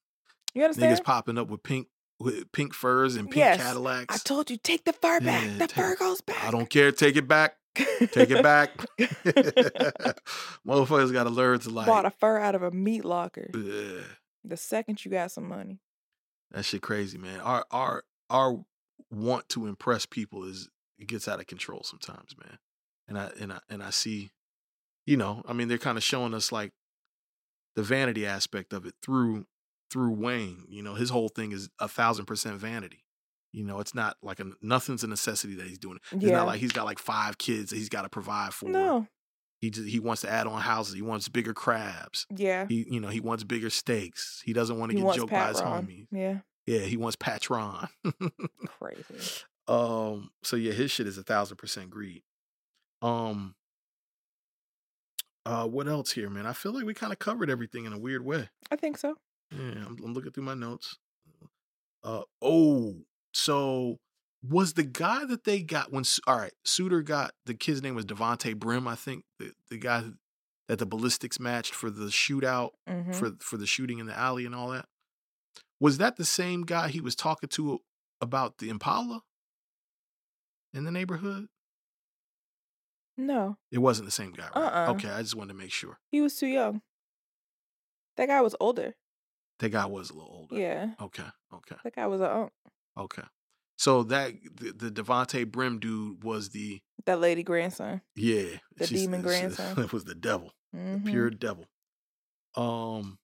You understand? Niggas popping up with pink with pink furs and pink Yes. Cadillacs. I told you, take the fur back. Yeah, the take fur goes back. I don't care. Take it back. Take it back. Motherfuckers got to learn to like. Bought a fur out of a meat locker. The second you got some money. That shit crazy, man. Our our our want to impress people is it gets out of control sometimes, man. And I and I and I see, you know, I mean, they're kind of showing us like the vanity aspect of it through through Wayne. You know, his whole thing is a thousand percent vanity. You know, it's not like a nothing's a necessity that he's doing. It's Yeah. not like he's got like five kids that he's got to provide for. No. He just, he wants to add on houses. He wants bigger crabs. Yeah. He you know he wants bigger steaks. He doesn't want to get joked by his homies Yeah. Yeah, he wants Patrón. Crazy. um, so yeah, his shit is a thousand percent greed. Um, uh, what else here, man? I feel like we kind of covered everything in a weird way. I think so. Yeah, I'm, I'm looking through my notes. Uh oh, so was the guy that they got when all right, Suiter got the kid's name was Devonte Brim, I think the the guy that the ballistics matched for the shootout hmm for for the shooting in the alley and all that. Was that the same guy he was talking to about the Impala in the neighborhood? No, It wasn't the same guy, right? Uh-uh. Okay, I just wanted to make sure. he was too young. That guy was older. That guy was a little older. Yeah, Okay. Okay. that guy was a unk. Okay. So that the, the Devonte Brim dude was the That lady grandson. yeah The demon grandson. It was the devil, Mhm. pure devil. Um,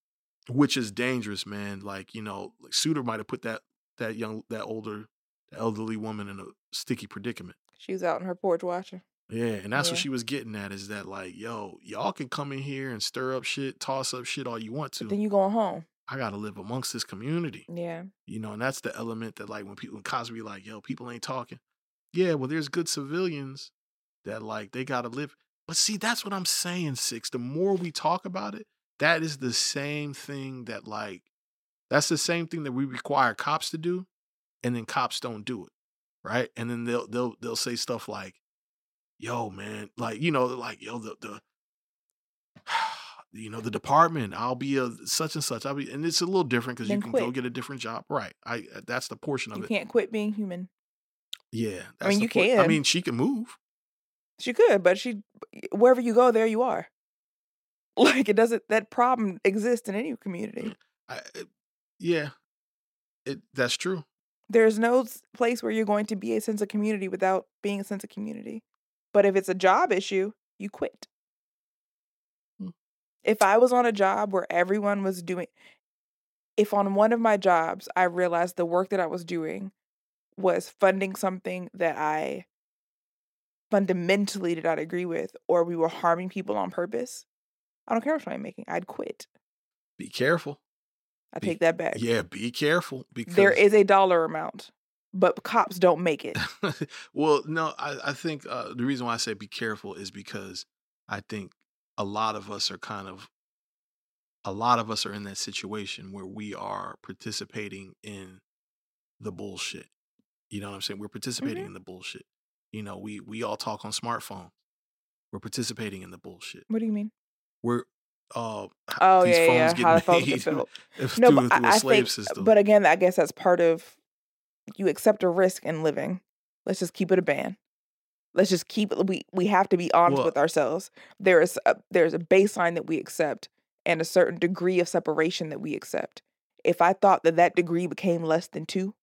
which is dangerous, man. Like you know, like Suiter might have put that that young that older that elderly woman in a sticky predicament. She was out on her porch watching. Yeah, and that's what she was getting at is that like, yo, y'all can come in here and stir up shit, toss up shit all you want to. But then you going home. I gotta live amongst this community. Yeah. You know, and that's the element that like when people when cops be like, yo, people ain't talking. Yeah, well, there's good civilians that like they gotta live. But see, that's what I'm saying, Six. The more we talk about it, that is the same thing that like that's the same thing that we require cops to do, and then cops don't do it. Right. And then they'll they'll they'll say stuff like, yo, man, like, you know, like, yo, the the you know, the department, I'll be a such and such. I'll be and it's a little different because you can go get a different job. Right. I uh, that's the portion of You it. You can't quit being human. Yeah. I mean, you por- I mean, she can move. She could, but she wherever you go, there you are. Like it doesn't that problem exists in any community. I, yeah. It that's true. There's no place where you're going to be a sense of community without being a sense of community. But if it's a job issue, you quit. If I was on a job where everyone was doing if on one of my jobs I realized the work that I was doing was funding something that I fundamentally did not agree with or we were harming people on purpose, I don't care money I'm making. I'd quit. Be careful. I Be- take that back. Yeah, be careful because There is a dollar amount, but cops don't make it. well, no, I, I think uh, the reason why I say be careful is because I think a lot of us are kind of a lot of us are in that situation where we are participating in the bullshit. You know what I'm saying? We're participating Mhm. in the bullshit. You know, we we all talk on smartphones. We're participating in the bullshit. What do you mean? We're uh Oh these yeah, phones yeah. How the phones get built. through, No, but through I, a I think. system. But again, I guess that's part of you accept a risk in living. Let's just keep it a ban. Let's just keep it. We we have to be honest Well- with ourselves. There is a, there's a baseline that we accept and a certain degree of separation that we accept. If I thought that that degree became less than two,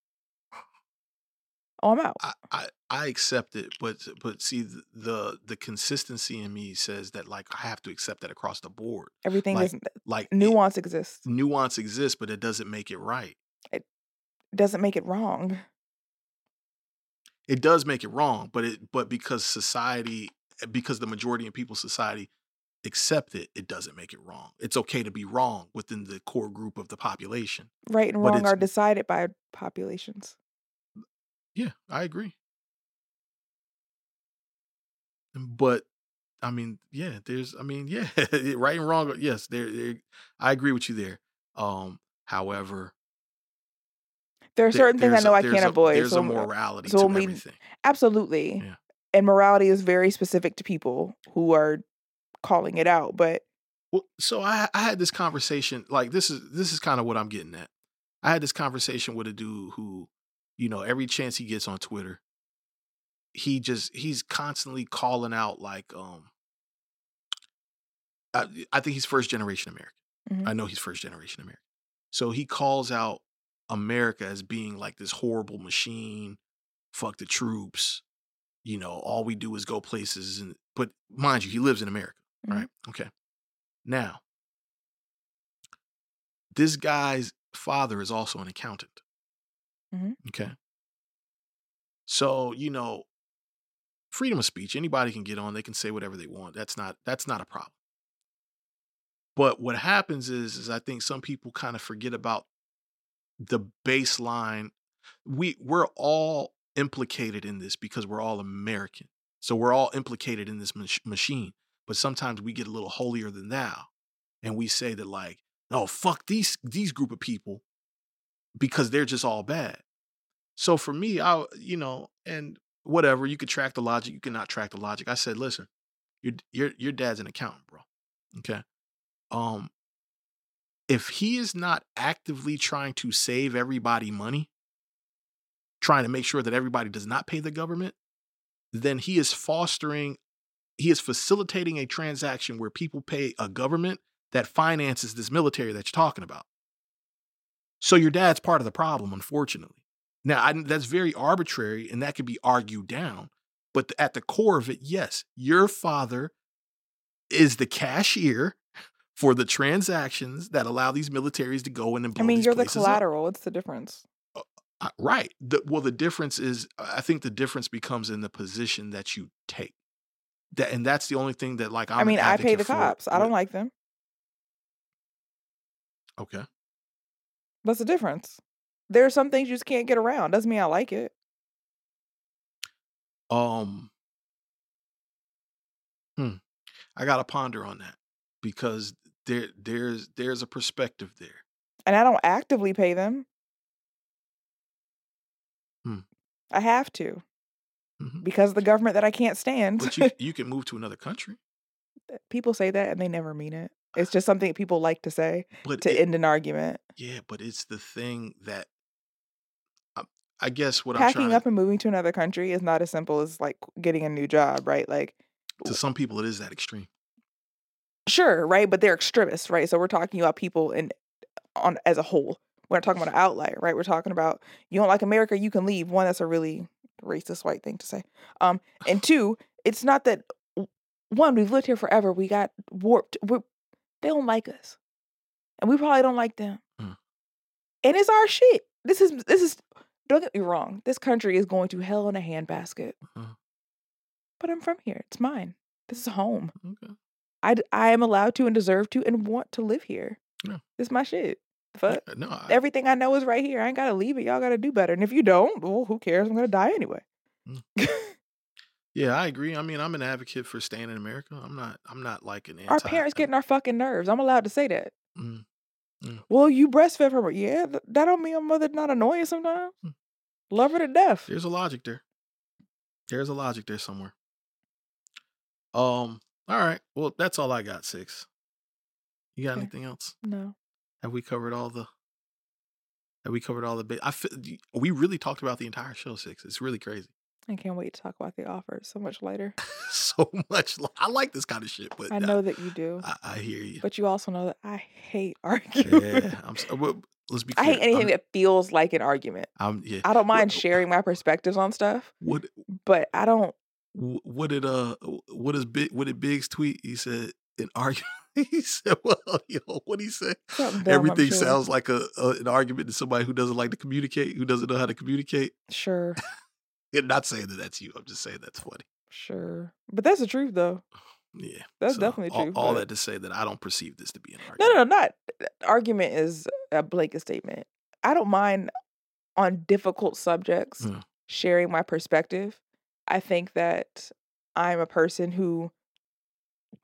oh, I'm out. I, I I accept it, but but see the, the the consistency in me says that like I have to accept that across the board. Everything like, doesn't Like it- nuance exists. nuance exists, but it doesn't make it right. It doesn't make it wrong. It does make it wrong, but it but because society because the majority of people's society accept it, it doesn't make it wrong. It's okay to be wrong within the core group of the population. Right and wrong are decided by populations. Yeah, I agree. But I mean, yeah, there's I mean, yeah, right and wrong. Yes, there, there I agree with you there. Um, however, There are there- certain things I know I can't a- avoid. There's so a morality so to we- everything. Absolutely. Yeah. And morality is very specific to people who are calling it out. But Well, so I I had this conversation like this is this is kind of what I'm getting at. I had this conversation with a dude who, you know, every chance he gets on Twitter, he just he's constantly calling out like um I, I think he's first generation American. Mhm. I know he's first generation American. So he calls out America as being like this horrible machine, fuck the troops. You know, all we do is go places and but mind you, he lives in America, Mhm. right? Okay. Now, this guy's father is also an accountant. Mhm. Okay. So, you know, freedom of speech, anybody can get on, they can say whatever they want. That's not that's not a problem. But what happens is is I think some people kind of forget about the baseline we we're all implicated in this because we're all American. So we're all implicated in this mach- machine. But sometimes we get a little holier than thou and we say that like, "Oh, fuck these these group of people because they're just all bad." So for me, I you know, and whatever, you could track the logic, you cannot track the logic. I said, "Listen, your your your dad's an accountant, bro. Okay? Um if he is not actively trying to save everybody money, trying to make sure that everybody does not pay the government, then he is fostering, he is facilitating a transaction where people pay a government that finances this military that you're talking about. So your dad's part of the problem, unfortunately. Now, I, that's very arbitrary and that could be argued down. But at the core of it, yes, your father is the cashier for the transactions that allow these militaries to go in and blow I mean, you're the places up. collateral. What's the difference? Uh, right. The, well, the difference is, I think the difference becomes in the position that you take. That, and that's the only thing that, like, I'm i mean, I pay the cops. I don't like them. Okay. That's the difference. There are some things you just can't get around. Doesn't mean I like it. Um. Hmm. I got to ponder on that because there, there's, there's a perspective there. And I don't actively pay them. Hmm. I have to Mhm. because of the government that I can't stand. But you, you can move to another country. people say that and they never mean it. It's just something that people like to say But to it- end an argument. yeah, but it's the thing that I, I guess what I'm Packing trying up and moving to another country is not as simple as like getting a new job, right? Like, to some people it is that extreme. Sure, right? But they're extremists, right? So we're talking about people in on as a whole. We're not talking about an outlier, right? We're talking about you don't like America, you can leave. One, that's a really racist white thing to say. Um, and two, it's not that one we've lived here forever. We got warped. We're, they don't like us, and we probably don't like them. Mm. And it's our shit. This is this is. Don't get me wrong. This country is going to hell in a handbasket. Mhm. But I'm from here. It's mine. This is home. Okay. I, I am allowed to and deserve to and want to live here. Yeah. It's my shit. Fuck. No, I, Everything I know is right here. I ain't gotta leave it. Y'all gotta do better. And if you don't, well, who cares? I'm gonna die anyway. yeah, I agree. I mean, I'm an advocate for staying in America. I'm not. I'm not like an anti. Our parents getting our fucking nerves. I'm allowed to say that. Mm. Well, you breastfed from her. Yeah, th- that don't mean a mother not annoying sometimes. Mm. Love her to death. There's a logic there. There's a logic there somewhere. Um. All right. Well, that's all I got. Six. You got Okay. anything else? No. Have we covered all the? Have we covered all the? Ba- I feel, we really talked about the entire show. Six. It's really crazy. I can't wait to talk about the offer. So much later. so much. I like this kind of shit, but I know that you do. I, I hear you. But you also know that I hate arguing. Yeah. I'm. s- uh, well, Let's be. I hate anything I'm, that feels like an argument. I'm. Yeah. I don't mind What- sharing my perspectives on stuff, What? but I don't. Wh- what did uh what is big what did Biggs tweet? He said an argument. he said, "Well, yo, what he said? Dumb, Everything sure. sounds like a, a an argument to somebody who doesn't like to communicate, who doesn't know how to communicate." Sure, And not saying that that's you. I'm just saying that's funny. sure. But that's the truth, though. Yeah, That's definitely all, true, All but- that to say that I don't perceive this to be an argument. No, no, no, not argument is a blanket statement. I don't mind on difficult subjects Mm. sharing my perspective. I think that I'm a person who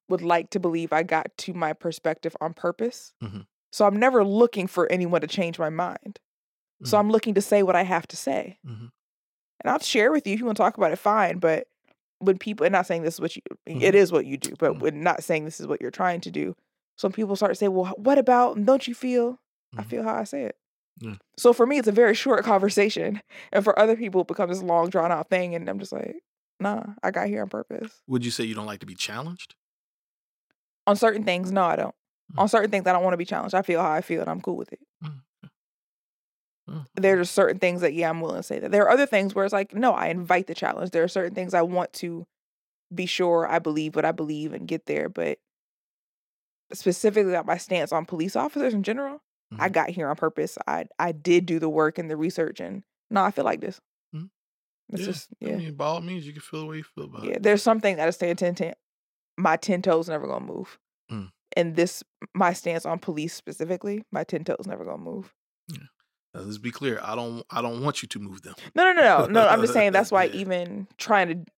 would like to believe I got to my perspective on purpose. Mhm. So I'm never looking for anyone to change my mind. So Mhm. I'm looking to say what I have to say. Mhm. And I'll share with you if you want to talk about it, fine. But when people, and not saying this is what you, it is what you do, but Mhm. when not saying this is what you're trying to do, some people start to say, well, what about, don't you feel? I Mhm. feel how I say it. Yeah. So for me, it's a very short conversation. And for other people, it becomes this long, drawn out thing. And I'm just like, nah, I got here on purpose. Would you say you don't like to be challenged? On certain things, no, I don't. Mm. On certain things, I don't want to be challenged. I feel how I feel and I'm cool with it. Mm. There are certain things that, yeah, I'm willing to say that. There are other things where it's like, no, I invite the challenge. There are certain things I want to be sure I believe what I believe and get there. But specifically about my stance on police officers in general, I Mhm. got here on purpose. I I did do the work and the research and no, I feel like this. Mhm. It's yeah. just yeah. I mean, by all means, you can feel the way you feel about yeah. it. There's something that I stay ten ten my ten toes never gonna move. Mm. And this my stance on police specifically, my ten toes never gonna move. Uh, let's be clear. I don't. I don't want you to move them. No, no, no, no, no. I'm just saying that's why Yeah. even trying to,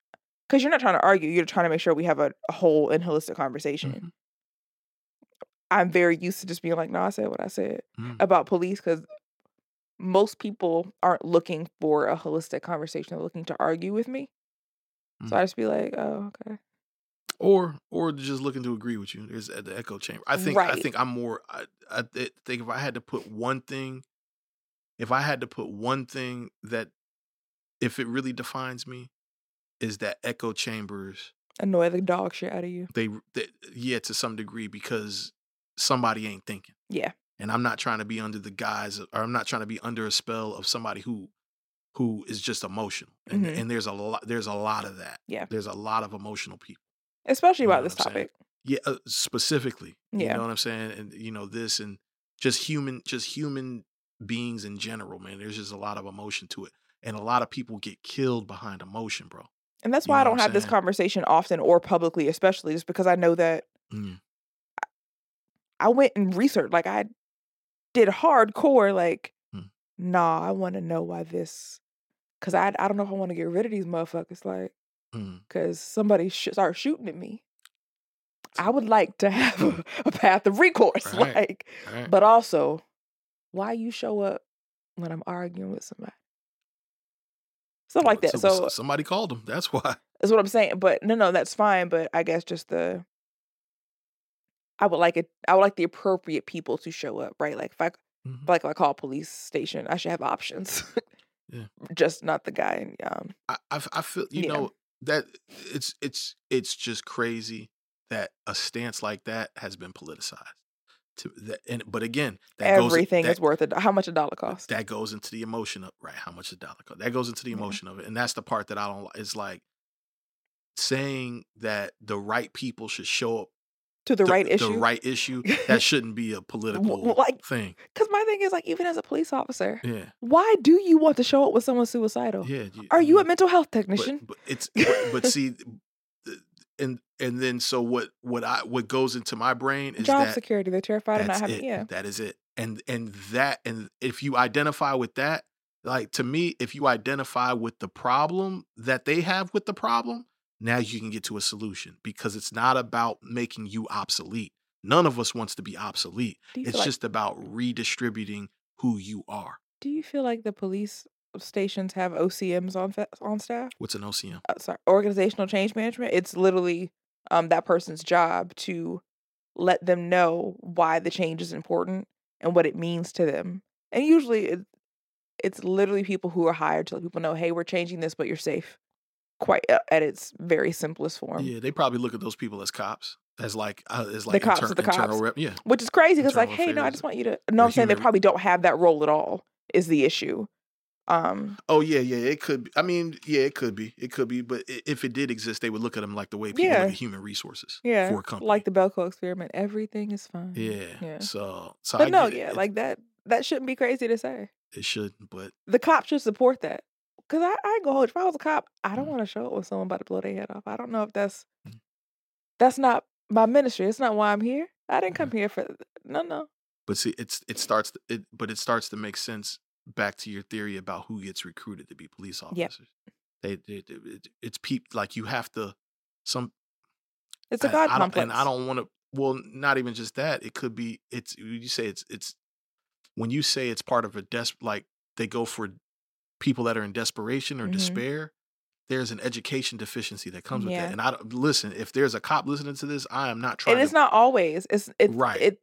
because you're not trying to argue, you're trying to make sure we have a, a whole and holistic conversation. Mhm. I'm very used to just being like, no, I said what I said Mhm. about police because most people aren't looking for a holistic conversation. They're looking to argue with me. So Mm. I just be like, oh, okay. Or or just looking to agree with you. There's the echo chamber. I think. I think I'm more. I, I think if I had to put one thing, if I had to put one thing that, if it really defines me, is that echo chambers. Annoy the dog shit out of you. They, they yeah, to some degree because somebody ain't thinking. Yeah. and I'm not trying to be under the guise of, or I'm not trying to be under a spell of somebody who who is just emotional. And Mhm. and there's a lot there's a lot of that. Yeah. There's a lot of emotional people. Especially You know about this I'm saying? topic. Yeah, uh, specifically. You Yeah. know what I'm saying? And you know this and just human just human beings in general, man. There's just a lot of emotion to it. And a lot of people get killed behind emotion, bro. And that's why I know what don't have this conversation often or publicly, especially just because I know that Mm. I went and researched. Like I did hardcore. Like, Hmm. nah, I want to know why this. Cause I I don't know if I want to get rid of these motherfuckers. Like, Mm. cause somebody sh- start shooting at me. I would like to have a, a path of recourse. Right. Like, right. but also, why you show up when I'm arguing with somebody? Something like that. So- So so somebody called them. That's why. That's what I'm saying. But no, no, that's fine. But I guess just the I would like it I would like the appropriate people to show up, right? Like if I Mhm. like if I call a police station, I should have options. Yeah. Just not the guy in um I, I I feel you Yeah. know that it's it's it's just crazy that a stance like that has been politicized. To that, and but again, that goes everything that, is worth it. How much a dollar cost? that goes into the emotion of right how much a dollar cost. That goes into the Yeah. emotion of it, and that's the part that I don't. like. It's like saying that the right people should show up to the, right issue. The right issue that shouldn't be a political like- thing. Because my thing is like, even as a police officer, Yeah, why do you want to show up with someone suicidal? yeah. Are you yeah. a mental health technician? but it's but, but see and and then so what what i what goes into my brain is Job that security. They're terrified of not having it yeah. that is it and and that and if you identify with that like to me if you identify with the problem that they have with the problem now you can get to a solution because it's not about making you obsolete none of us wants to be obsolete it's like- just about redistributing who you are Do you feel like the police stations have OCMs on on staff? what's an ocm Uh, sorry, organizational change management. It's literally um that person's job to let them know why the change is important and what it means to them. And usually, it, it's literally people who are hired to let people know, "Hey, we're changing this, but you're safe." Quite uh, at its very simplest form, yeah they probably look at those people as cops as like uh, as The cops inter- are the internal cops. rep yeah which is crazy because, like, hey, no, I just want you to. No, I'm saying they probably don't have that role at all. Is the issue? Um, Oh yeah, yeah. It could. Be. I mean, yeah, it could be. It could be. But if it did exist, they would look at them like the way people Yeah. look at human resources yeah, for a company. like the Belco experiment, everything is fine. yeah. yeah. So, so But I no, yeah, It- like that. That shouldn't be crazy to say. it shouldn't. But the cop should support that. Cause I, I ain't gonna hold you. If I was a cop, I don't Mhm. want to show up with someone about to blow their head off. I don't know if that's Mhm. that's not my ministry. It's not why I'm here. I didn't come here for no no. but see, it's it starts. to- It but it starts to make sense back to your theory about who gets recruited to be police Yep. officers. They, they, they- it, it's peop like you have to some It's a I- god I don't, complex. and I don't want to. Well, not even just that. It could be. It's you say it's it's when you say it's part of a des like they go for people that are in desperation or Mhm. despair. There's an education deficiency that comes with Yeah. that. And I listen. If there's a cop listening to this, I am not trying. And it's to, not always. It's it's Right. It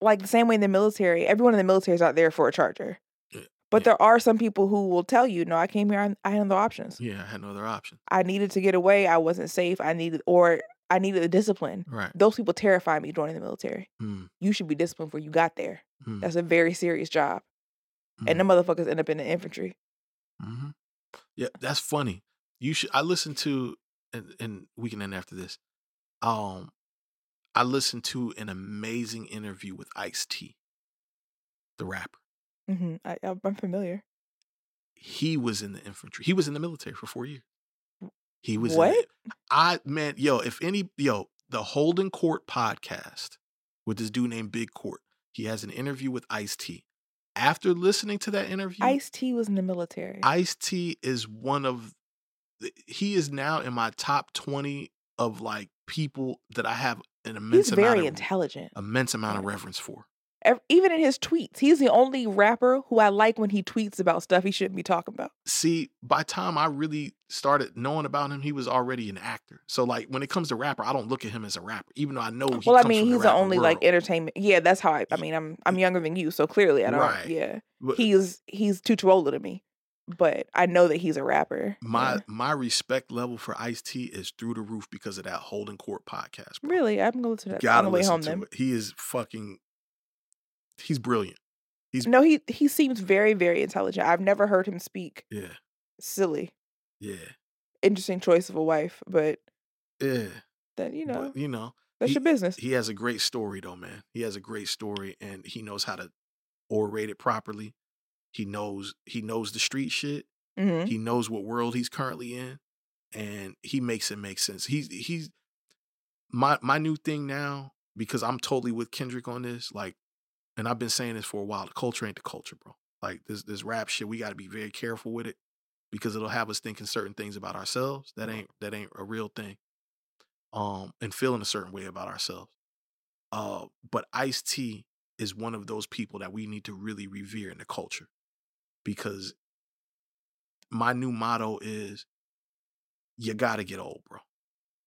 like the same way in the military. Everyone in the military is out there for a charger. Yeah, But yeah. there are some people who will tell you, no, I came here. I, I had no options. Yeah, I had no other option. I needed to get away. I wasn't safe. I needed, or I needed the discipline. Right. Those people terrify me joining the military. Mm, You should be disciplined before you got there. mm, That's a very serious job. Mm, And the motherfuckers end up in the infantry. mhm. Yeah, that's funny. You should. I listened to, and, and we can end after this. Um, I listened to an amazing interview with Ice T, the rapper. hmm I, I'm familiar. He was in the infantry. He was in the military for four years. He was in What? it. I man, yo, if any yo, the Holding Court podcast with this dude named Big Court. He has an interview with Ice T. after listening to that interview, Ice T was in the military. Ice T is one of he is now in my top 20 of like people that I have an immense He's amount very of intelligent. immense amount of reverence for. Ev- Even in his tweets, he's the only rapper who I like when he tweets about stuff he shouldn't be talking about. See, by time I really started knowing about him, he was already an actor. So like when it comes to rapper, I don't look at him as a rapper, even though I know he well, I mean, he's the the only like entertainment. Yeah, that's how I. I mean, I'm I'm younger than you, so clearly I don't. Right. Yeah, But he's he's too too older than me, but I know that he's a rapper. my Yeah. my respect level for Ice T is through the roof because of that Holding Court podcast. bro. really, I'm gonna listen to that Gotta on the way home. to Then it. He is fucking. He's brilliant. He's no, he he seems very very intelligent. I've never heard him speak yeah, silly. yeah, Interesting choice of a wife, but yeah. then you know But, you know, that's he- your business. he has a great story though, man. He has a great story, and he knows how to orate it properly. He knows he knows the street shit. hmm He knows what world he's currently in, and he makes it make sense. He's he's my my new thing now because I'm totally with Kendrick on this. Like, and I've been saying this for a while. The culture ain't the culture, bro. Like this this rap shit, we got to be very careful with it because it'll have us thinking certain things about ourselves that ain't that ain't a real thing. Um, and feeling a certain way about ourselves. Uh, but Ice T is one of those people that we need to really revere in the culture because my new motto is you got to get old, bro.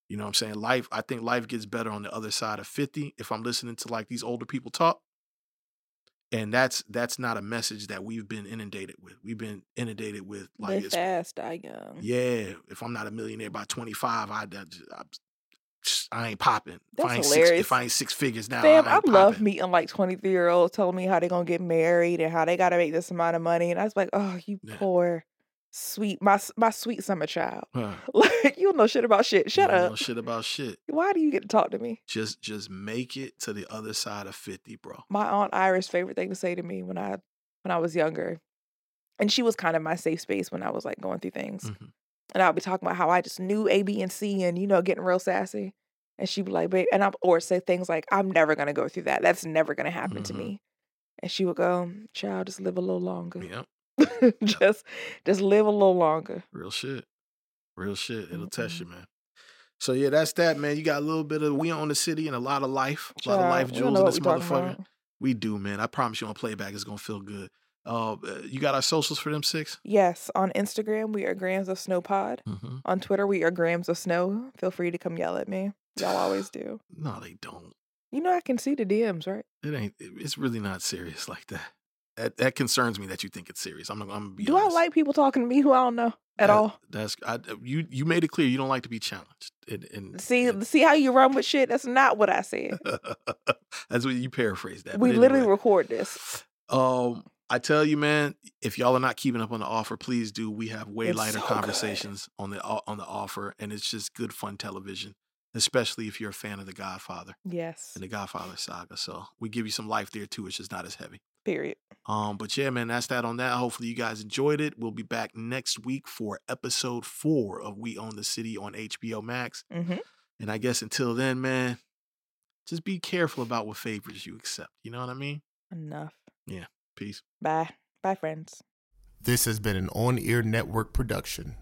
You know what I'm saying? Life, I think life gets better on the other side of 50 if I'm listening to like these older people talk. And that's that's not a message that we've been inundated with. We've been inundated with like Live it's, fast, die young. yeah, if I'm not a millionaire by 25, I I, I, I ain't popping. If I ain't hilarious. six, if I ain't six figures now, Fam, I, I love meeting like 23 year olds telling me how they're gonna get married and how they gotta make this amount of money. And I was like, oh, you Yeah. poor, sweet, my my sweet summer child. Huh. Like, you don't know shit about shit. Shut You don't know up. shit about shit. Why do you get to talk to me? Just just make it to the other side of 50, bro. My aunt Iris' favorite thing to say to me when I when I was younger, and she was kind of my safe space when I was like going through things. Mhm. And I'll be talking about how I just knew A, B, and C, and you know, getting real sassy. And she'd be like, babe, and I'm or say things like, I'm never gonna go through that. That's never gonna happen to Mhm. me. And she would go, child, just live a little longer. Yep. just just live a little longer. Real shit. Real shit. It'll test you, Mm-hmm. man. So yeah, that's that, man. You got a little bit of we own the city and a lot of life. A lot of life jewels in this motherfucker. We do, man. I promise you on playback it's gonna feel good. Uh you got our socials for them six? Yes, on Instagram we are Grams of Snow Pod. Mm-hmm. On Twitter we are Grams of Snow. Feel free to come yell at me. Y'all always do. No, they don't. You know I can see the DMs, right? It ain't it's really not serious like that. That that concerns me that you think it's serious. I'm, I'm gonna be Do I like people talking to me who I don't know at That- all? That's I, you. You made it clear you don't like to be challenged. And, and See, and- see how you run with shit? That's not what I said. that's what you paraphrased that. we but literally anyway. record this. Um, I tell you, man, if y'all are not keeping up on the offer, please do. We have way It's lighter so good. conversations on the on the offer, and it's just good fun television, especially if you're a fan of The Godfather Yes. and The Godfather saga. So we give you some life there too. It's just not as heavy. Period. Um, but yeah, man, that's that on that. Hopefully you guys enjoyed it. We'll be back next week for episode four of We Own the City on HBO Max. hmm And I guess until then, man, just be careful about what favors you accept. You know what I mean? Enough. Yeah. Peace. Bye. Bye, friends. This has been an on air network production.